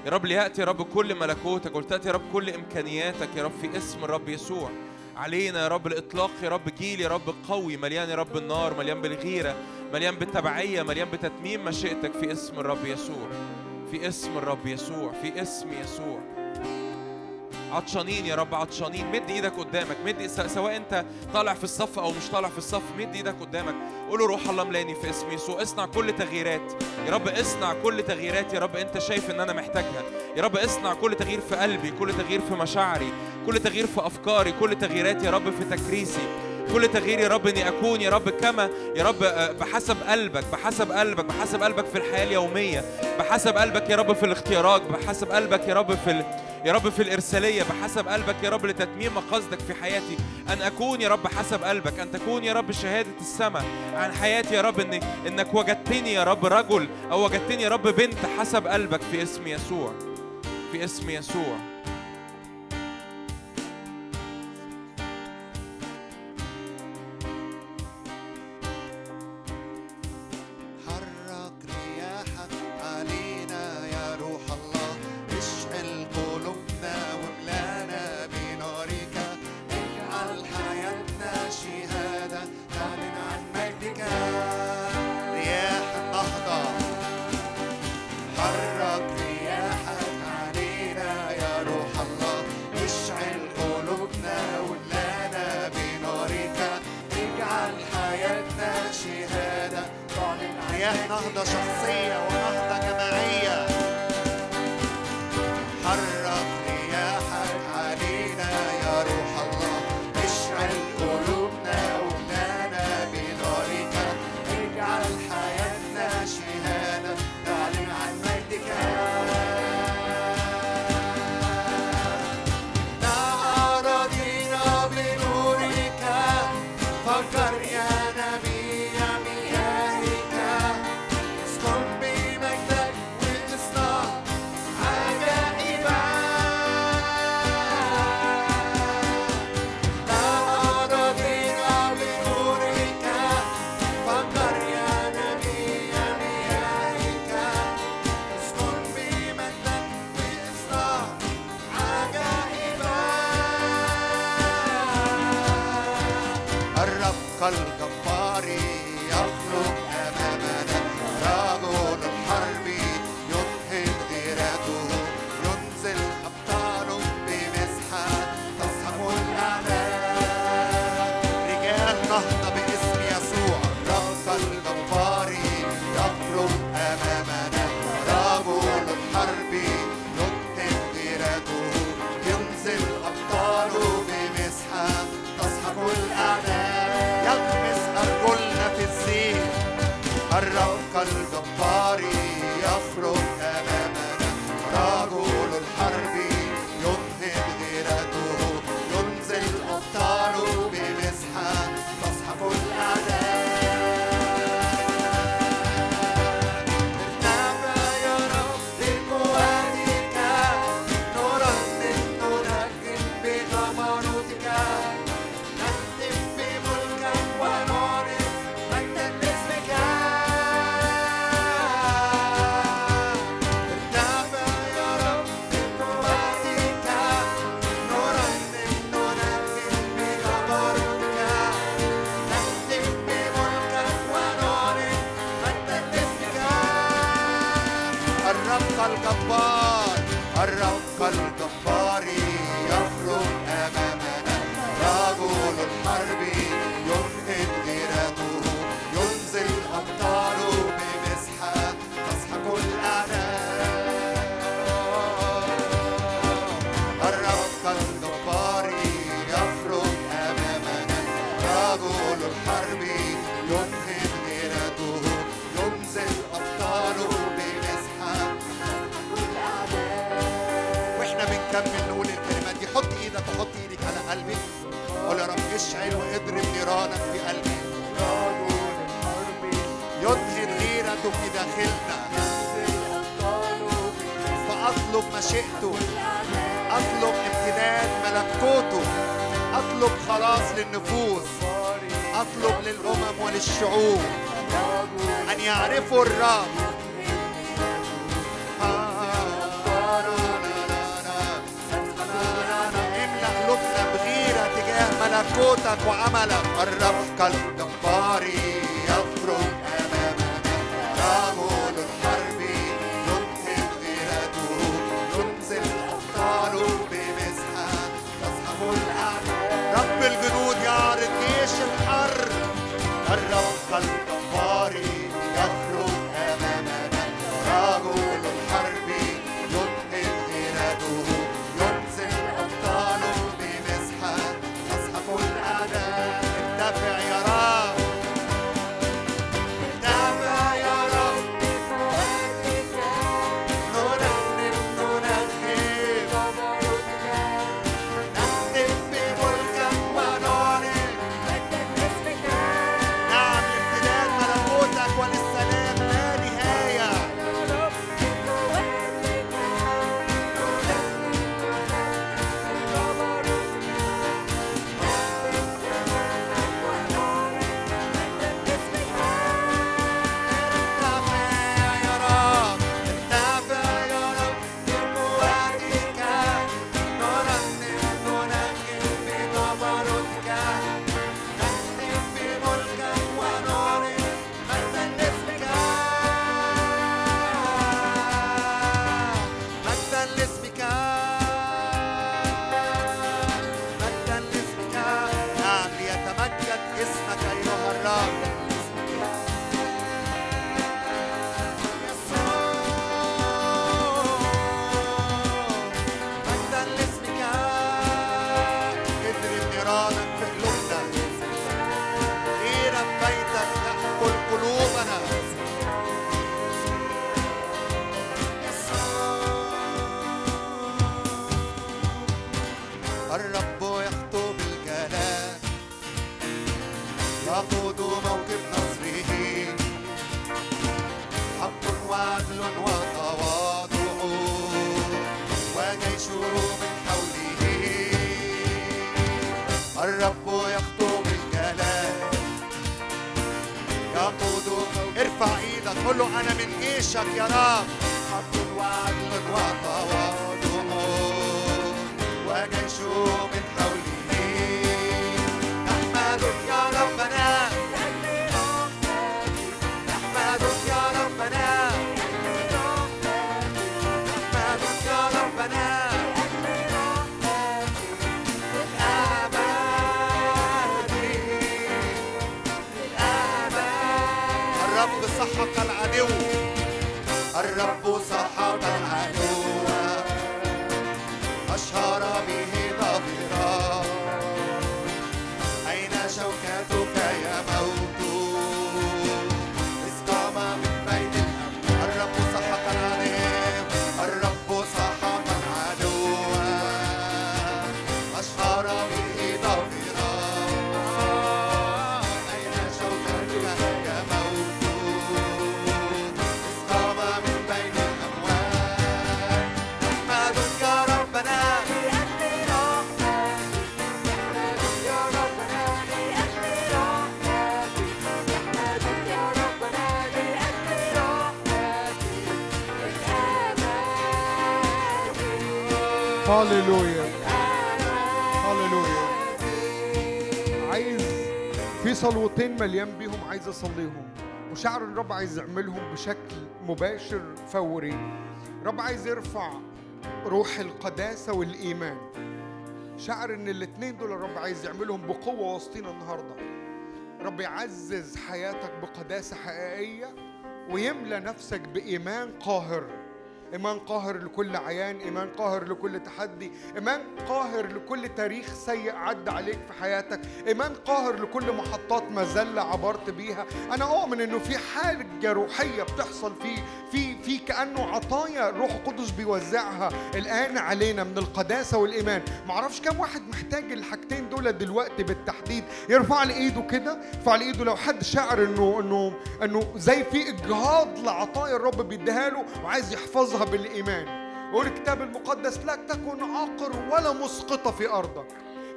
يا رب ليأتي يا رب كل ملكوتك ولتأتي يا رب كل إمكانياتك يا رب في اسم الرب يسوع علينا يا رب الإطلاق يا رب جيل يا رب قوي مليان يا رب النار مليان بالغيرة مليان بالتبعية مليان بتتميم مشيئتك في اسم الرب يسوع في اسم الرب يسوع في اسم يسوع. عطشانين يا رب عطشانين. مد إيدك قدامك. مد سواء انت طالع في الصف أو مش طالع في الصف مد إيدك قدامك. قول له روح الله ملاني في اسم يسوع اصنع كل تغييرات. يا رب اصنع كل تغييرات. يا رب انت شايف ان أنا محتاجها. يا رب اصنع كل تغيير في قلبي كل تغيير في مشاعري كل تغيير في افكاري كل تغييرات يا رب في تكريسي. كل تغيير يا رب اني اكون يا رب كما يا رب آه، بحسب قلبك بحسب قلبك بحسب قلبك في الحياة اليومية بحسب قلبك يا رب في الاختيارات بحسب قلبك يا رب في. يا رب في الإرسالية بحسب قلبك يا رب لتتميم مقاصدك في حياتي. أن أكون يا رب حسب قلبك أن تكون يا رب شهادة السماء عن حياتي يا رب إن... إنك وجدتني يا رب رجل أو وجدتني يا رب بنت حسب قلبك في اسم يسوع. في اسم يسوع. هاليلويا هاليلويا عايز في صلوتين مليان بيهم عايز أصليهم. وشعر الرب عايز يعملهم بشكل مباشر فوري. رب عايز يرفع روح القداسة والإيمان. شعر إن الاتنين دول الرب عايز يعملهم بقوة وسطينا النهاردة. رب يعزز حياتك بقداسة حقيقية ويملى نفسك بإيمان قاهر. إيمان قاهر لكل عيان إيمان قاهر لكل تحدي إيمان قاهر لكل تاريخ سيء عدى عليك في حياتك إيمان قاهر لكل محطات مذلة عبرت بيها. أنا أؤمن إنه في حاجة روحية بتحصل في في في كأنه عطايا الروح القدس بيوزعها الآن علينا من القداسة والإيمان. معرفش كم واحد محتاج الحاجتين دول دلوقتي بالتحديد. يرفع لي إيده كده يرفع لي إيده لو حد شعر إنه إنه إنه زي في إجهاض لعطايا الرب بيديها له وعايز يحفظها. بالإيمان. يقول الكتاب المقدس لا تكن عاقر ولا مسقطة في أرضك.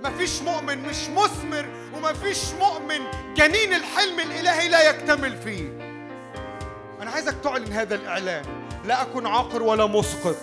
مفيش مؤمن مش مثمر ومفيش مؤمن جنين الحلم الإلهي لا يكتمل فيه. أنا عايزك تعلن هذا الإعلان. لا أكن عاقر ولا مسقط.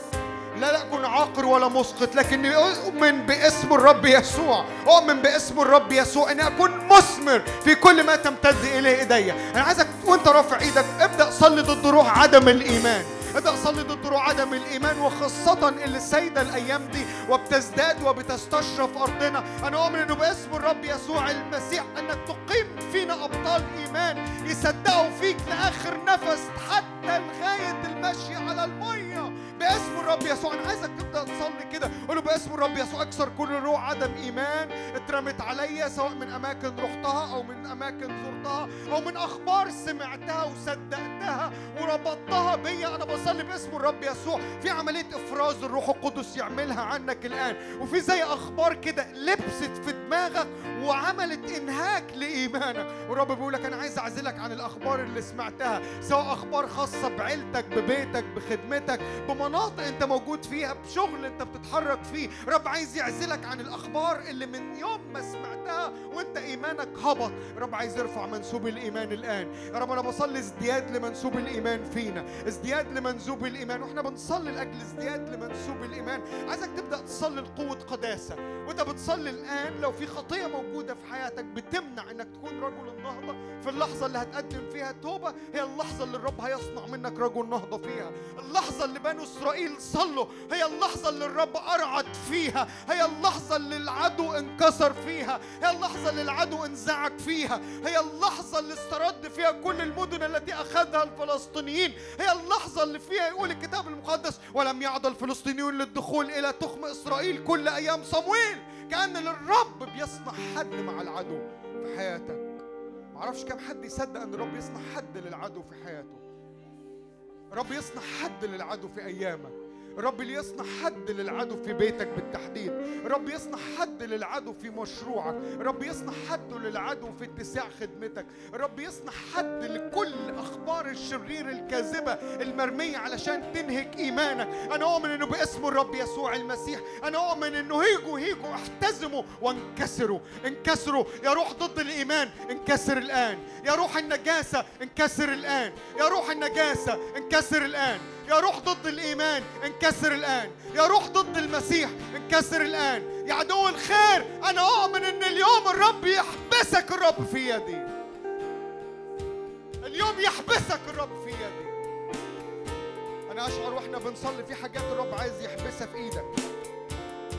لا لا أكن عاقر ولا مسقط لكني أؤمن باسم الرب يسوع. أؤمن باسم الرب يسوع أن أكون مثمر في كل ما تمتد إليه إيديا. أنا عايزك وأنت رافع إيدك ابدأ صلي ضد روح عدم الإيمان. ابدأ صلي ضد روح عدم الإيمان وخاصة اللي سايدة الأيام دي وبتزداد وبتستشرف أرضنا. أنا أؤمن أنه باسم الرب يسوع المسيح أنك تقيم فينا أبطال إيمان يصدقوا فيك لآخر نفس حتى لغاية المشي على المية. باسم الرب يسوع أنا عايزك تبدأ تصلي كده. قول له باسم الرب يسوع اكسر كل روح عدم إيمان. اترمت عليا سواء من أماكن رحتها أو من أماكن زرتها أو من أخبار سمعتها وصدقتها وربطتها بيا. أنا بصلي باسم الرب يسوع. في عملية إفراز الروح القدس يعملها عنك الآن. وفي زي أخبار كده لبست في دماغك وعملت إنهاك لإيمانك. والرب بيقول لك أنا عايز أعزلك عن الأخبار اللي سمعتها سواء أخبار خاصة بعيلتك ببيتك بخدمتك بمناطق أنت موجود فيها بشغل أنت بتتحرك فيه. رب عايز يعزلك عن الأخبار اللي من يوم ما سمعتها وأنت إيمانك هبط. رب عايز يرفع منسوب الإيمان الآن. يا رب أنا بصلي ازدياد لمنسوب الإيمان فينا. ازدياد لمنسوب الإيمان. وإحنا بنصلي لأجل ازدياد لمنسوب الإيمان. عايزك تبدأ تصلي لقوة قداسة. وأنت بتصلي الآن لو في خطية موجودة في حياتك بتمنع إنك تكون رجل النهضة في اللحظة اللي هتقدم فيها توبة هي اللحظة اللي الرب هيصنع منك رجل نهضة فيها. اللحظة اللي بنو إسرائيل صلوا هي اللحظة اللي الرب أرعد فيها. هي اللحظة اللي العدو انكسر فيها. هي اللحظة اللي العدو انزعج فيها. هي اللحظة اللي استرد فيها كل المدن التي أخذها الفلسطينيين. هي اللحظة اللي فيها يقول الكتاب المقدس ولم يعد الفلسطينيون للدخول إلى تخم إسرائيل كل أيام صمويل. كأن الرب بيصنع حد مع العدو في حياتك. معرفش كم حد يصدق إن الرب يصنع حد للعدو في حياته. الرب يصنع حد للعدو في أيامك. الرب اللي يصنع حد للعدو في بيتك بالتحديد. الرب يصنع حد للعدو في مشروعك. الرب يصنع حد للعدو في اتساع خدمتك. الرب يصنع حد لكل أخبار الشرير الكاذبة المرمية علشان تنهك إيمانك. أنا اؤمن إنه باسم الرب يسوع المسيح. أنا اؤمن إنه هيجوا هيجوا احتزموا وانكسروا. انكسروا. يا روح ضد الإيمان انكسر الآن. يا روح النجاسة انكسر الآن. يا روح النجاسة انكسر الآن. يا روح ضد الإيمان انكسر الآن. يا روح ضد المسيح انكسر الآن. يا عدو الخير أنا أؤمن إن اليوم الرب يحبسك الرب في يدي. اليوم يحبسك الرب في يدي. أنا أشعر وإحنا بنصلي في حاجات الرب عايز يحبسها في إيدك.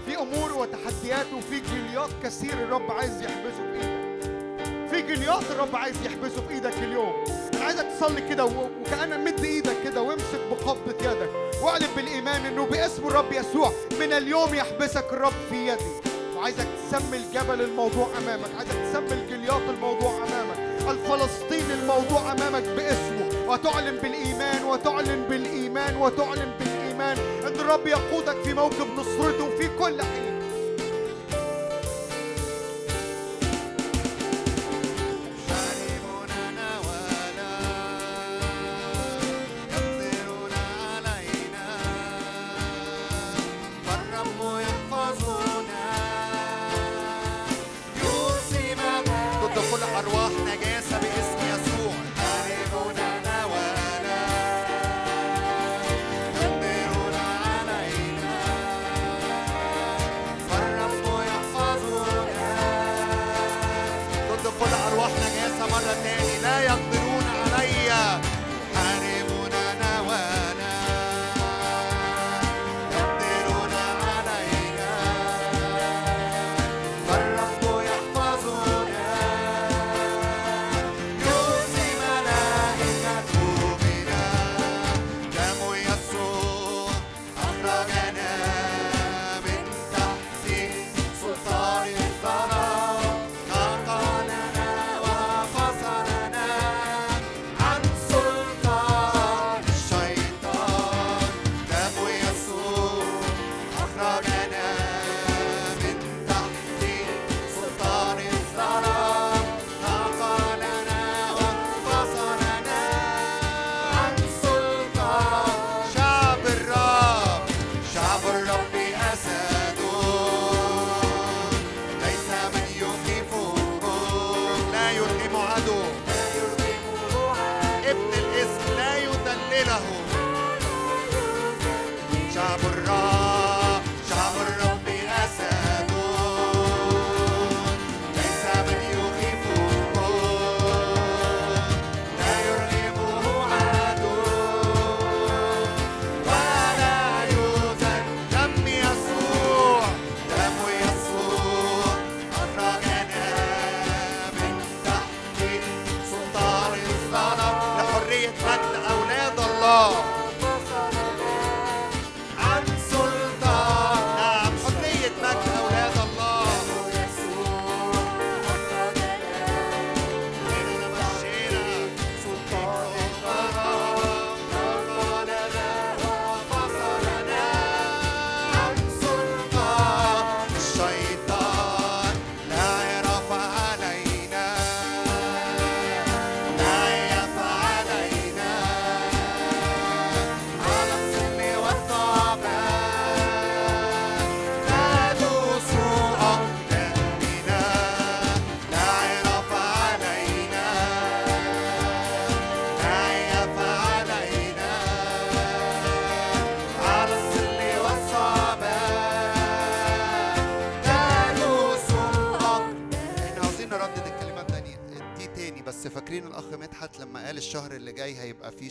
في أمور وتحديات وفي جليات كثير الرب عايز يحبسه في إيدك. في جليات الرب عايز يحبسه في إيدك اليوم. أنا عايزك تصلي كده و- وكأنك مد إيدك كده وامسك بقبضة يدك. واعلن بالإيمان إنه باسم الرب يسوع من اليوم يحبسك الرب في يدي. وعايزك تسمي الجبل الموضوع أمامك. عايزك تسمي الجليات الموضوع أمامك. الفلسطين الموضوع أمامك باسمه. وتعلن بالإيمان وتعلن بالإيمان وتعلن بالإيمان إن الرب يقودك في موكب نصرته في كل حين.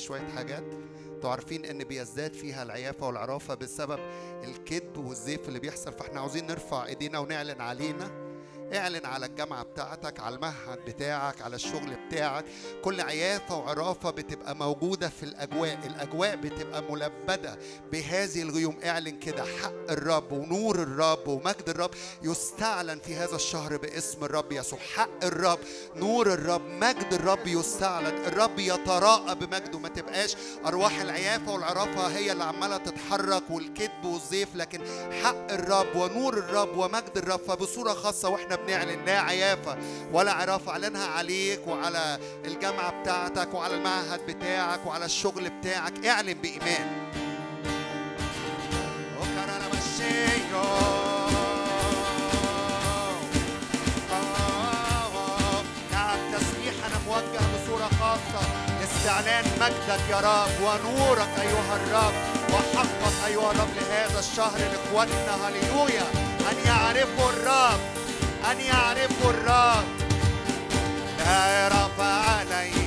شوية حاجات أنتوا عارفين إن بيزداد فيها العيافة والعرافة بسبب الكذب والزيف اللي بيحصل. فإحنا عاوزين نرفع إيدينا ونعلن علينا. اعلن على الجامعة بتاعتك على المعهد بتاعك على الشغل بتاعك. كل عيافة وعرافة بتبقى موجودة في الأجواء. الأجواء بتبقى ملبدة بهذه الغيوم. اعلن كده حق الرب ونور الرب ومجد الرب يستعلن في هذا الشهر باسم الرب يسوع. حق الرب نور الرب مجد الرب يستعلن. الرب يتراءى بمجده. ما تبقاش أرواح العيافة والعرافة هي اللي عمالة تتحرك والكذب والزيف لكن حق الرب ونور الرب ومجد الرب. فبصورة خاصة وإحنا بنعلن لا عيافة ولا عرافة اعلنها عليك وعلى الجامعة بتاعتك وعلى المعهد بتاعك وعلى الشغل بتاعك اعلن بإيمان. نعم تسبيحنا موجه بصورة خاصة. لاستعلان مجدك يا رب ونورك أيها الرب. وحقك أيها الرب لهذا الشهر لإخواتنا هللويا. أن يعرفوا الرب. أن يعرفوا الرب. لا يرفع علينا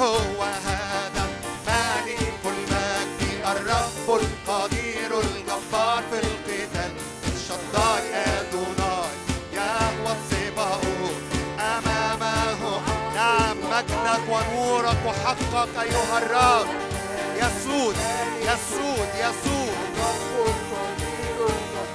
هو هذا مالك المجد الرب القدير الجبار في القتال. الشداي أدوناي يهوى الصباؤون أمامه. نعم مجدك ونورك وحقك أيها الرب. يسود يسود يسود.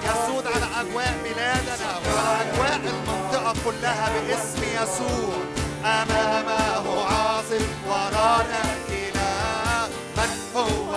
يسود على أجواء بلادنا وعلى أجواء المنطقة كلها باسم يسوع أمامه عاصف ورانا إله. من هو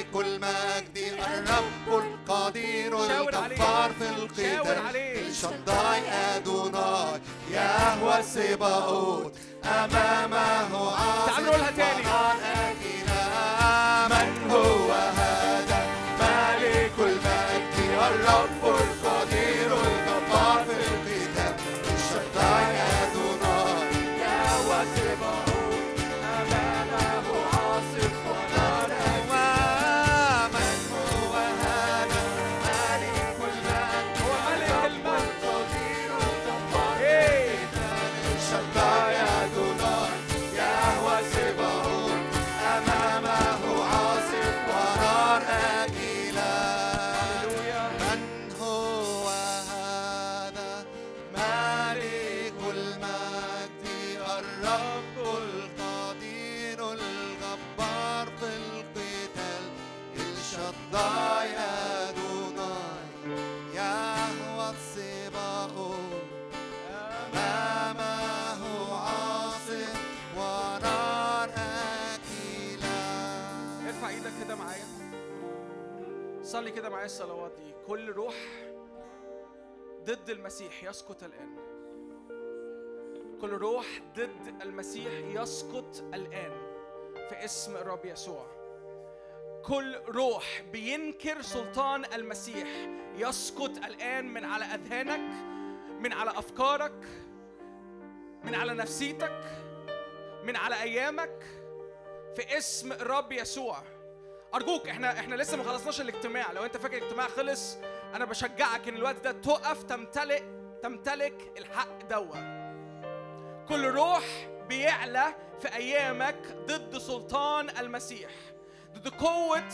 مالك المجد الرب القدير. الجبار في القتال. الشداي أدوناي يهوى السباؤون أمامه عاصف تعالوا نقولها تاني. من هو هذا معايا الصلوات دي. كل روح ضد المسيح يسقط الآن. كل روح ضد المسيح يسقط الآن في اسم الرب يسوع. كل روح بينكر سلطان المسيح يسقط الآن من على أذهانك من على أفكارك من على نفسيتك من على أيامك في اسم الرب يسوع. أرجوك إحنا إحنا لسه ما خلصناش الاجتماع. لو أنت فاكر الاجتماع خلص أنا بشجعك إن الوقت ده تقف تمتلئ تمتلك الحق دوا كل روح بيعلى في أيامك ضد سلطان المسيح ضد قوة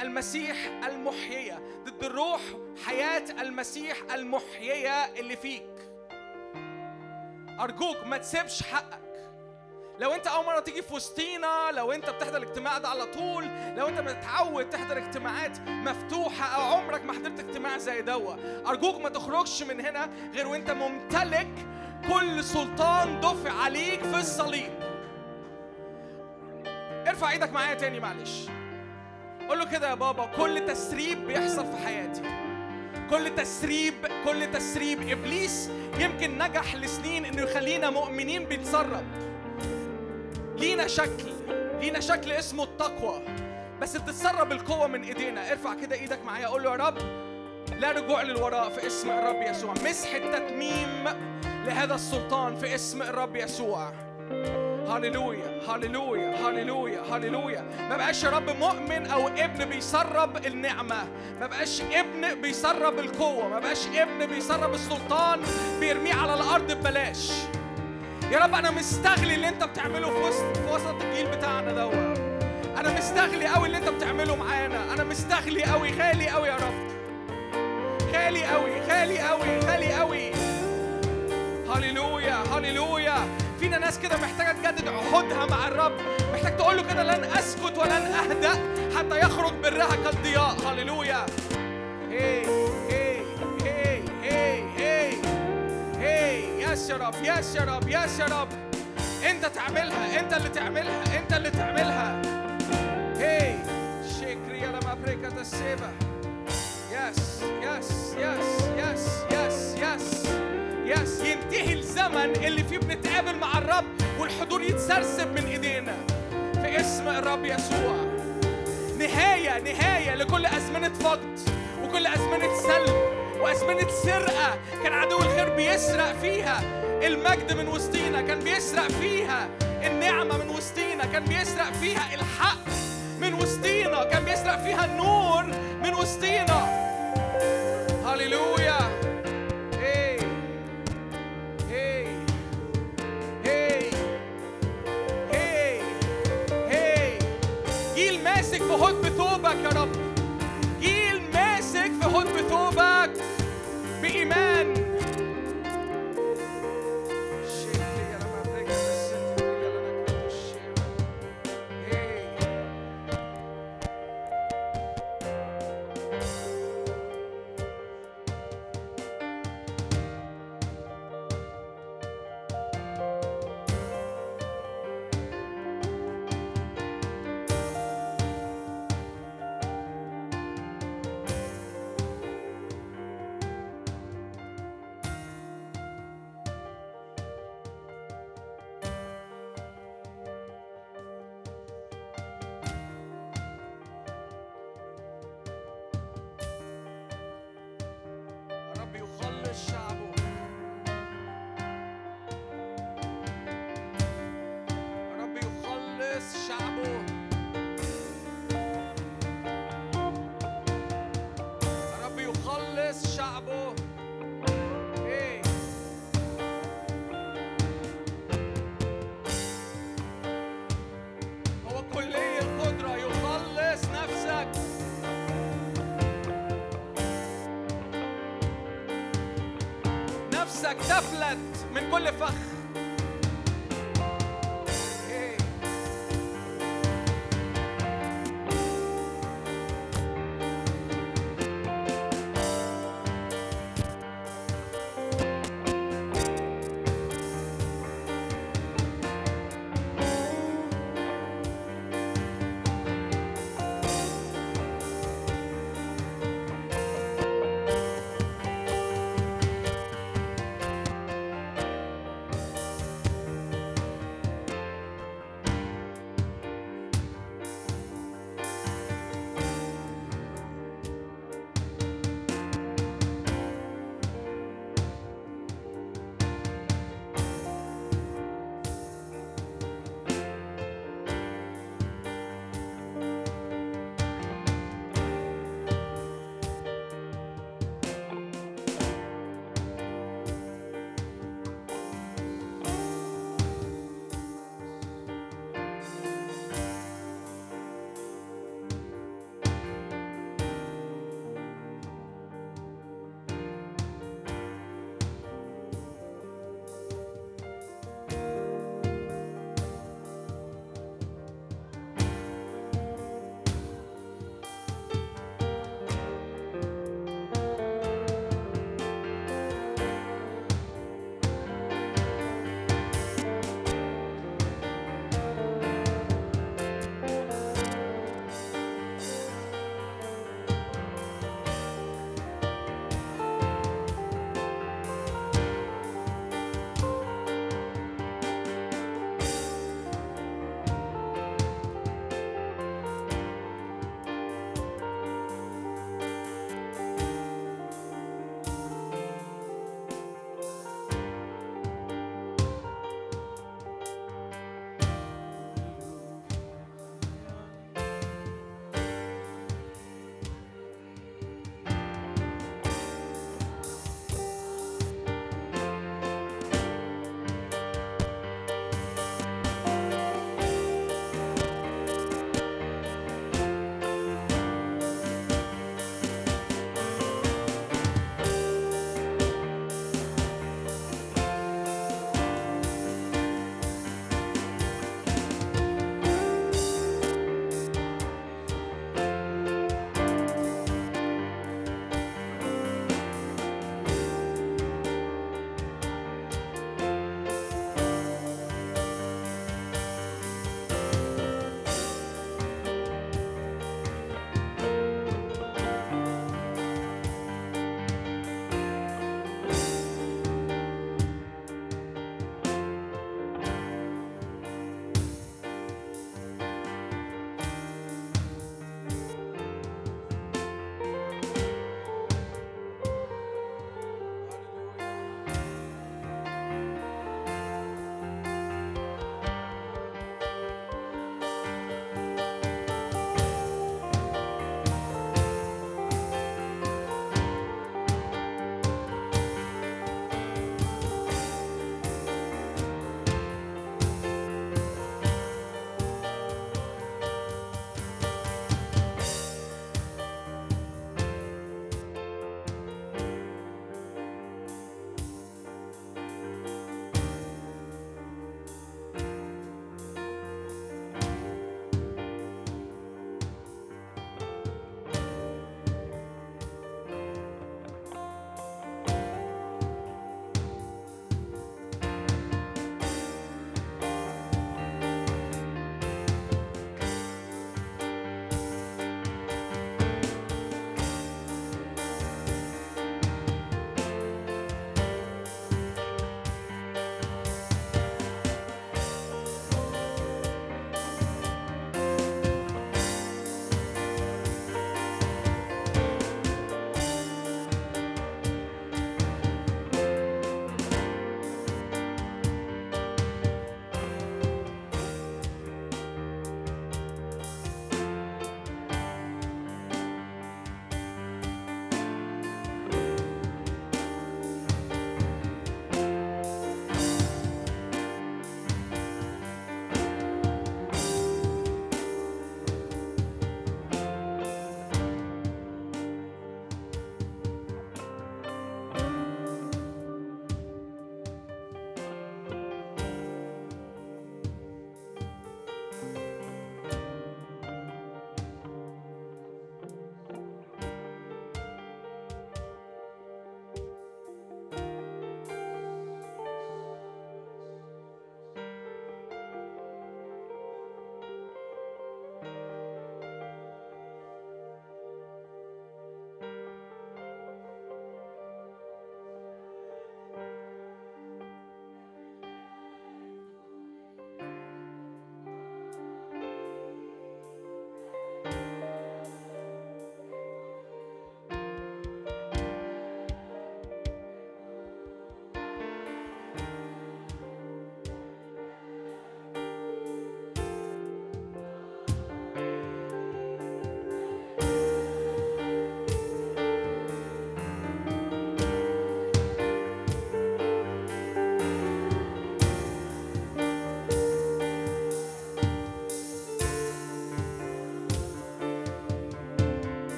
المسيح المحيية ضد الروح حياة المسيح المحيية اللي فيك. أرجوك ما تسيبش حقك. لو انت اول مرة تيجي في وسطينا لو انت بتحضر الاجتماع ده على طول لو انت متعود تحضر اجتماعات مفتوحة أو عمرك ما حضرت اجتماع زي دوا أرجوك ما تخرجش من هنا غير وانت ممتلك كل سلطان دفع عليك في الصليب ارفع إيدك معايا تاني معلش. قول له كده يا بابا كل تسريب بيحصل في حياتي. كل تسريب كل تسريب إبليس يمكن نجح لسنين إنه يخلينا مؤمنين بيتسرب. لينا شكل لينا شكل اسمه التقوى. بس بتتسرب القوة من ايدينا. ارفع كده إيدك معايا قول له يا رب لا رجوع للوراء في اسم الرب يسوع. مسح التتميم لهذا السلطان في اسم الرب يسوع. هللويا هللويا هللويا هللويا. ما بقاش يا رب مؤمن أو ابن بيسرب النعمة. ما بقاش ابن بيسرب القوة. ما بقاش ابن بيسرب السلطان بيرميه على الأرض ببلاش. يا رب أنا مستغلي اللي أنت بتعمله في وسط في وسط الجيل بتاعنا دوت أنا مستغلي قوي اللي أنت بتعمله معانا. أنا مستغلي قوي غالي قوي يا رب. غالي قوي غالي قوي غالي قوي هللويا هللويا. فينا ناس كده محتاجة تجدد عهودها مع الرب. محتاج تقول له كده لن أسكت ولن أهدأ حتى يخرج برها كالضياء. هللويا. هي هي هي yes يا رب yes يا رب yes يا رب انت تعملها انت اللي تعملها انت اللي تعملها. هي شكري يا لما بريكة السيبة yes yes yes yes yes yes yes ينتهي الزمن اللي فيه بنتقابل مع الرب والحضور يتسرسب من إيدينا. في اسم الرب يسوع. نهاية نهاية لكل أزمنة فقد وكل أزمنة سلب. وأزمنة سرقة. كان عدو الخير بيسرق فيها. المجد من وسطينا كان بيسرق فيها. النعمة من وسطينا كان بيسرق فيها. الحق من وسطينا كان بيسرق فيها. النور من وسطينا. هللويا.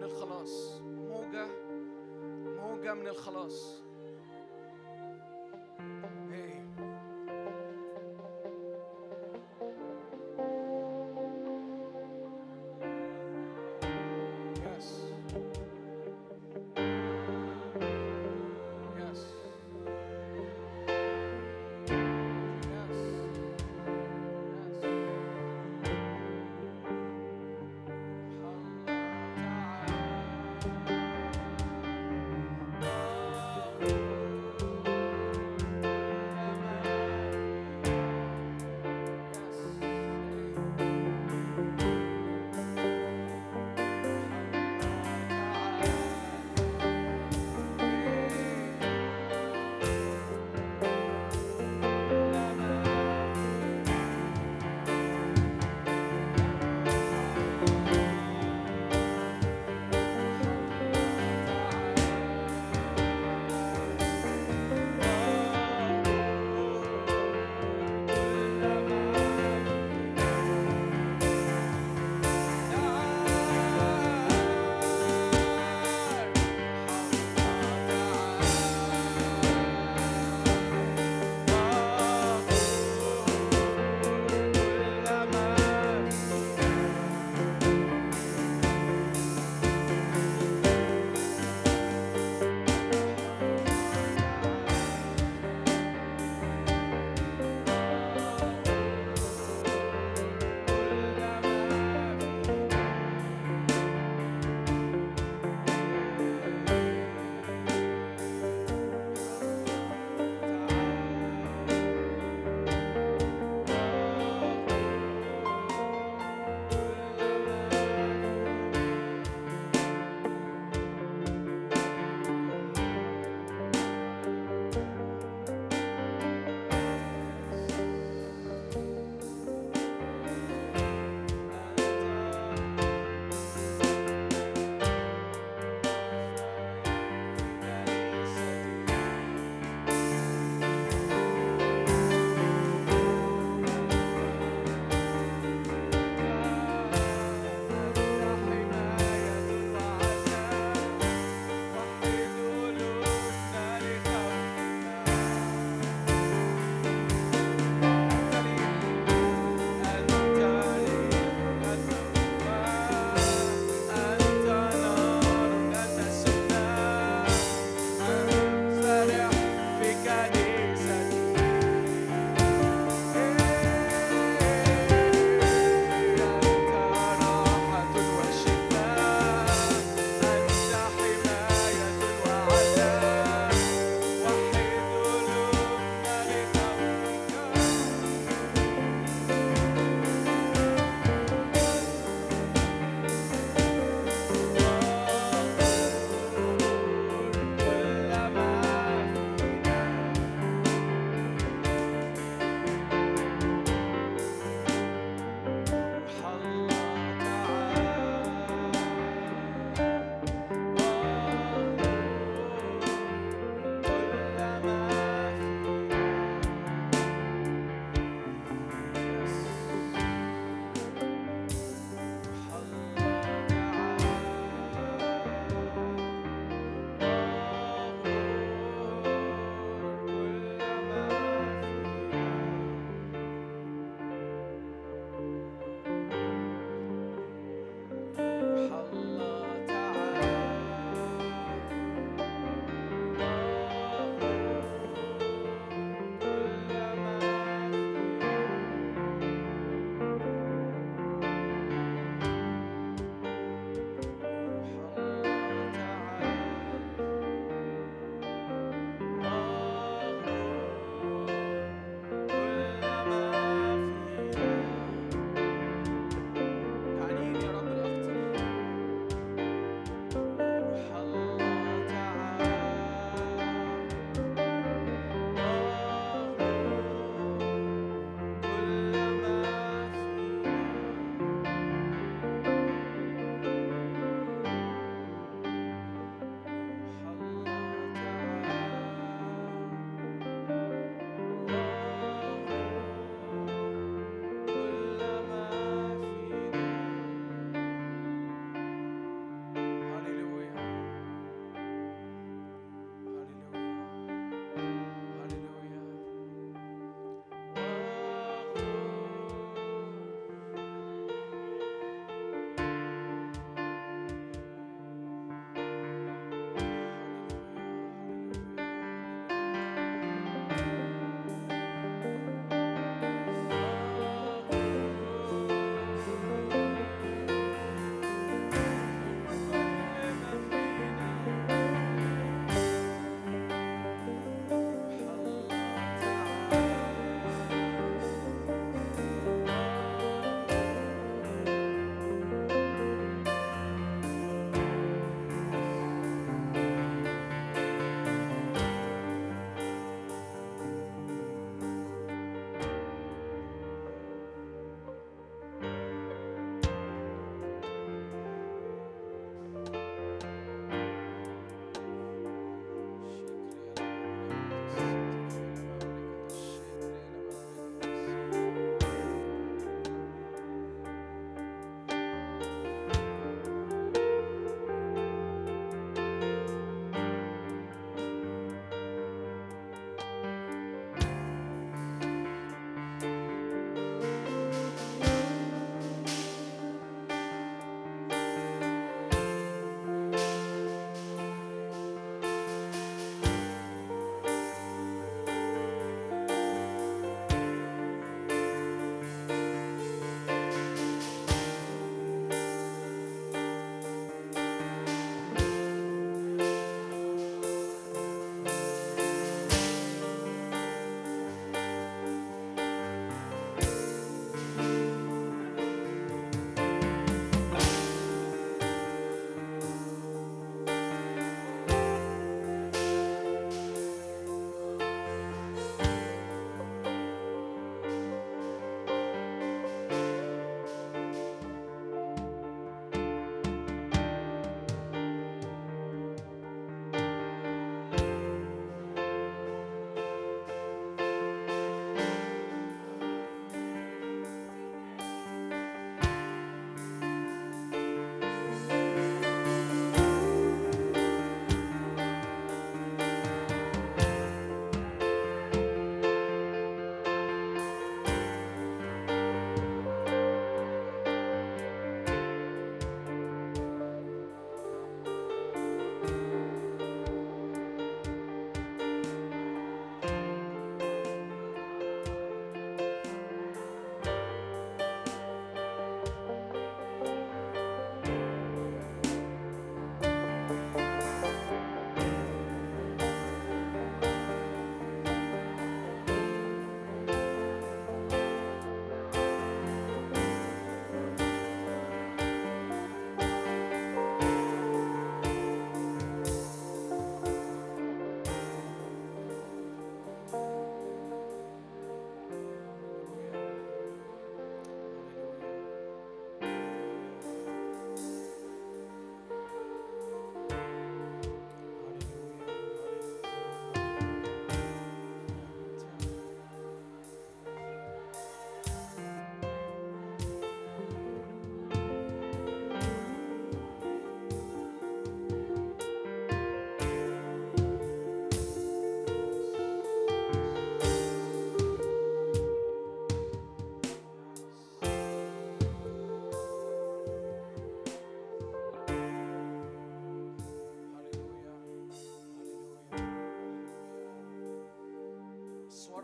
من الخلاص. موجة موجة من الخلاص.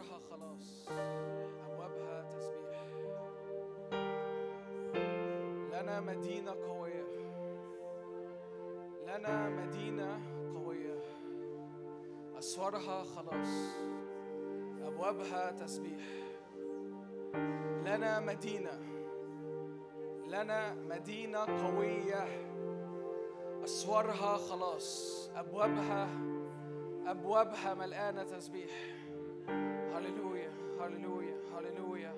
أسوارها خلاص. أبوابها تسبيح. لنا مدينة قوية. لنا مدينة قوية. أسوارها خلاص. أبوابها تسبيح. لنا مدينة. لنا مدينة قوية. أسوارها خلاص. أبوابها أبوابها مليانة تسبيح. هللويا هللويا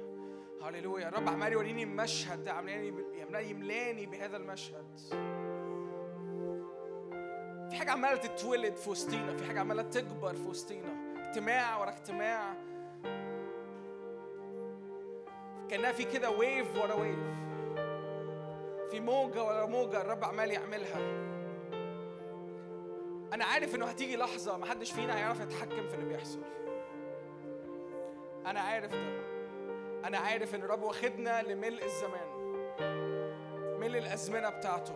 هللويا الرب عمال يوريني المشهد ده عمال يملاني بهذا المشهد. في حاجة عمالة تتولد في وسطينا في حاجة عمالة تكبر في وسطينا. اجتماع ورا اجتماع. كأنها في كده wave ورا wave في موجة ورا موجة الرب عمال يعملها. أنا عارف إنه هتيجي لحظة محدش فينا هيعرف يتحكم في اللي بيحصل. أنا عارف ده. أنا عارف إن الرب واخدنا لملء الزمان. ملء الأزمنة بتاعته.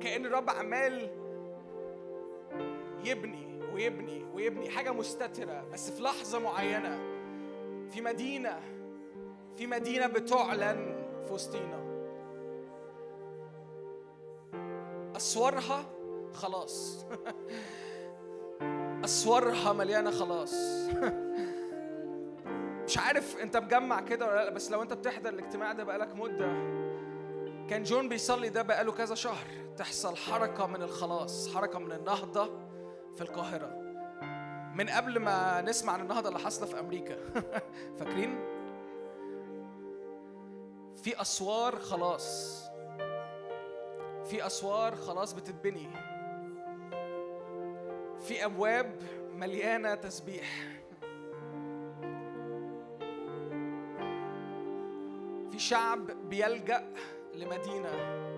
كأن الرب عمال يبني ويبني ويبني حاجة مستترة بس في لحظة معينة في مدينة في مدينة بتعلن في وسطينا. أسوارها خلاص. أسوارها مليانة خلاص. مش عارف انت مجمع كده ولا لأ بس لو انت بتحضر الاجتماع ده بقالك مدة كان جون بيصلي ده بقاله كذا شهر. تحصل حركة من الخلاص حركة من النهضة في القاهرة. من قبل ما نسمع عن النهضة اللي حاصلة في أمريكا. فاكرين؟ في أسوار خلاص. في أسوار خلاص بتتبني. في أبواب مليانة تسبيح. في شعب بيلجأ لمدينة.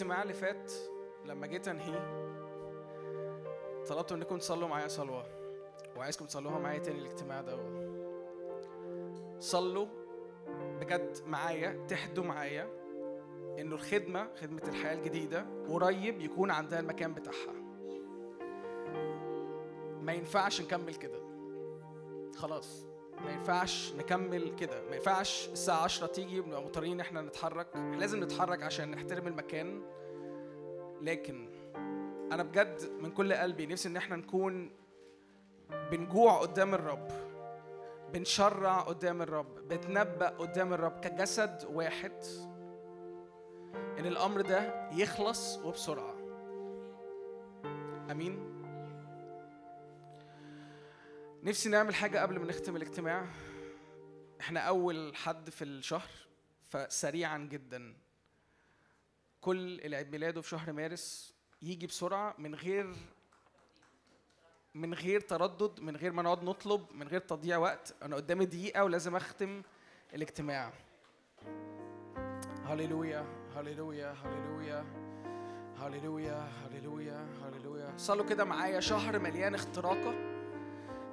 الاجتماع اللي فات لما جيت أنهيه طلبت إنكم تصلوا معايا صلوة. وعايزكم تصلوها معايا تاني الاجتماع ده. صلوا بجد معايا تحدوا معايا إنه الخدمة خدمة الحياة الجديدة قريب يكون عندها المكان بتاعها. ما ينفعش نكمل كده. خلاص. ما ينفعش نكمل كده. ما ينفعش الساعة 10 تيجي ونبقى مضطرين إن إحنا نتحرك. لازم نتحرك عشان نحترم المكان. لكن أنا بجد من كل قلبي نفسي إن إحنا نكون بنجوع قدام الرب بنشرع قدام الرب بنتنبأ قدام الرب كجسد واحد. إن الأمر ده يخلص وبسرعة. آمين. نفسي نعمل حاجة قبل ما نختم الاجتماع. إحنا أول حد في الشهر فسريعا جدا. كل اللي عيد ميلاده في شهر مارس يجي بسرعة من غير من غير تردد من غير ما نقعد نطلب من غير تضييع وقت. أنا قدامي دقيقة ولازم أختم الاجتماع. هللويا هللويا هللويا هللويا هللويا هللويا. صلوا كده معايا شهر مليان اختراقة.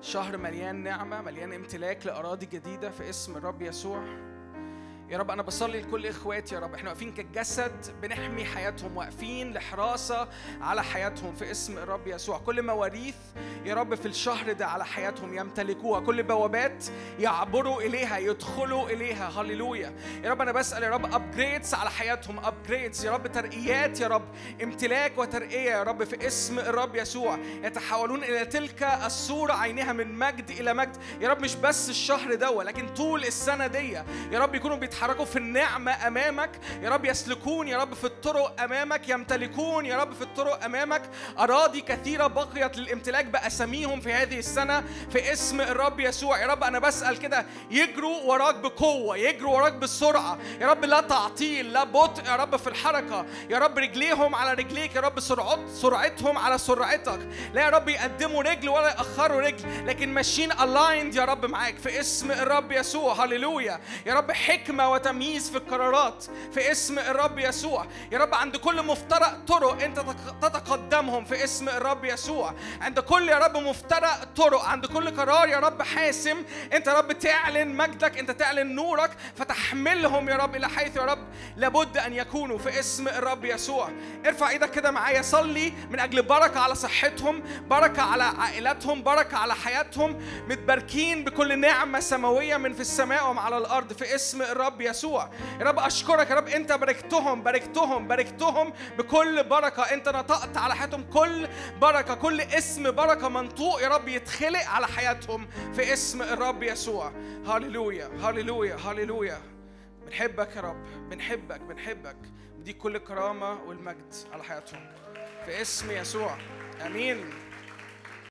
شهر مليان نعمة مليان امتلاك لأراضي جديدة في اسم الرب يسوع. يا رب أنا بصلي لكل إخواتي يا رب. إحنا واقفين كجسد بنحمي حياتهم واقفين لحراسة على حياتهم في اسم الرب يسوع. كل مواريث يا رب في الشهر ده على حياتهم يمتلكوها. كل بوابات يعبروا إليها يدخلوا إليها. هللويا. يا رب أنا بسأل يا رب upgrades على حياتهم upgrades يا رب ترقيات يا رب امتلاك وترقية يا رب في اسم الرب يسوع. يتحولون إلى تلك الصورة عينها من مجد إلى مجد. يا رب مش بس الشهر ده ولكن طول السنة دي يا رب يكونوا بيتحركوا في النعمة أمامك يا رب يسلكون يا رب في الطرق أمامك يمتلكون يا رب في الطرق أمامك أراضي كثيرة بقيت للامتلاك بأساميهم في هذه السنة في اسم الرب يسوع يا رب أنا بسأل كده يجروا وراك بقوة يجروا وراك بالسرعة يا رب لا تعطيل لا بطء يا رب في الحركة يا رب رجليهم على رجليك يا رب سرعت سرعتهم على سرعتك لا يا رب يقدموا رجل ولا يأخروا رجل لكن ماشيين الايند يا رب معاك في اسم الرب يسوع هللويا يا رب حكمة وتمييز في القرارات في اسم الرب يسوع. يا رب عند كل مفترق طرق انت تق- تتقدمهم في اسم الرب يسوع. عند كل يا رب مفترق طرق عند كل قرار يا رب حاسم انت يا رب تعلن مجدك انت تعلن نورك فتحملهم يا رب إلى حيث يا رب لابد أن يكونوا في اسم الرب يسوع. ارفع إيدك كده معايا صلي من أجل بركة على صحتهم بركة على عائلاتهم بركة على حياتهم. متباركين بكل نعمة سماوية من في السماء ومن على الأرض في اسم الرب يسوع. يا رب أشكرك يا رب أنت باركتهم باركتهم باركتهم بكل بركة. أنت نطقت على حياتهم كل بركة كل اسم بركة منطوق يا رب يتخلق على حياتهم في اسم الرب يسوع. هللويا هللويا هللويا. بنحبك يا رب بنحبك بنحبك. نديك كل الكرامة والمجد على حياتهم في اسم يسوع. آمين.